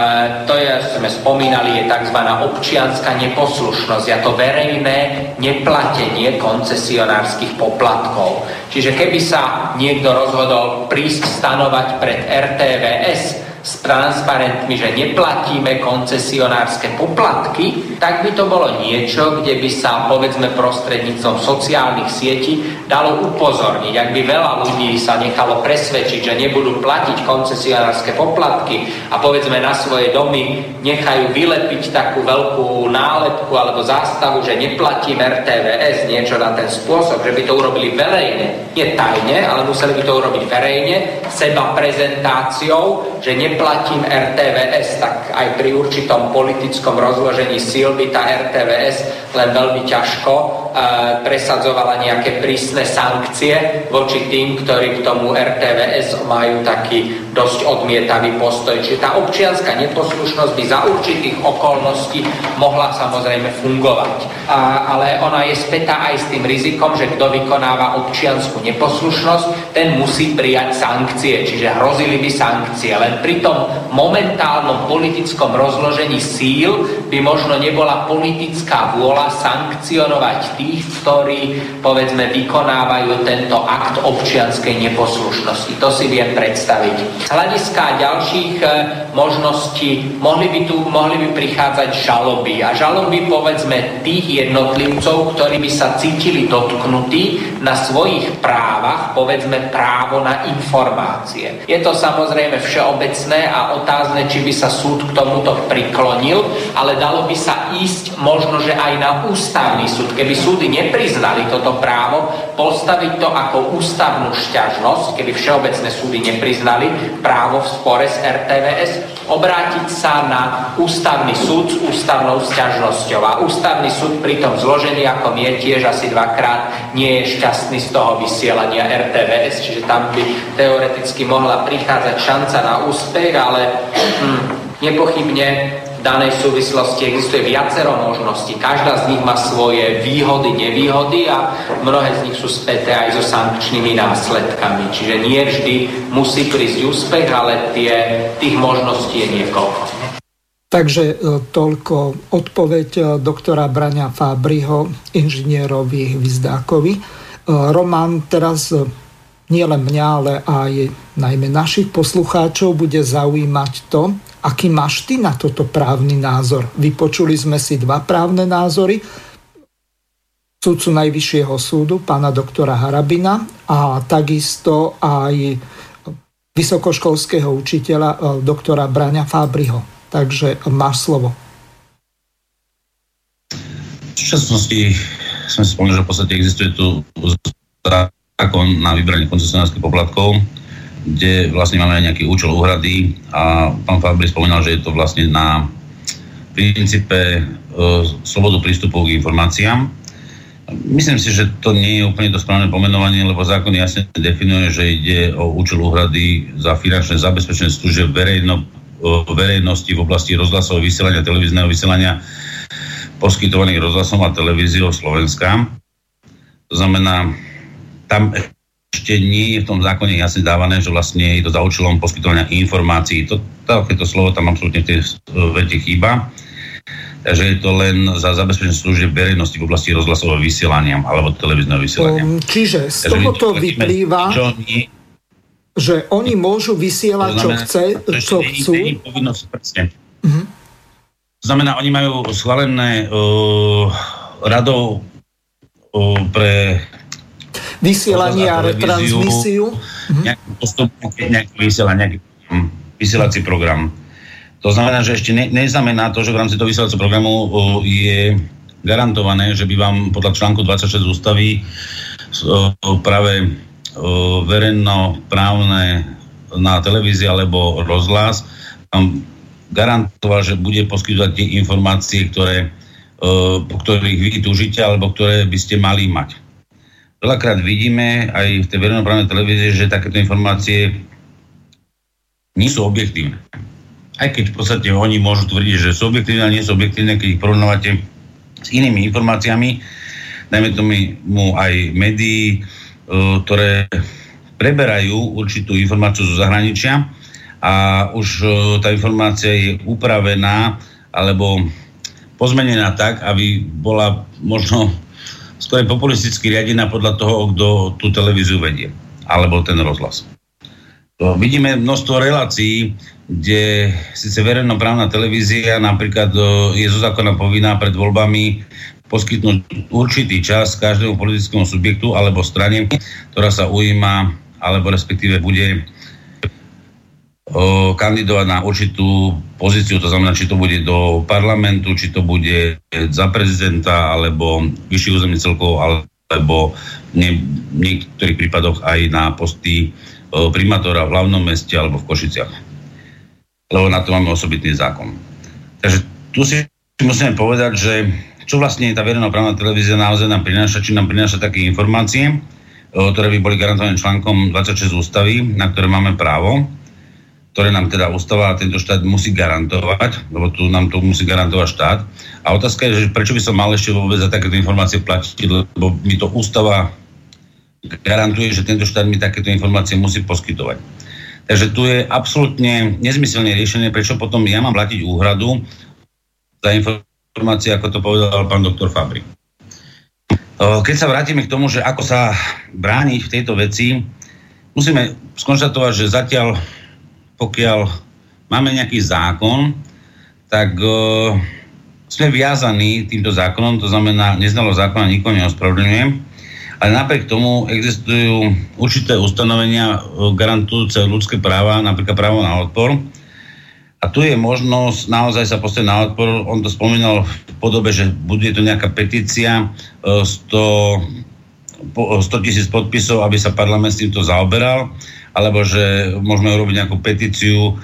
to je, sme spomínali, je tzv. občianská neposlušnosť a to verejné neplatenie koncesionárskych poplatkov. Čiže keby sa niekto rozhodol prísť stanovať pred RTVS, s transparentmi, že neplatíme koncesionárske poplatky, tak by to bolo niečo, kde by sa povedzme prostredníctvom sociálnych sietí dalo upozorniť. Ak by veľa ľudí sa nechalo presvedčiť, že nebudú platiť koncesionárske poplatky a povedzme na svoje domy nechajú vylepiť takú veľkú nálepku alebo zástavu, že neplatím RTVS, niečo na ten spôsob, že by to urobili verejne, nie tajne, ale museli by to urobiť verejne, seba prezentáciou, že ne neplatím RTVS, tak aj pri určitom politickom rozložení síl by tá RTVS len veľmi ťažko e, presadzovala nejaké prísne sankcie voči tým, ktorí k tomu RTVS majú taký dosť odmietavý postoj. Čiže tá občianská neposlušnosť by za určitých okolností mohla samozrejme fungovať. A, ale ona je spätá aj s tým rizikom, že kto vykonáva občianskú neposlušnosť, ten musí prijať sankcie, čiže hrozili by sankcie. Len pri tom momentálnom politickom rozložení síl by možno nebola politická vôľa sankcionovať tých, ktorí povedzme vykonávajú tento akt občianskej neposlušnosti. To si viem predstaviť. Z hľadiska ďalších e, možností mohli by tu mohli by prichádzať žaloby. A žaloby povedzme tých jednotlivcov, ktorí by sa cítili dotknutí na svojich právach, povedzme právo na informácie. Je to samozrejme všeobecné a otázne, či by sa súd k tomuto priklonil, ale dalo by sa ísť možno, že aj na ústavný súd. Keby súdy nepriznali toto právo, postaviť to ako ústavnú šťažnosť, keby všeobecné súdy nepriznali, právo v spore s RTVS, obrátiť sa na ústavný súd s ústavnou sťažnosťou. A ústavný súd pri tom zložení, ako je tiež asi dvakrát, nie je šťastný z toho vysielania RTVS, čiže tam by teoreticky mohla prichádzať šanca na úspech, ale hm, nepochybne danej súvislosti existuje viacero možností. Každá z nich má svoje výhody, nevýhody a mnohé z nich sú späté aj so sankčnými následkami. Čiže nie vždy musí prísť úspech, ale tie, tých možností je niekoľko. Takže e, toľko odpoveď e, doktora Braňa Fábriho, inžinierovi Vizdákovi. E, Roman, teraz nielen mňa, ale aj najmä našich poslucháčov bude zaujímať to, Aký máš ty na toto právny názor? Vypočuli sme si dva právne názory sudcu Najvyššieho súdu, pána doktora Harabina a takisto aj vysokoškolského učiteľa e, doktora Braňa Fábriho. Takže máš slovo. V súčasnosti sme spomínali, že v podstate existuje tu zákon na vybranie koncesionárskych poplatkov, kde vlastne máme aj nejaký účel úhrady a pán Fabri spomínal, že je to vlastne na princípe e, slobodu prístupu k informáciám. Myslím si, že to nie je úplne to správne pomenovanie, lebo zákon jasne definuje, že ide o účel úhrady za finančné zabezpečenie služieb verejno verejnosti v oblasti rozhlasového vysielania, televízneho vysielania poskytovaných rozhlasom a televíziou Slovenska. To znamená, tam ešte nie je v tom zákone jasne dávané, že vlastne je to za účelom poskytovania informácií. To, takéto slovo tam absolútne v tej vete chýba. Takže je to len za zabezpečenie služieb verejnosti v oblasti rozhlasového vysielania alebo televízneho vysielania. Um, čiže z tohoto vyplýva, čo nie, že oni môžu vysielať, čo, chce, čo chcú. Uh-huh. To znamená, oni majú schválené uh, radou uh, pre vysielanie a retransmisiu. Uh-huh. Nejaký postup, nejaký vysielací, nejaký hm, vysielací program. To znamená, že ešte ne, neznamená to, že v rámci toho vysielacieho programu uh, je garantované, že by vám podľa článku 26 ústavy uh, práve uh, verejnoprávne na televízii alebo rozhlas vám garantoval, že bude poskytovať tie informácie, ktoré, po ktorých vy túžite alebo ktoré by ste mali mať. Veľakrát vidíme aj v tej verejnoprávnej televízii, že takéto informácie nie sú objektívne. Aj keď v podstate oni môžu tvrdiť, že sú objektívne, ale nie sú objektívne, keď ich porovnávate s inými informáciami, dajme tomu aj médií, e, ktoré preberajú určitú informáciu zo zahraničia a už e, tá informácia je upravená alebo pozmenená tak, aby bola možno skôr populisticky riadená podľa toho, kto tú televíziu vedie alebo ten rozhlas. To vidíme množstvo relácií, kde síce verejnoprávna televízia napríklad je zo zákona povinná pred voľbami poskytnúť určitý čas každému politickému subjektu alebo strane, ktorá sa ujíma alebo respektíve bude kandidovať na určitú pozíciu, to znamená, či to bude do parlamentu, či to bude za prezidenta, alebo vyšších územných celkov, alebo v niektorých prípadoch aj na posty primátora v hlavnom meste alebo v Košiciach. Lebo na to máme osobitný zákon. Takže tu si musíme povedať, že čo vlastne tá verejnoprávna televízia naozaj nám prináša, či nám prináša také informácie, ktoré by boli garantované článkom 26 ústavy, na ktoré máme právo, ktoré nám teda ústava a tento štát musí garantovať, lebo tu nám to musí garantovať štát. A otázka je, že prečo by som mal ešte vôbec za takéto informácie platiť, lebo mi to ústava garantuje, že tento štát mi takéto informácie musí poskytovať. Takže tu je absolútne nezmyselné riešenie, prečo potom ja mám platiť úhradu za informácie, ako to povedal pán doktor Fabri. Keď sa vrátime k tomu, že ako sa brániť v tejto veci, musíme skonštatovať, že zatiaľ, pokiaľ máme nejaký zákon, tak uh, sme viazaní týmto zákonom, to znamená, neznalo zákona nikoho neospravedlňujem, ale napriek tomu existujú určité ustanovenia e, garantujúce ľudské práva, napríklad právo na odpor. A tu je možnosť naozaj sa postaviť na odpor. On to spomínal v podobe, že bude to nejaká petícia 100 e, tisíc podpisov, aby sa parlament s týmto zaoberal, alebo že môžeme urobiť nejakú petíciu,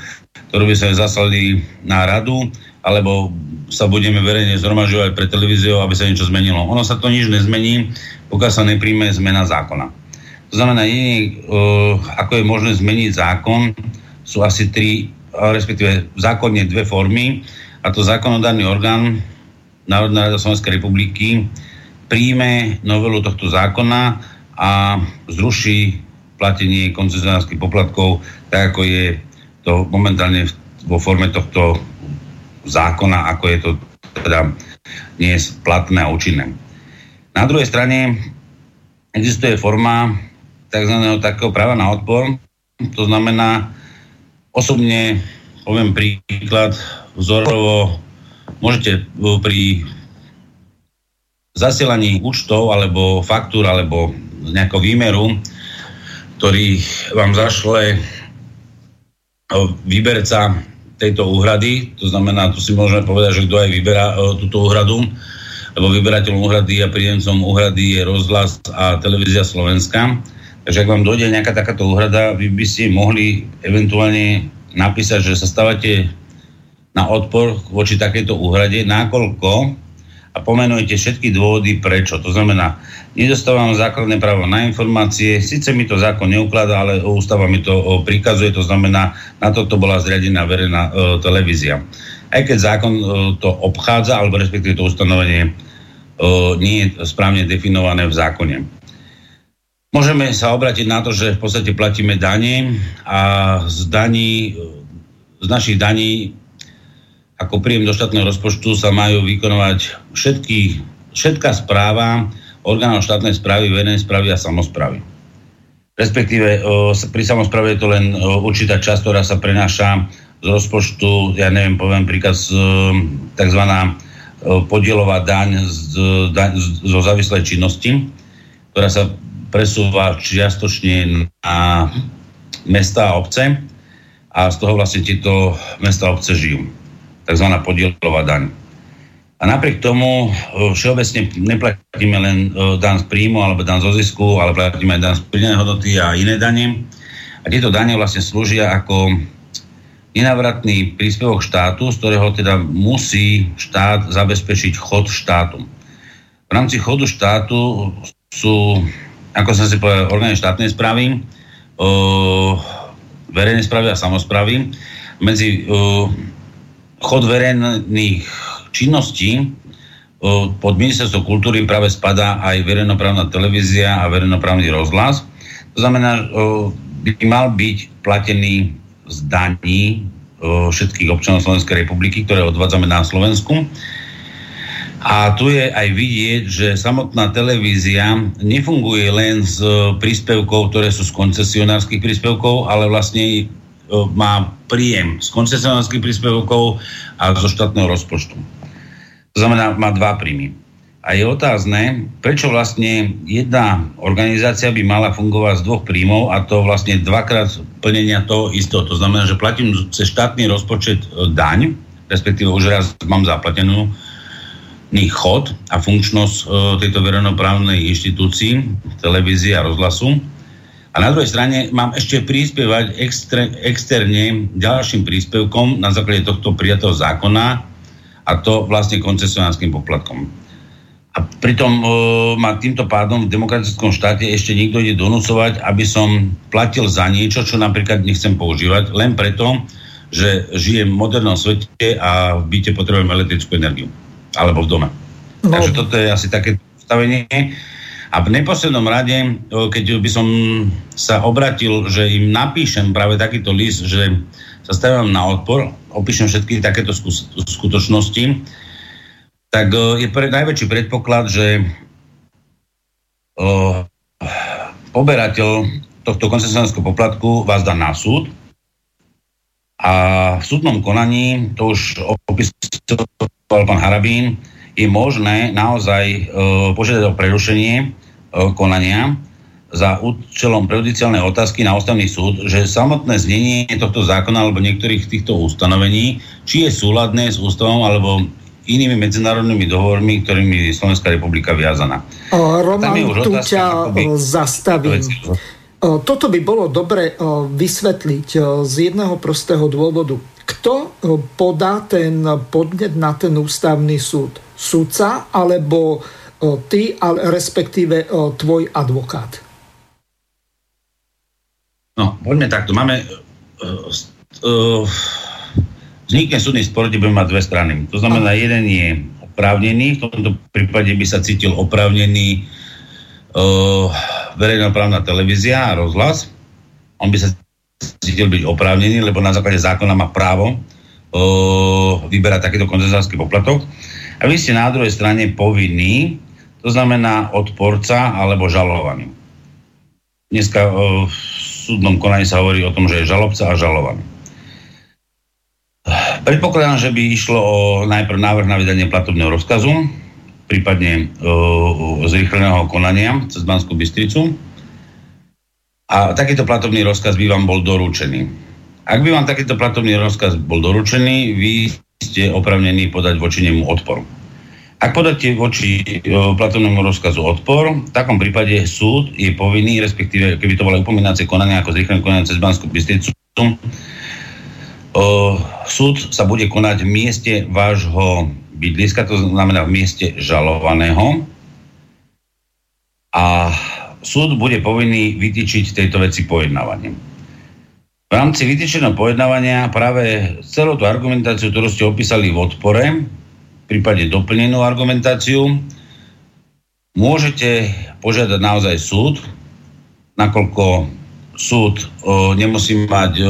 ktorú by sa zaslali na radu, alebo sa budeme verejne zhromažďovať pre televíziu, aby sa niečo zmenilo. Ono sa to nič nezmení, pokiaľ sa nepríjme zmena zákona. To znamená, jediný, uh, ako je možné zmeniť zákon, sú asi tri, respektíve zákonne dve formy, a to zákonodárny orgán Národná rada Slovenskej republiky príjme novelu tohto zákona a zruší platenie koncesionárskych poplatkov, tak ako je to momentálne vo forme tohto zákona, ako je to teda dnes platné a účinné. Na druhej strane existuje forma tzv. takého práva na odpor. To znamená, osobne poviem príklad, vzorovo môžete pri zasielaní účtov alebo faktúr alebo nejakého výmeru, ktorý vám zašle výberca tejto úhrady, to znamená, tu si môžeme povedať, že kto aj vyberá túto úhradu, lebo vyberateľom úhrady a príjemcom úhrady je rozhlas a televízia Slovenska. Takže ak vám dojde nejaká takáto úhrada, vy by ste mohli eventuálne napísať, že sa stávate na odpor voči takejto úhrade, nakoľko a pomenujete všetky dôvody prečo. To znamená, nedostávam základné právo na informácie, síce mi to zákon neukladá, ale ústava mi to prikazuje, to znamená, na toto bola zriadená verejná e, televízia. Aj keď zákon e, to obchádza, alebo respektíve to ustanovenie e, nie je správne definované v zákone. Môžeme sa obrátiť na to, že v podstate platíme dane a z daní, z našich daní ako príjem do štátneho rozpočtu sa majú vykonovať všetky, všetká správa orgánov štátnej správy, verejnej správy a samozprávy. Respektíve pri samozpráve je to len určitá časť, ktorá sa prenáša z rozpočtu, ja neviem, poviem príklad, tzv. podielová daň daň zo závislej činnosti, ktorá sa presúva čiastočne na mesta a obce a z toho vlastne tieto mesta a obce žijú tzv. podielová daň. A napriek tomu e, všeobecne neplatíme len e, dan z príjmu alebo dan zo zisku, ale platíme aj dan z príjmenej hodnoty a iné dane. A tieto dane vlastne slúžia ako nenavratný príspevok štátu, z ktorého teda musí štát zabezpečiť chod štátu. V rámci chodu štátu sú, ako som si povedal, orgány štátnej správy, e, verejnej správy a samozprávy. Medzi chod verejných činností pod ministerstvo kultúry práve spadá aj verejnoprávna televízia a verejnoprávny rozhlas. To znamená, by mal byť platený z daní všetkých občanov Slovenskej republiky, ktoré odvádzame na Slovensku. A tu je aj vidieť, že samotná televízia nefunguje len z príspevkov, ktoré sú z koncesionárskych príspevkov, ale vlastne má príjem z koncesionárskych príspevkov a zo štátneho rozpočtu. To znamená, má dva príjmy. A je otázne, prečo vlastne jedna organizácia by mala fungovať z dvoch príjmov a to vlastne dvakrát plnenia toho istého. To znamená, že platím cez štátny rozpočet e, daň, respektíve už raz mám zaplatenú chod a funkčnosť e, tejto verejnoprávnej inštitúcii, televízie a rozhlasu a na druhej strane mám ešte prispievať extre, externe ďalším príspevkom na základe tohto prijatého zákona a to vlastne koncesionárským poplatkom. A pritom e, ma týmto pádom v demokratickom štáte ešte nikto ide donúcovať, aby som platil za niečo, čo napríklad nechcem používať, len preto, že žijem v modernom svete a v byte potrebujem elektrickú energiu. Alebo v dome. No. Takže toto je asi také stavenie. A v neposlednom rade, keď by som sa obratil, že im napíšem práve takýto list, že sa stavím na odpor, opíšem všetky takéto skutočnosti, tak je pre, najväčší predpoklad, že poberateľ tohto koncesionárskeho poplatku vás dá na súd. A v súdnom konaní, to už opisoval pán Harabín, je možné naozaj e, požiadať o prerušenie e, konania za účelom prejudiciálnej otázky na ústavný súd, že samotné znenie tohto zákona alebo niektorých týchto ustanovení, či je súladné s ústavom alebo inými medzinárodnými dohovormi, ktorými Slovenská republika viazaná. O, Roman, tu ťa akoby... zastavím. Toto by bolo dobre vysvetliť z jedného prostého dôvodu. Kto podá ten podnet na ten ústavný súd? Sudca alebo ty, ale respektíve tvoj advokát? No, poďme takto. Máme uh, vznikne súdny spor, kde budeme mať dve strany. To znamená, Aha. jeden je oprávnený, v tomto prípade by sa cítil oprávnený uh, verejnoprávna televízia a rozhlas. On by sa cítil byť oprávnený, lebo na základe zákona má právo uh, vyberať takýto koncenzársky poplatok. A vy ste na druhej strane povinní, to znamená odporca alebo žalovaný. Dneska v súdnom konaní sa hovorí o tom, že je žalobca a žalovaný. Predpokladám, že by išlo o najprv návrh na vydanie platobného rozkazu, prípadne o, zrýchleného konania cez Banskú Bystricu. A takýto platobný rozkaz by vám bol doručený. Ak by vám takýto platobný rozkaz bol doručený, vy ste opravnení podať voči nemu odpor. Ak podáte voči e, platovnému rozkazu odpor, v takom prípade súd je povinný, respektíve keby to bolo upomínacie konanie ako zrýchlené konanie cez Banskú Bystricu, súd sa bude konať v mieste vášho bydliska, to znamená v mieste žalovaného. A súd bude povinný vytýčiť tejto veci pojednávanie. V rámci vytýčeného pojednávania práve celú tú argumentáciu, ktorú ste opísali v odpore, v prípade doplnenú argumentáciu, môžete požiadať naozaj súd, nakoľko súd o, nemusí mať, o,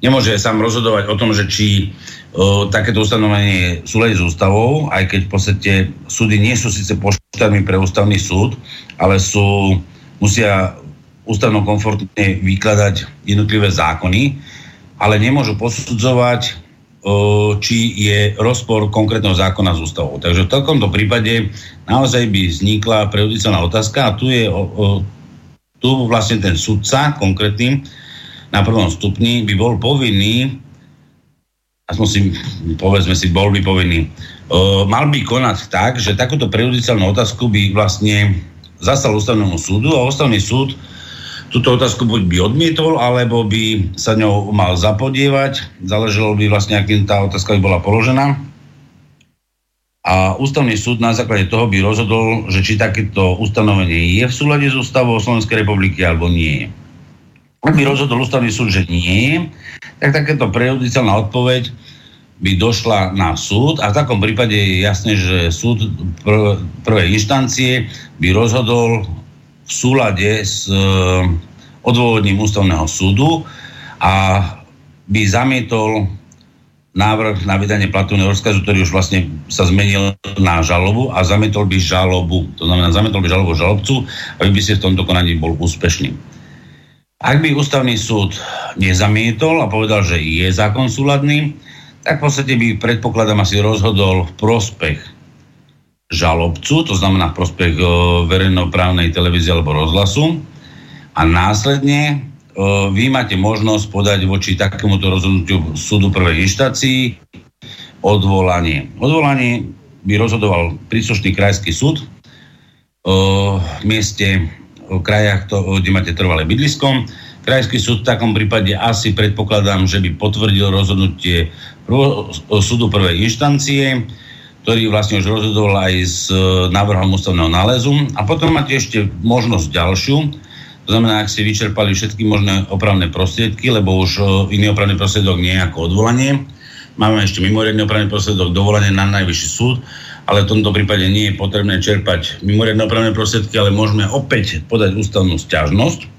nemôže sám rozhodovať o tom, že či o, takéto ustanovenie sú s ústavou, aj keď v podstate súdy nie sú síce poštami pre ústavný súd, ale sú, musia ústavno komfortne vykladať jednotlivé zákony, ale nemôžu posudzovať či je rozpor konkrétneho zákona s ústavou. Takže v takomto prípade naozaj by vznikla prejudiciálna otázka a tu je tu vlastne ten sudca konkrétny na prvom stupni by bol povinný aspoň si, povedzme si, bol by povinný, o, mal by konať tak, že takúto prejudiciálnu otázku by vlastne zastal ústavnému súdu a ústavný súd túto otázku buď by odmietol, alebo by sa ňou mal zapodievať. Záleželo by vlastne, akým tá otázka by bola položená. A ústavný súd na základe toho by rozhodol, že či takéto ustanovenie je v súlade s ústavou Slovenskej republiky alebo nie je. Ak by rozhodol ústavný súd, že nie tak takéto prejudiciálna odpoveď by došla na súd a v takom prípade je jasné, že súd pr- prvej inštancie by rozhodol v súlade s e, odôvodním ústavného súdu a by zamietol návrh na vydanie platného rozkazu, ktorý už vlastne sa zmenil na žalobu a zamietol by žalobu. To znamená, zamietol by žalobu žalobcu, aby by si v tomto konaní bol úspešný. Ak by ústavný súd nezamietol a povedal, že je zákon súladný, tak v podstate by, predpokladám, asi rozhodol v prospech žalobcu, to znamená v prospech e, verejnoprávnej televízie alebo rozhlasu. A následne e, vy máte možnosť podať voči takémuto rozhodnutiu súdu prvej inštácii odvolanie. Odvolanie by rozhodoval príslušný krajský súd e, v mieste, v krajach, to, kde máte trvalé bydlisko. Krajský súd v takom prípade asi predpokladám, že by potvrdil rozhodnutie prvo, súdu prvej inštancie ktorý vlastne už rozhodol aj s e, návrhom ústavného nálezu. A potom máte ešte možnosť ďalšiu, to znamená, ak ste vyčerpali všetky možné opravné prostriedky, lebo už e, iný opravný prostriedok nie je ako odvolanie. Máme ešte mimoriadný opravný prostriedok dovolenie na najvyšší súd, ale v tomto prípade nie je potrebné čerpať mimoriadne opravné prostriedky, ale môžeme opäť podať ústavnú stiažnosť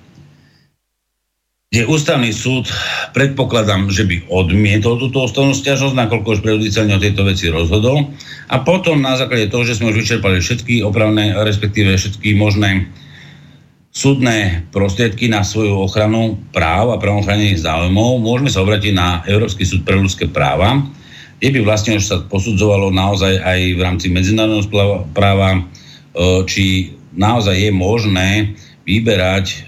kde ústavný súd predpokladám, že by odmietol túto ústavnú stiažnosť, nakoľko už prejudiciálne o tejto veci rozhodol. A potom na základe toho, že sme už vyčerpali všetky opravné, respektíve všetky možné súdne prostriedky na svoju ochranu práv a pravochranených záujmov, môžeme sa obratiť na Európsky súd pre ľudské práva, kde by vlastne už sa posudzovalo naozaj aj v rámci medzinárodného práva, e, či naozaj je možné vyberať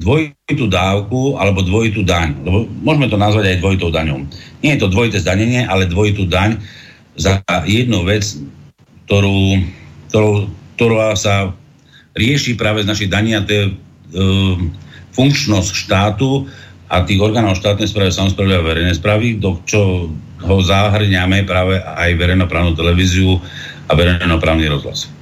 dvojitú dávku alebo dvojitú daň. Lebo môžeme to nazvať aj dvojitou daňou. Nie je to dvojité zdanenie, ale dvojitú daň za jednu vec, ktorú, ktorú, ktorá sa rieši práve z našich daní a to je e, funkčnosť štátu a tých orgánov štátnej správy, samozprávy a verejnej správy, do čo ho zahrňame práve aj verejnoprávnu televíziu a verejnoprávny rozhlas.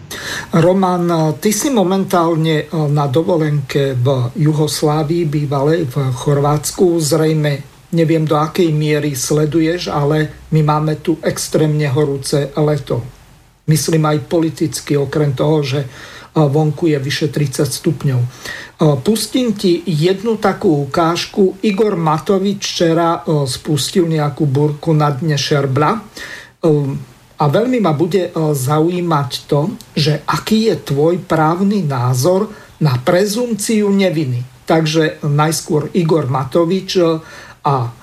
Roman, ty si momentálne eh, na dovolenke v Juhoslávii, bývalej v Chorvátsku. Zrejme neviem do akej miery sleduješ, ale my máme tu extrémne horúce leto. Myslím aj politicky, okrem toho, že eh, vonku je vyše 30 stupňov. Eh, pustím ti jednu takú ukážku. Igor Matovič včera spustil nejakú burku na dne Šerbla a veľmi ma bude e, zaujímať to, že aký je tvoj právny názor na prezumciu neviny. Takže najskôr Igor Matovič e, a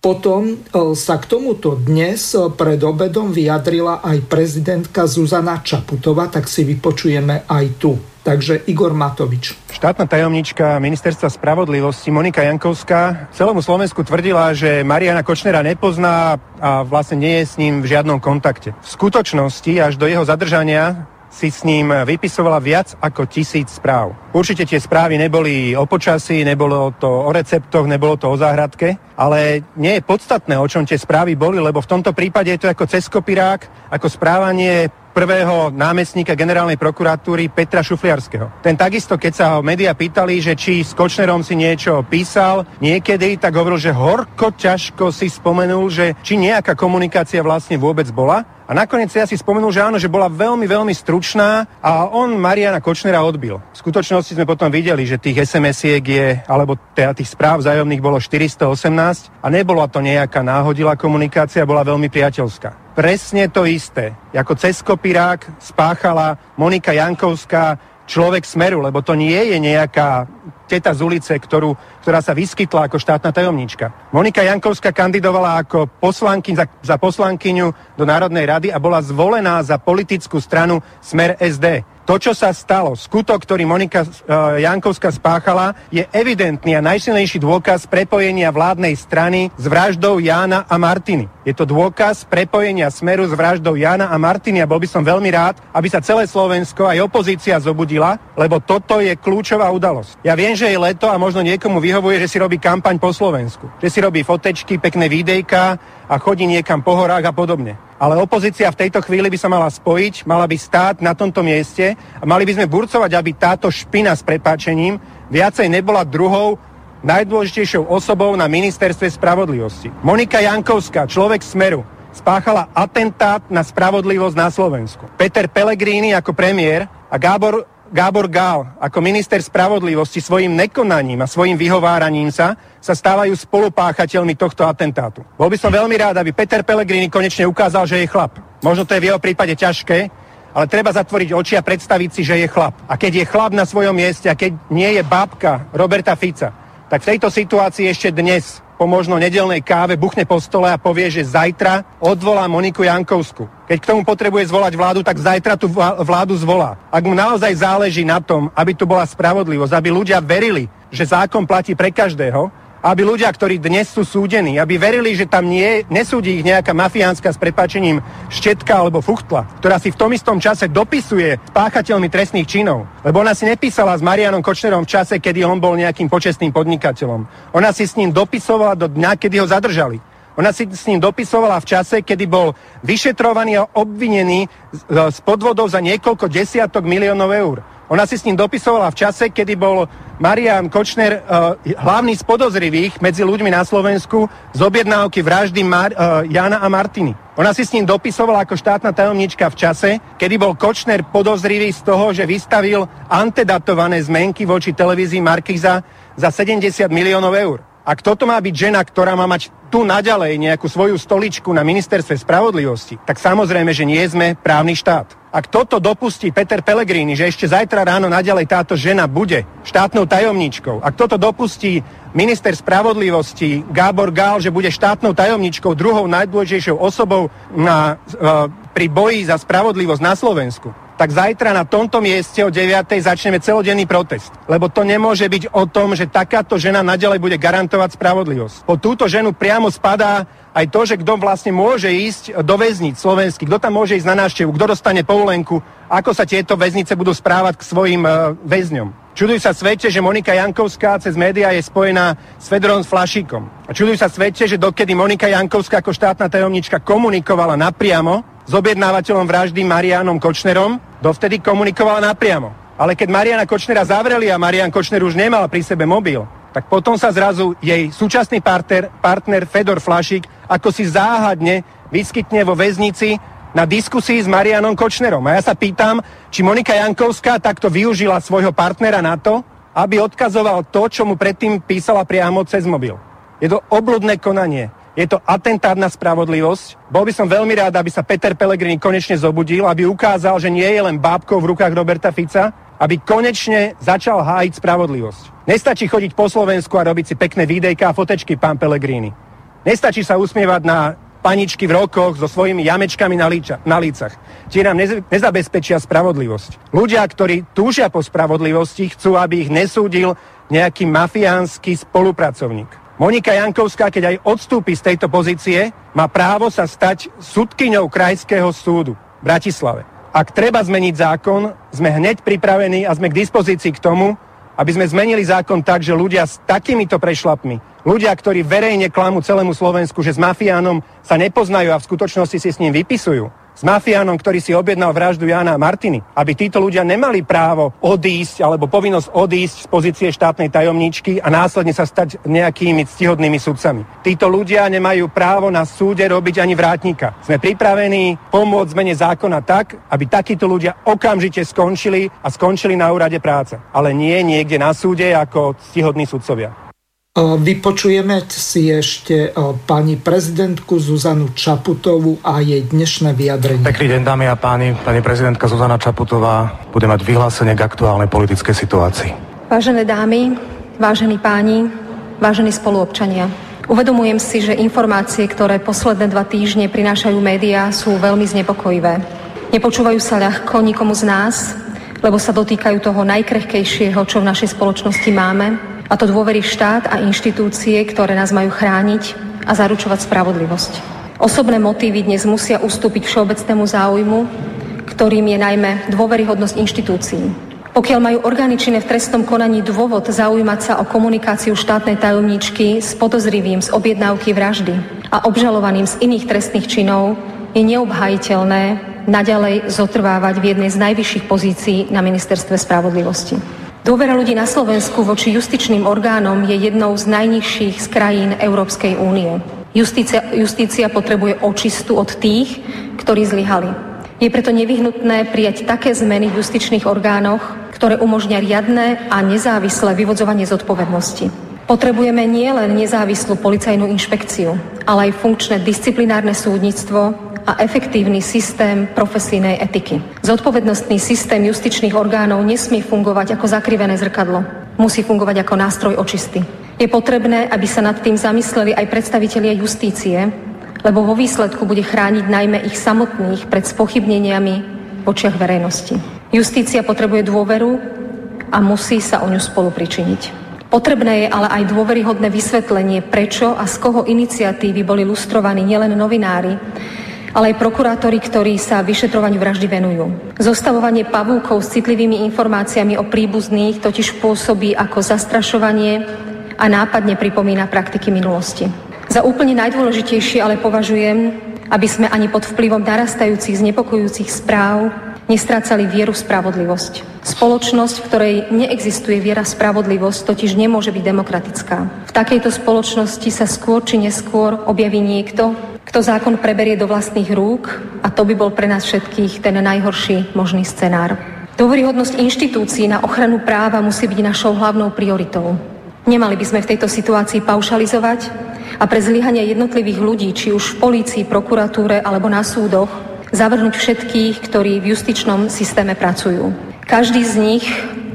potom e, sa k tomuto dnes pred obedom vyjadrila aj prezidentka Zuzana Čaputová, tak si vypočujeme aj tu. Takže Igor Matovič. Štátna tajomnička ministerstva spravodlivosti Monika Jankovská celému Slovensku tvrdila, že Mariana Kočnera nepozná a vlastne nie je s ním v žiadnom kontakte. V skutočnosti až do jeho zadržania si s ním vypisovala viac ako tisíc správ. Určite tie správy neboli o počasí, nebolo to o receptoch, nebolo to o záhradke, ale nie je podstatné, o čom tie správy boli, lebo v tomto prípade je to ako cez kopirák, ako správanie prvého námestníka generálnej prokuratúry Petra Šufliarského. Ten takisto, keď sa ho médiá pýtali, že či s Kočnerom si niečo písal niekedy, tak hovoril, že horko ťažko si spomenul, že či nejaká komunikácia vlastne vôbec bola. A nakoniec ja si spomenul, že áno, že bola veľmi, veľmi stručná a on Mariana Kočnera odbil. V skutočnosti sme potom videli, že tých SMS-iek je, alebo teda tých správ vzájomných bolo 418 a nebola to nejaká náhodilá komunikácia, bola veľmi priateľská. Presne to isté, ako cez kopirák spáchala Monika Jankovská človek smeru, lebo to nie je nejaká teta z ulice, ktorú, ktorá sa vyskytla ako štátna tajomníčka. Monika Jankovská kandidovala ako poslanky, za, za poslankyňu do Národnej rady a bola zvolená za politickú stranu Smer SD. To, čo sa stalo, skutok, ktorý Monika uh, Jankovská spáchala, je evidentný a najsilnejší dôkaz prepojenia vládnej strany s vraždou Jána a Martiny. Je to dôkaz prepojenia smeru s vraždou Jana a Martiny a bol by som veľmi rád, aby sa celé Slovensko aj opozícia zobudila, lebo toto je kľúčová udalosť. Ja viem, že je leto a možno niekomu vyhovuje, že si robí kampaň po Slovensku. Že si robí fotečky, pekné videjka a chodí niekam po horách a podobne. Ale opozícia v tejto chvíli by sa mala spojiť, mala by stáť na tomto mieste a mali by sme burcovať, aby táto špina s prepáčením viacej nebola druhou najdôležitejšou osobou na ministerstve spravodlivosti. Monika Jankovská, človek Smeru, spáchala atentát na spravodlivosť na Slovensku. Peter Pellegrini ako premiér a Gábor Gábor Gál ako minister spravodlivosti svojim nekonaním a svojim vyhováraním sa sa stávajú spolupáchateľmi tohto atentátu. Bol by som veľmi rád, aby Peter Pellegrini konečne ukázal, že je chlap. Možno to je v jeho prípade ťažké, ale treba zatvoriť oči a predstaviť si, že je chlap. A keď je chlap na svojom mieste a keď nie je bábka Roberta Fica, tak v tejto situácii ešte dnes po možno nedelnej káve buchne po stole a povie, že zajtra odvolá Moniku Jankovsku. Keď k tomu potrebuje zvolať vládu, tak zajtra tú vládu zvolá. Ak mu naozaj záleží na tom, aby tu bola spravodlivosť, aby ľudia verili, že zákon platí pre každého, aby ľudia, ktorí dnes sú súdení, aby verili, že tam nie, nesúdi ich nejaká mafiánska s prepačením štetka alebo fuchtla, ktorá si v tom istom čase dopisuje páchateľmi trestných činov. Lebo ona si nepísala s Marianom Kočnerom v čase, kedy on bol nejakým počestným podnikateľom. Ona si s ním dopisovala do dňa, kedy ho zadržali. Ona si s ním dopisovala v čase, kedy bol vyšetrovaný a obvinený z podvodov za niekoľko desiatok miliónov eur. Ona si s ním dopisovala v čase, kedy bol Marian Kočner uh, hlavný z podozrivých medzi ľuďmi na Slovensku z objednávky vraždy Mar- uh, Jana a Martiny. Ona si s ním dopisovala ako štátna tajomnička v čase, kedy bol Kočner podozrivý z toho, že vystavil antedatované zmenky voči televízii Markiza za 70 miliónov eur. Ak toto má byť žena, ktorá má mať tu naďalej nejakú svoju stoličku na ministerstve spravodlivosti, tak samozrejme, že nie sme právny štát. Ak toto dopustí Peter Pellegrini, že ešte zajtra ráno naďalej táto žena bude štátnou tajomničkou, ak toto dopustí minister spravodlivosti Gábor Gál, že bude štátnou tajomničkou, druhou najdôležitejšou osobou na, uh, pri boji za spravodlivosť na Slovensku, tak zajtra na tomto mieste o 9. začneme celodenný protest. Lebo to nemôže byť o tom, že takáto žena nadalej bude garantovať spravodlivosť. Po túto ženu priamo spadá aj to, že kto vlastne môže ísť do väznic slovenských, kto tam môže ísť na návštevu, kto dostane povolenku, ako sa tieto väznice budú správať k svojim uh, väzňom. Čuduj sa svete, že Monika Jankovská cez médiá je spojená s Fedorom Flašíkom. A čuduj sa svete, že dokedy Monika Jankovská ako štátna tajomnička komunikovala napriamo s objednávateľom vraždy Marianom Kočnerom, dovtedy komunikovala napriamo. Ale keď Mariana Kočnera zavreli a Marian Kočner už nemal pri sebe mobil, tak potom sa zrazu jej súčasný partner, partner Fedor Flašik ako si záhadne vyskytne vo väznici na diskusii s Marianom Kočnerom. A ja sa pýtam, či Monika Jankovská takto využila svojho partnera na to, aby odkazoval to, čo mu predtým písala priamo cez mobil. Je to obludné konanie. Je to atentát na spravodlivosť. Bol by som veľmi rád, aby sa Peter Pellegrini konečne zobudil, aby ukázal, že nie je len bábkou v rukách Roberta Fica, aby konečne začal hájiť spravodlivosť. Nestačí chodiť po Slovensku a robiť si pekné videjka a fotečky, pán Pellegrini. Nestačí sa usmievať na paničky v rokoch so svojimi jamečkami na, líča, na lícach. Tie nám nez, nezabezpečia spravodlivosť. Ľudia, ktorí túžia po spravodlivosti, chcú, aby ich nesúdil nejaký mafiánsky spolupracovník. Monika Jankovská, keď aj odstúpi z tejto pozície, má právo sa stať sudkyňou Krajského súdu v Bratislave. Ak treba zmeniť zákon, sme hneď pripravení a sme k dispozícii k tomu, aby sme zmenili zákon tak, že ľudia s takýmito prešlapmi, ľudia, ktorí verejne klamú celému Slovensku, že s mafiánom sa nepoznajú a v skutočnosti si s ním vypisujú, s mafiánom, ktorý si objednal vraždu Jana a Martiny, aby títo ľudia nemali právo odísť alebo povinnosť odísť z pozície štátnej tajomníčky a následne sa stať nejakými ctihodnými sudcami. Títo ľudia nemajú právo na súde robiť ani vrátnika. Sme pripravení pomôcť zmene zákona tak, aby takíto ľudia okamžite skončili a skončili na úrade práce. Ale nie niekde na súde ako ctihodní sudcovia. Vypočujeme si ešte pani prezidentku Zuzanu Čaputovú a jej dnešné vyjadrenie. Pekný deň, dámy a páni. Pani prezidentka Zuzana Čaputová bude mať vyhlásenie k aktuálnej politickej situácii. Vážené dámy, vážení páni, vážení spoluobčania. Uvedomujem si, že informácie, ktoré posledné dva týždne prinášajú médiá, sú veľmi znepokojivé. Nepočúvajú sa ľahko nikomu z nás, lebo sa dotýkajú toho najkrehkejšieho, čo v našej spoločnosti máme, a to dôvery štát a inštitúcie, ktoré nás majú chrániť a zaručovať spravodlivosť. Osobné motívy dnes musia ustúpiť všeobecnému záujmu, ktorým je najmä dôveryhodnosť inštitúcií. Pokiaľ majú orgány v trestnom konaní dôvod zaujímať sa o komunikáciu štátnej tajomníčky s podozrivým z objednávky vraždy a obžalovaným z iných trestných činov, je neobhajiteľné naďalej zotrvávať v jednej z najvyšších pozícií na ministerstve spravodlivosti. Dôvera ľudí na Slovensku voči justičným orgánom je jednou z najnižších z krajín Európskej únie. Justícia, justícia potrebuje očistu od tých, ktorí zlyhali. Je preto nevyhnutné prijať také zmeny v justičných orgánoch, ktoré umožňa riadne a nezávislé vyvodzovanie zodpovednosti. Potrebujeme nielen nezávislú policajnú inšpekciu, ale aj funkčné disciplinárne súdnictvo a efektívny systém profesijnej etiky. Zodpovednostný systém justičných orgánov nesmie fungovať ako zakrivené zrkadlo. Musí fungovať ako nástroj očisty. Je potrebné, aby sa nad tým zamysleli aj predstavitelia justície, lebo vo výsledku bude chrániť najmä ich samotných pred spochybneniami v očiach verejnosti. Justícia potrebuje dôveru a musí sa o ňu spolu pričiniť. Potrebné je ale aj dôveryhodné vysvetlenie, prečo a z koho iniciatívy boli lustrovaní nielen novinári, ale aj prokurátori, ktorí sa vyšetrovaniu vraždy venujú. Zostavovanie pavúkov s citlivými informáciami o príbuzných totiž pôsobí ako zastrašovanie a nápadne pripomína praktiky minulosti. Za úplne najdôležitejšie ale považujem, aby sme ani pod vplyvom narastajúcich znepokojujúcich správ nestrácali vieru v spravodlivosť. Spoločnosť, v ktorej neexistuje viera v spravodlivosť, totiž nemôže byť demokratická. V takejto spoločnosti sa skôr či neskôr objaví niekto, kto zákon preberie do vlastných rúk a to by bol pre nás všetkých ten najhorší možný scenár. Dôveryhodnosť inštitúcií na ochranu práva musí byť našou hlavnou prioritou. Nemali by sme v tejto situácii paušalizovať a pre zlyhania jednotlivých ľudí, či už v polícii, prokuratúre alebo na súdoch, zavrhnúť všetkých, ktorí v justičnom systéme pracujú. Každý z nich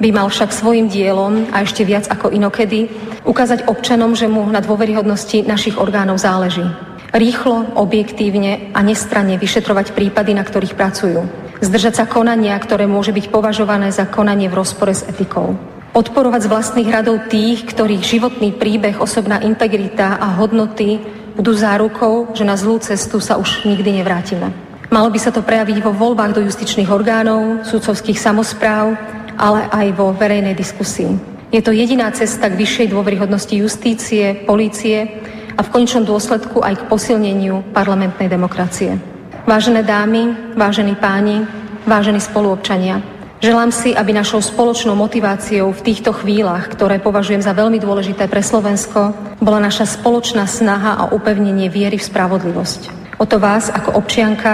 by mal však svojim dielom a ešte viac ako inokedy ukázať občanom, že mu na dôveryhodnosti našich orgánov záleží rýchlo, objektívne a nestranne vyšetrovať prípady, na ktorých pracujú. Zdržať sa konania, ktoré môže byť považované za konanie v rozpore s etikou. Podporovať z vlastných radov tých, ktorých životný príbeh, osobná integrita a hodnoty budú zárukou, že na zlú cestu sa už nikdy nevrátime. Malo by sa to prejaviť vo voľbách do justičných orgánov, sudcovských samozpráv, ale aj vo verejnej diskusii. Je to jediná cesta k vyššej dôveryhodnosti justície, polície a v končnom dôsledku aj k posilneniu parlamentnej demokracie. Vážené dámy, vážení páni, vážení spoluobčania, Želám si, aby našou spoločnou motiváciou v týchto chvíľach, ktoré považujem za veľmi dôležité pre Slovensko, bola naša spoločná snaha a upevnenie viery v spravodlivosť. O to vás ako občianka,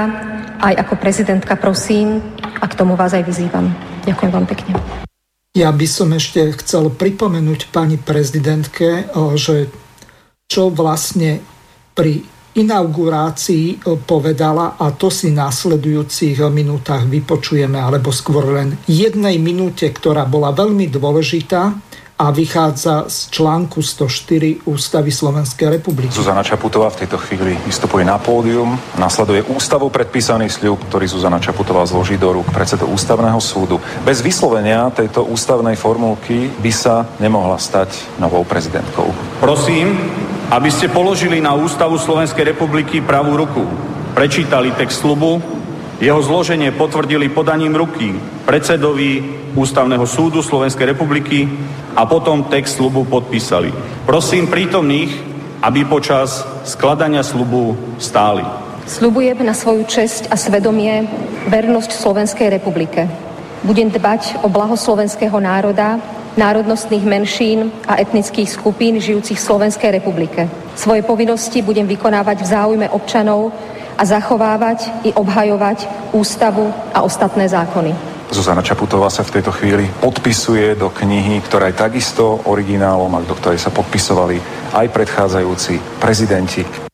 aj ako prezidentka prosím a k tomu vás aj vyzývam. Ďakujem vám pekne. Ja by som ešte chcel pripomenúť pani prezidentke, že čo vlastne pri inaugurácii povedala a to si v následujúcich minútach vypočujeme, alebo skôr len jednej minúte, ktorá bola veľmi dôležitá a vychádza z článku 104 Ústavy Slovenskej republiky. Zuzana Čaputová v tejto chvíli vystupuje na pódium. Nasleduje ústavou predpísaný sľub, ktorý Zuzana Čaputová zloží do rúk predsedu ústavného súdu. Bez vyslovenia tejto ústavnej formulky by sa nemohla stať novou prezidentkou. Prosím, aby ste položili na Ústavu Slovenskej republiky pravú ruku, prečítali text slubu Jeho zloženie potvrdili podaním ruky predsedovi Ústavného súdu Slovenskej republiky a potom text slubu podpísali. Prosím prítomných, aby počas skladania slubu stáli. Sľubujem na svoju česť a svedomie vernosť Slovenskej republike. Budem dbať o blaho slovenského národa, národnostných menšín a etnických skupín žijúcich v Slovenskej republike. Svoje povinnosti budem vykonávať v záujme občanov a zachovávať i obhajovať ústavu a ostatné zákony. Zuzana Čaputová sa v tejto chvíli podpisuje do knihy, ktorá je takisto originálom a do ktorej sa podpisovali aj predchádzajúci prezidenti.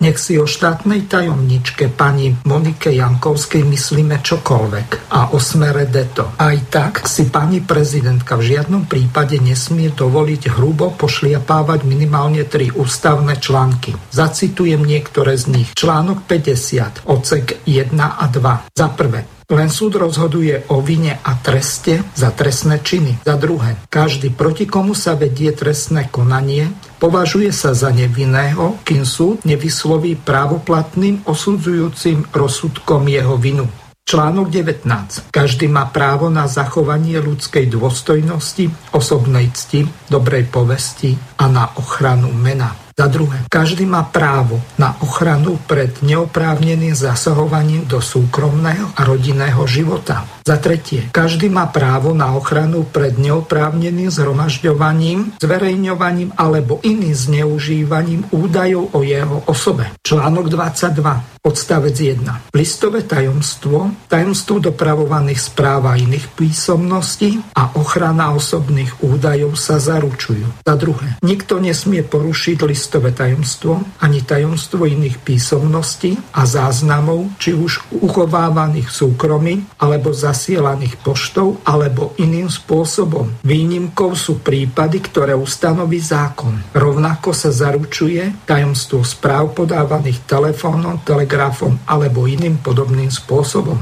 Nech si o štátnej tajomničke pani Monike Jankovskej myslíme čokoľvek a o smere deto. Aj tak si pani prezidentka v žiadnom prípade nesmie dovoliť hrubo pošliapávať minimálne tri ústavné články. Zacitujem niektoré z nich. Článok 50, odsek 1 a 2. Za prvé, len súd rozhoduje o vine a treste za trestné činy. Za druhé, každý proti komu sa vedie trestné konanie, považuje sa za nevinného, kým súd nevysloví právoplatným osudzujúcim rozsudkom jeho vinu. Článok 19. Každý má právo na zachovanie ľudskej dôstojnosti, osobnej cti, dobrej povesti a na ochranu mena. Za druhé, každý má právo na ochranu pred neoprávneným zasahovaním do súkromného a rodinného života. Za tretie, každý má právo na ochranu pred neoprávneným zhromažďovaním, zverejňovaním alebo iným zneužívaním údajov o jeho osobe. Článok 22, odstavec 1. Listové tajomstvo, tajomstvo dopravovaných správ a iných písomností a ochrana osobných údajov sa zaručujú. Za druhé, nikto nesmie porušiť listové tajomstvo ani tajomstvo iných písomností a záznamov, či už uchovávaných súkromí alebo zas zasielaných poštou alebo iným spôsobom. Výnimkou sú prípady, ktoré ustanoví zákon. Rovnako sa zaručuje tajomstvo správ podávaných telefónom, telegrafom alebo iným podobným spôsobom.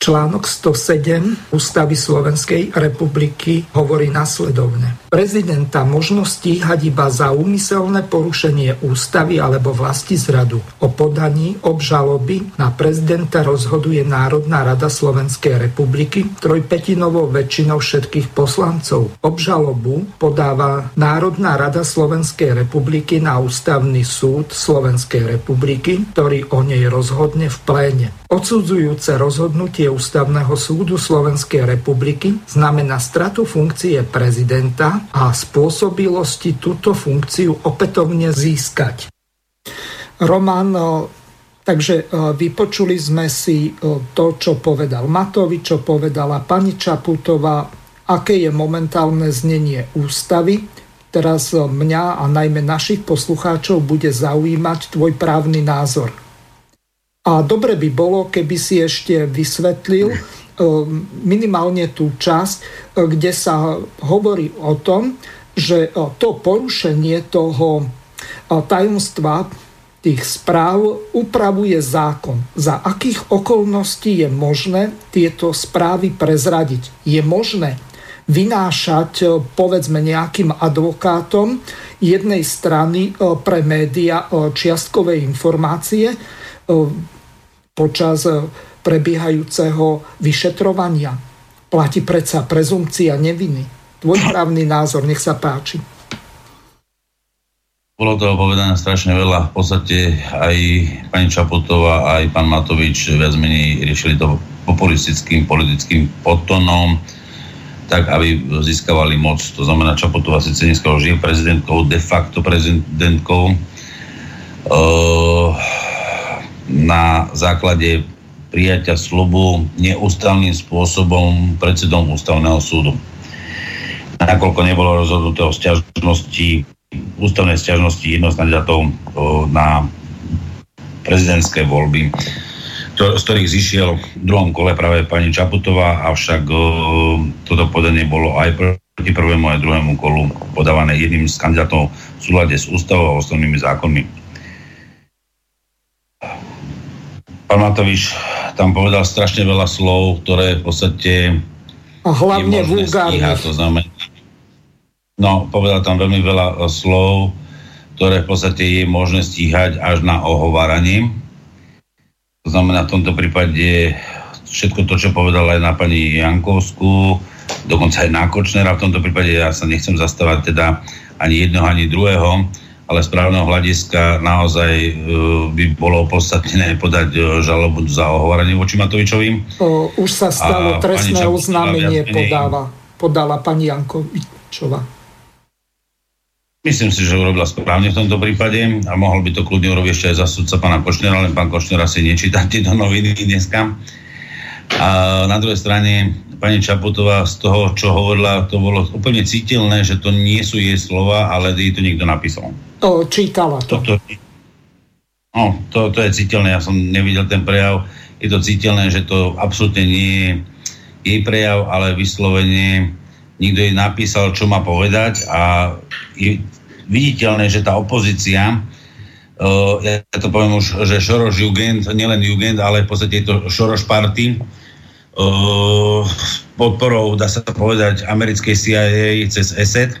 Článok 107 Ústavy Slovenskej republiky hovorí nasledovne. Prezidenta možno stíhať iba za úmyselné porušenie ústavy alebo vlasti zradu. O podaní obžaloby na prezidenta rozhoduje Národná rada Slovenskej republiky trojpetinovou väčšinou všetkých poslancov. Obžalobu podáva Národná rada Slovenskej republiky na Ústavný súd Slovenskej republiky, ktorý o nej rozhodne v pléne. Odsudzujúce rozhodnutie Ústavného súdu Slovenskej republiky znamená stratu funkcie prezidenta a spôsobilosti túto funkciu opätovne získať. Roman, takže vypočuli sme si to, čo povedal Matovič, čo povedala pani Čaputová, aké je momentálne znenie ústavy. Teraz mňa a najmä našich poslucháčov bude zaujímať tvoj právny názor. A dobre by bolo, keby si ešte vysvetlil eh, minimálne tú časť, eh, kde sa hovorí o tom, že eh, to porušenie toho tajomstva tých správ upravuje zákon. Za akých okolností je možné tieto správy prezradiť? Je možné vynášať povedzme nejakým advokátom jednej strany pre média čiastkové informácie, počas e, prebiehajúceho vyšetrovania. Platí predsa prezumcia neviny. Tvoj právny názor, nech sa páči. Bolo toho povedané strašne veľa. V podstate aj pani Čaputová, aj pán Matovič viac menej riešili to populistickým politickým podtonom, tak aby získavali moc. To znamená, Čaputová síce dneska už je prezidentkou, de facto prezidentkou. Uh, na základe prijatia slubu neústavným spôsobom predsedom ústavného súdu. Nakoľko nebolo rozhodnuté o stiažnosti, ústavnej stiažnosti jedno na prezidentské voľby, z ktorých zišiel v druhom kole práve pani Čaputová, avšak toto podanie bolo aj proti prvému aj druhému kolu podávané jedným z kandidátov v súlade s ústavou a ostatnými zákonmi. Pán Matovič tam povedal strašne veľa slov, ktoré v podstate a hlavne vulgárne. To znamená, no, povedal tam veľmi veľa e, slov, ktoré v podstate je možné stíhať až na ohováranie. To znamená v tomto prípade všetko to, čo povedala aj na pani Jankovskú, dokonca aj na Kočnera, v tomto prípade ja sa nechcem zastávať teda ani jedného, ani druhého, ale správneho hľadiska naozaj uh, by bolo podstatné podať uh, žalobu za ohováranie voči Matovičovým. O, už sa stalo, a trestné oznámenie podáva, podala pani Jankovičová. Myslím si, že urobila správne v tomto prípade a mohol by to kľudne urobiť ešte aj za sudca pána Košnera, len pán Košner asi nečíta tieto noviny dneska. A na druhej strane pani Čaputová z toho, čo hovorila, to bolo úplne citeľné, že to nie sú jej slova, ale jej to niekto napísal. To čítala to. to, to no, to, to je citeľné, ja som nevidel ten prejav. Je to citeľné, že to absolútne nie je jej prejav, ale vyslovene niekto jej napísal, čo má povedať a je viditeľné, že tá opozícia, uh, ja to poviem už, že Šoroš Jugend, nielen Jugend, ale v podstate je to Šoroš Party, uh, podporou, dá sa povedať, americkej CIA cez ESET,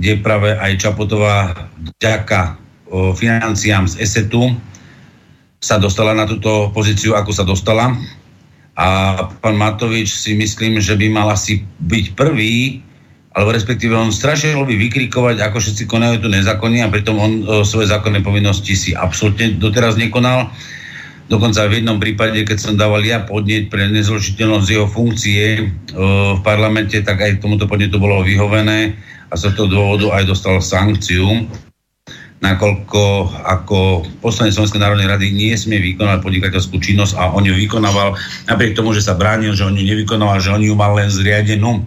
kde práve aj Čapotová vďaka uh, financiám z ESETu sa dostala na túto pozíciu, ako sa dostala. A pán Matovič si myslím, že by mal asi byť prvý, alebo respektíve on strašne by vykrikovať, ako všetci konajú tu nezákonne a pritom on o, e, svoje zákonné povinnosti si absolútne doteraz nekonal. Dokonca v jednom prípade, keď som dával ja podnieť pre nezložiteľnosť jeho funkcie e, v parlamente, tak aj tomuto podnetu bolo vyhovené a z toho dôvodu aj dostal sankciu nakoľko ako poslanec Slovenskej národnej rady nie smie vykonávať podnikateľskú činnosť a on ju vykonával napriek tomu, že sa bránil, že on ju nevykonával, že on ju mal len zriadenú,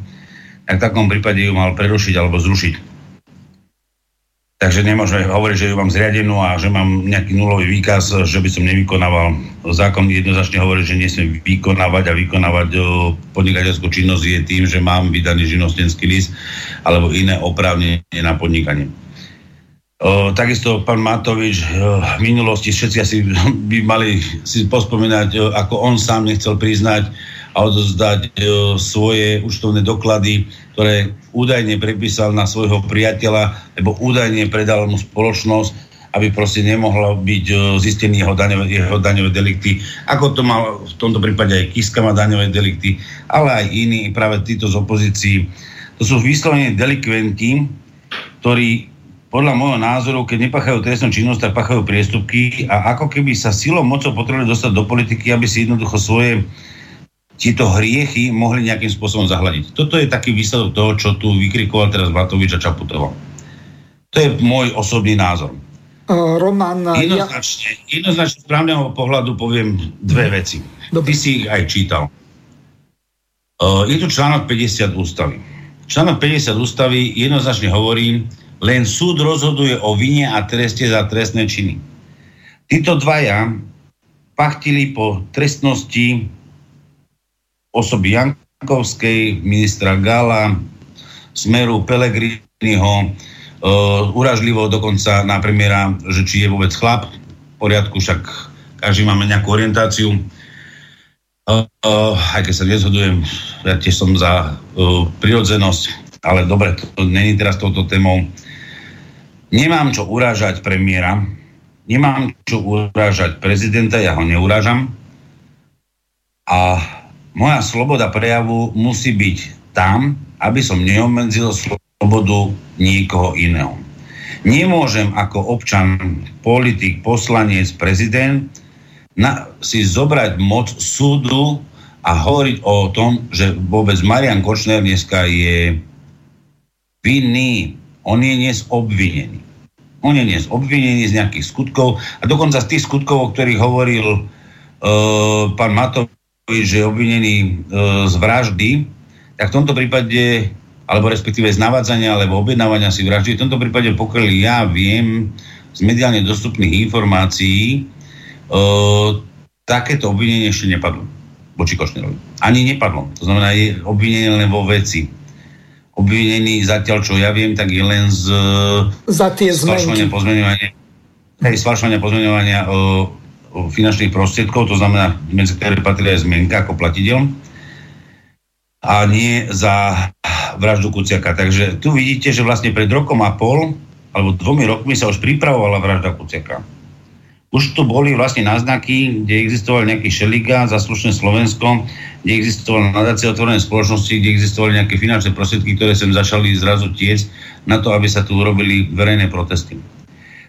tak v takom prípade ju mal prerušiť alebo zrušiť. Takže nemôžeme hovoriť, že ju mám zriadenú a že mám nejaký nulový výkaz, že by som nevykonával. Zákon jednoznačne hovorí, že nesmiem vykonávať a vykonávať podnikateľskú činnosť je tým, že mám vydaný živnostenský list alebo iné oprávnenie na podnikanie. O, takisto pán Matovič o, v minulosti všetci asi [laughs] by mali si pospomínať, ako on sám nechcel priznať a odozdať o, svoje účtovné doklady, ktoré údajne prepísal na svojho priateľa, lebo údajne predal mu spoločnosť, aby proste nemohlo byť o, zistený jeho daňové, jeho daňové delikty. Ako to mal v tomto prípade aj Kiska má daňové delikty, ale aj iní, práve títo z opozícií. To sú vyslovene delikventi, ktorí podľa môjho názoru, keď nepachajú trestnú činnosť, tak pachajú priestupky a ako keby sa silou mocou potrebovali dostať do politiky, aby si jednoducho svoje tieto hriechy mohli nejakým spôsobom zahľadiť. Toto je taký výsledok toho, čo tu vykrikoval teraz Matovič a Čaputová. To je môj osobný názor. Uh, Roman, jednoznačne, ja... jednoznačne z právneho pohľadu poviem dve veci. Dobre. Ty si ich aj čítal. Uh, je tu článok 50 ústavy. Článok 50 ústavy jednoznačne hovorí, len súd rozhoduje o vine a treste za trestné činy. Títo dvaja pachtili po trestnosti osoby Jankovskej, ministra Gala, Smeru Pelegriniho, uh, uražlivo dokonca na premiéra, že či je vôbec chlap, v poriadku, však každý máme nejakú orientáciu. Uh, uh, aj keď sa nezhodujem, ja tiež som za uh, prirodzenosť, ale dobre, to není teraz touto témou. Nemám čo urážať premiéra, nemám čo urážať prezidenta, ja ho neurážam. A moja sloboda prejavu musí byť tam, aby som neobmedzil slobodu niekoho iného. Nemôžem ako občan, politik, poslanec, prezident na, si zobrať moc súdu a hovoriť o tom, že vôbec Marian Kočner dneska je vinný on je dnes obvinený. On je dnes obvinený z nejakých skutkov a dokonca z tých skutkov, o ktorých hovoril uh, pán Matovič, že je obvinený uh, z vraždy, tak v tomto prípade, alebo respektíve z navádzania alebo objednávania si vraždy, v tomto prípade pokiaľ ja viem z mediálne dostupných informácií, uh, takéto obvinenie ešte nepadlo voči Košnerovi. Ani nepadlo. To znamená, je obvinený len vo veci obvinený zatiaľ, čo ja viem, tak je len z za tie pozmeňovania hej, sfalšovania pozmeňovania o finančných prostriedkov, to znamená, medzi ktoré patrí aj zmenka ako platidel a nie za vraždu Kuciaka. Takže tu vidíte, že vlastne pred rokom a pol alebo dvomi rokmi sa už pripravovala vražda Kuciaka. už tu boli vlastne náznaky, kde existoval nejaký Šeliga za slušné Slovensko, kde existovala nadácia otvorenej spoločnosti, kde existovali nejaké finančné prostriedky, ktoré sem začali zrazu tiec na to, aby sa tu urobili verejné protesty.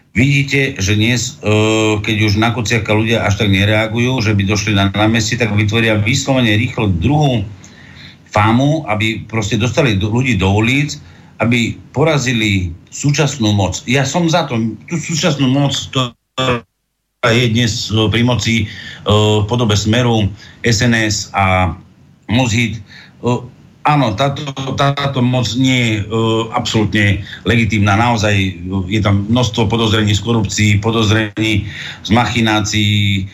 Vidíte, že dnes, e, keď už na Kociaka ľudia až tak nereagujú, že by došli na námestie, tak vytvoria vyslovene rýchlo druhú fámu, aby proste dostali ľudí do ulic, aby porazili súčasnú moc. Ja som za to, tú súčasnú moc, to je dnes e, pri moci e, v podobe Smeru, SNS a Mozhit. E, áno, táto, táto moc nie je absolútne legitímna. Naozaj je tam množstvo podozrení z korupcií, podozrení z machinácií,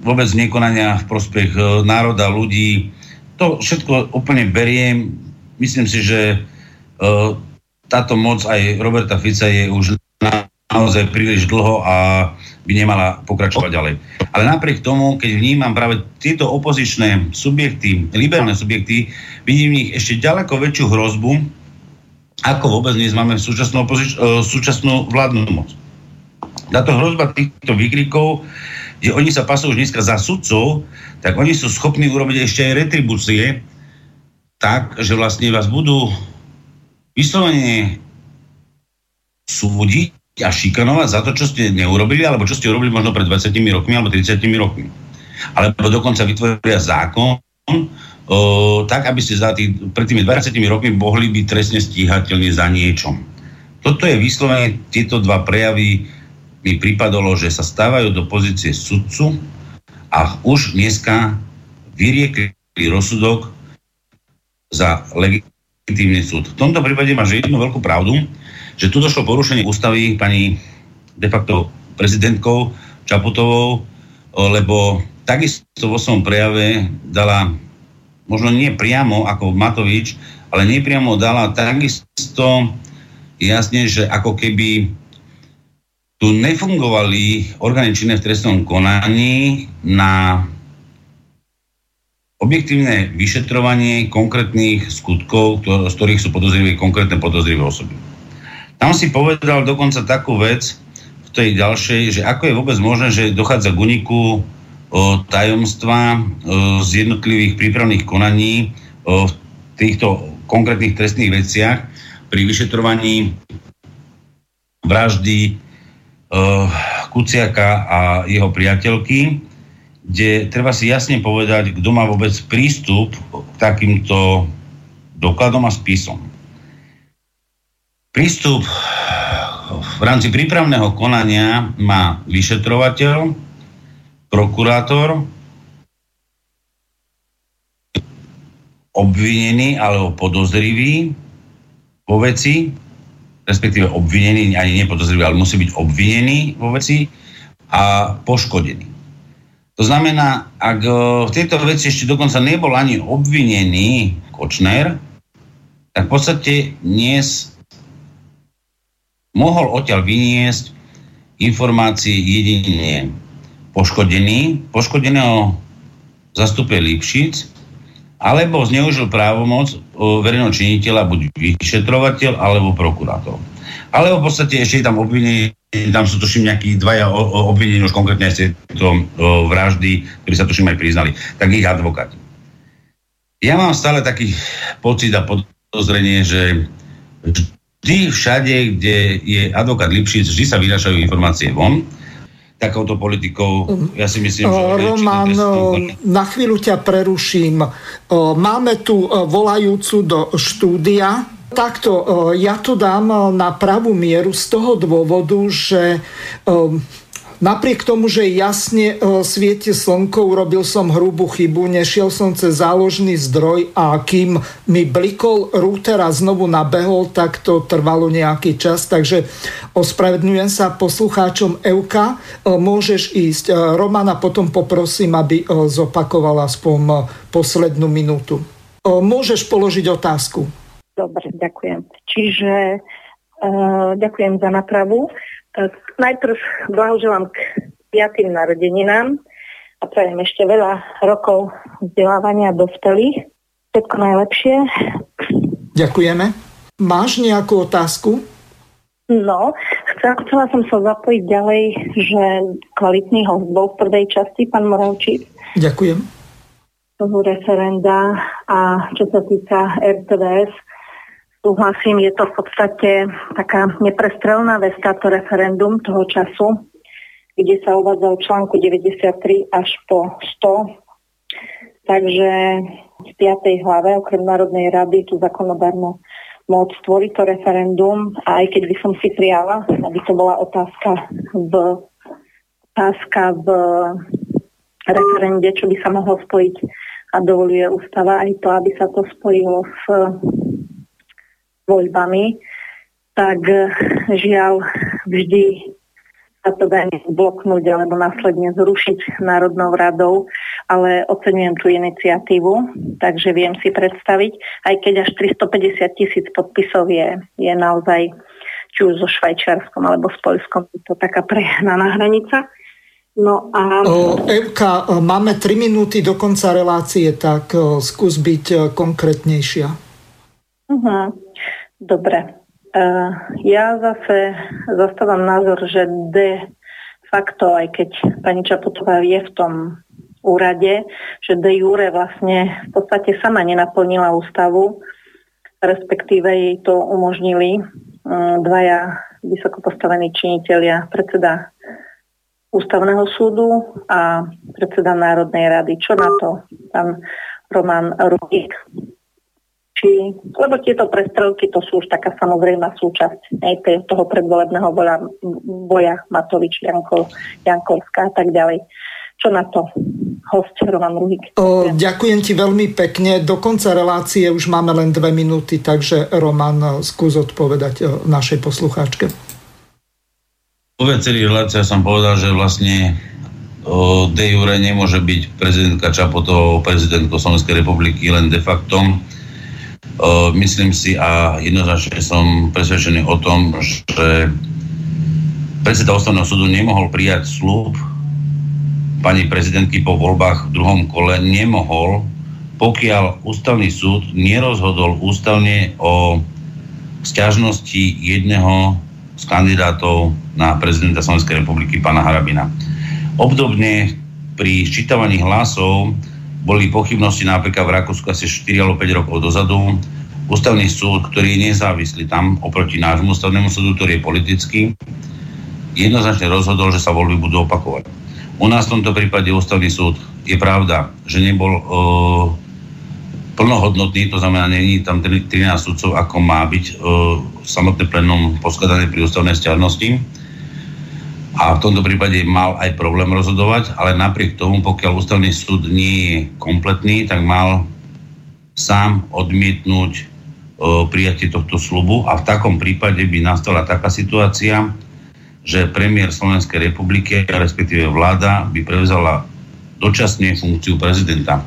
vôbec nekonania v prospech národa, ľudí. To všetko úplne beriem. Myslím si, že táto moc aj Roberta Fica je už naozaj príliš dlho a by nemala pokračovať ďalej. Ale napriek tomu, keď vnímam práve tieto opozičné subjekty, liberálne subjekty, vidím v nich ešte ďaleko väčšiu hrozbu, ako vôbec dnes máme súčasnú, opozič- uh, súčasnú vládnu moc. Táto hrozba týchto výkrikov, že oni sa pasujú už dneska za sudcov, tak oni sú schopní urobiť ešte aj retribúcie, tak, že vlastne vás budú vyslovene súdiť a šikanovať za to, čo ste neurobili, alebo čo ste urobili možno pred 20 rokmi alebo 30 rokmi. Alebo dokonca vytvoria zákon, o, tak, aby ste za tý, pred tými 20 rokmi mohli byť trestne stíhateľní za niečom. Toto je vyslovene, tieto dva prejavy mi pripadalo, že sa stávajú do pozície sudcu a už dneska vyriekli rozsudok za legitímny súd. V tomto prípade máš jednu veľkú pravdu, že tu došlo porušenie ústavy pani de facto prezidentkou Čaputovou, lebo takisto vo svojom prejave dala, možno nie priamo ako Matovič, ale nepriamo dala takisto jasne, že ako keby tu nefungovali orgány činné v trestnom konaní na objektívne vyšetrovanie konkrétnych skutkov, z ktorých sú podozrivé konkrétne podozrivé osoby. Tam si povedal dokonca takú vec v tej ďalšej, že ako je vôbec možné, že dochádza k uniku o, tajomstva o, z jednotlivých prípravných konaní o, v týchto konkrétnych trestných veciach pri vyšetrovaní vraždy o, Kuciaka a jeho priateľky, kde treba si jasne povedať, kto má vôbec prístup k takýmto dokladom a spisom. Prístup v rámci prípravného konania má vyšetrovateľ, prokurátor, obvinený alebo podozrivý vo veci, respektíve obvinený, ani nepodozrivý, ale musí byť obvinený vo veci a poškodený. To znamená, ak v tejto veci ešte dokonca nebol ani obvinený Kočner, tak v podstate dnes mohol odtiaľ vyniesť informácie jedine poškodený, poškodeného zastupuje Lipšic, alebo zneužil právomoc verejného činiteľa, buď vyšetrovateľ, alebo prokurátor. Alebo v podstate ešte tam obvinenie, tam sú tuším nejakí dvaja obvinení už konkrétne z tejto vraždy, ktorí sa tuším aj priznali, tak ich advokáti. Ja mám stále taký pocit a podozrenie, že vždy všade, kde je advokát Lipšic, vždy sa vynašajú informácie von. Takouto politikou, ja si myslím, že... Roman, na chvíľu ťa preruším. Máme tu volajúcu do štúdia. Takto, ja to dám na pravú mieru z toho dôvodu, že Napriek tomu, že jasne e, svieti slnko, urobil som hrubú chybu, nešiel som cez záložný zdroj a kým mi blikol router a znovu nabehol, tak to trvalo nejaký čas, takže ospravedňujem sa poslucháčom Euka. E, môžeš ísť. E, Romana potom poprosím, aby zopakovala aspoň poslednú minútu. Môžeš položiť otázku. Dobre, ďakujem. Čiže ďakujem za napravu. Tak najprv blahoželám k piatým narodeninám a prajem ešte veľa rokov vzdelávania dospelých. Všetko najlepšie. Ďakujeme. Máš nejakú otázku? No, chcela som sa zapojiť ďalej, že kvalitný host bol v prvej časti, pán Moravčík. Ďakujem. Toho referenda a čo sa týka RTVS, súhlasím, je to v podstate taká neprestrelná vec, táto referendum toho času, kde sa uvádza v článku 93 až po 100. Takže v 5. hlave okrem Národnej rady tú zákonodárnu moc stvoriť to referendum a aj keď by som si prijala, aby to bola otázka v, otázka v referende, čo by sa mohlo spojiť a dovoluje ústava aj to, aby sa to spojilo s voľbami, tak žiaľ vždy sa to dá bloknúť alebo následne zrušiť Národnou radou, ale oceňujem tú iniciatívu, takže viem si predstaviť, aj keď až 350 tisíc podpisov je, je naozaj či už so Švajčiarskom alebo s Polskom, je to taká prehnaná hranica. No a... Evka, máme 3 minúty do konca relácie, tak skús byť konkrétnejšia. Uh-huh. Dobre. Uh, ja zase zastávam názor, že de facto, aj keď pani Čaputová je v tom úrade, že de jure vlastne v podstate sama nenaplnila ústavu, respektíve jej to umožnili um, dvaja vysoko postavení činiteľia, predseda ústavného súdu a predseda Národnej rady. Čo na to? Pán Roman Rubík či, lebo tieto prestrelky to sú už taká samozrejmá súčasť aj toho predvolebného boja, boja Matovič, Janko, Jankovská a tak ďalej. Čo na to? Host Roman Ruhik. O, ďakujem ti veľmi pekne. Do konca relácie už máme len dve minúty, takže Roman, skús odpovedať našej poslucháčke. Po viacerých reláciách som povedal, že vlastne de jure nemôže byť prezidentka Čapotová prezidentkou Slovenskej republiky len de facto myslím si a jednoznačne som presvedčený o tom, že predseda ústavného súdu nemohol prijať slúb pani prezidentky po voľbách v druhom kole, nemohol, pokiaľ ústavný súd nerozhodol ústavne o sťažnosti jedného z kandidátov na prezidenta Slovenskej republiky, pána Harabina. Obdobne pri ščítavaní hlasov boli pochybnosti napríklad v Rakúsku asi 4 alebo 5 rokov dozadu. Ústavný súd, ktorý je nezávislý tam oproti nášmu ústavnému súdu, ktorý je politický, jednoznačne rozhodol, že sa voľby budú opakovať. U nás v tomto prípade ústavný súd je pravda, že nebol uh, plnohodnotný, to znamená, není tam 13 súdcov, ako má byť uh, samotné plénum poskladané pri ústavnej stiažnosti a v tomto prípade mal aj problém rozhodovať, ale napriek tomu, pokiaľ ústavný súd nie je kompletný, tak mal sám odmietnúť e, prijatie tohto slubu a v takom prípade by nastala taká situácia, že premiér Slovenskej republiky, respektíve vláda, by prevzala dočasne funkciu prezidenta. E,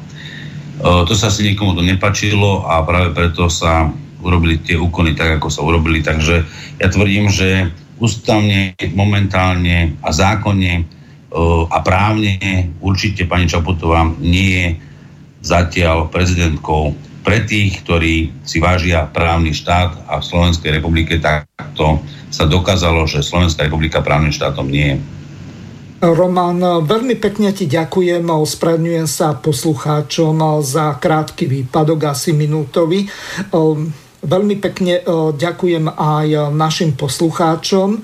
to sa asi nikomu to nepačilo a práve preto sa urobili tie úkony tak, ako sa urobili. Takže ja tvrdím, že ústavne, momentálne a zákonne e, a právne určite pani Čaputová nie je zatiaľ prezidentkou pre tých, ktorí si vážia právny štát a v Slovenskej republike takto sa dokázalo, že Slovenská republika právnym štátom nie je. Roman, veľmi pekne ti ďakujem, ospravedlňujem sa poslucháčom za krátky výpadok, asi minútový. Veľmi pekne e, ďakujem aj e, našim poslucháčom. E,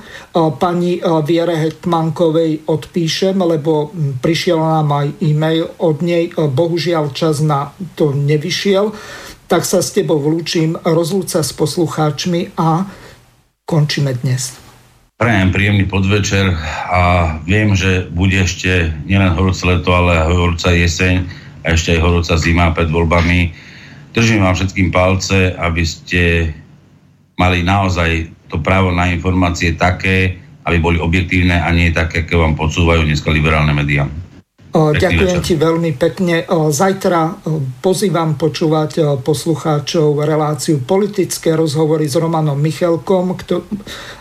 pani Viere Hetmankovej odpíšem, lebo prišiel nám aj e-mail od nej. Bohužiaľ čas na to nevyšiel. Tak sa s tebou vlúčim, rozlúca s poslucháčmi a končíme dnes. Prajem príjemný podvečer a viem, že bude ešte nielen horúce leto, ale horúca jeseň a ešte aj horúca zima pred voľbami Držím vám všetkým palce, aby ste mali naozaj to právo na informácie také, aby boli objektívne a nie také, aké vám podsúvajú dneska liberálne médiá. Ďakujem ti veľmi pekne. Zajtra pozývam počúvať poslucháčov reláciu politické rozhovory s Romanom Michelkom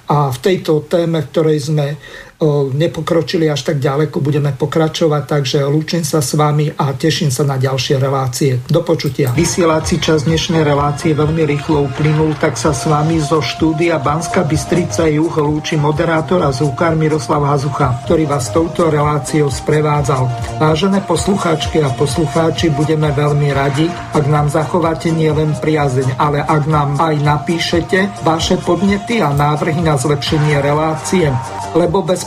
a v tejto téme, v ktorej sme nepokročili až tak ďaleko, budeme pokračovať, takže lúčim sa s vami a teším sa na ďalšie relácie. Do počutia. Vysielací čas dnešnej relácie veľmi rýchlo uplynul, tak sa s vami zo štúdia Banska Bystrica Juh lúči moderátor a zvukár Miroslav Hazucha, ktorý vás touto reláciou sprevádzal. Vážené poslucháčky a poslucháči, budeme veľmi radi, ak nám zachováte nielen priazeň, ale ak nám aj napíšete vaše podnety a návrhy na zlepšenie relácie lebo bez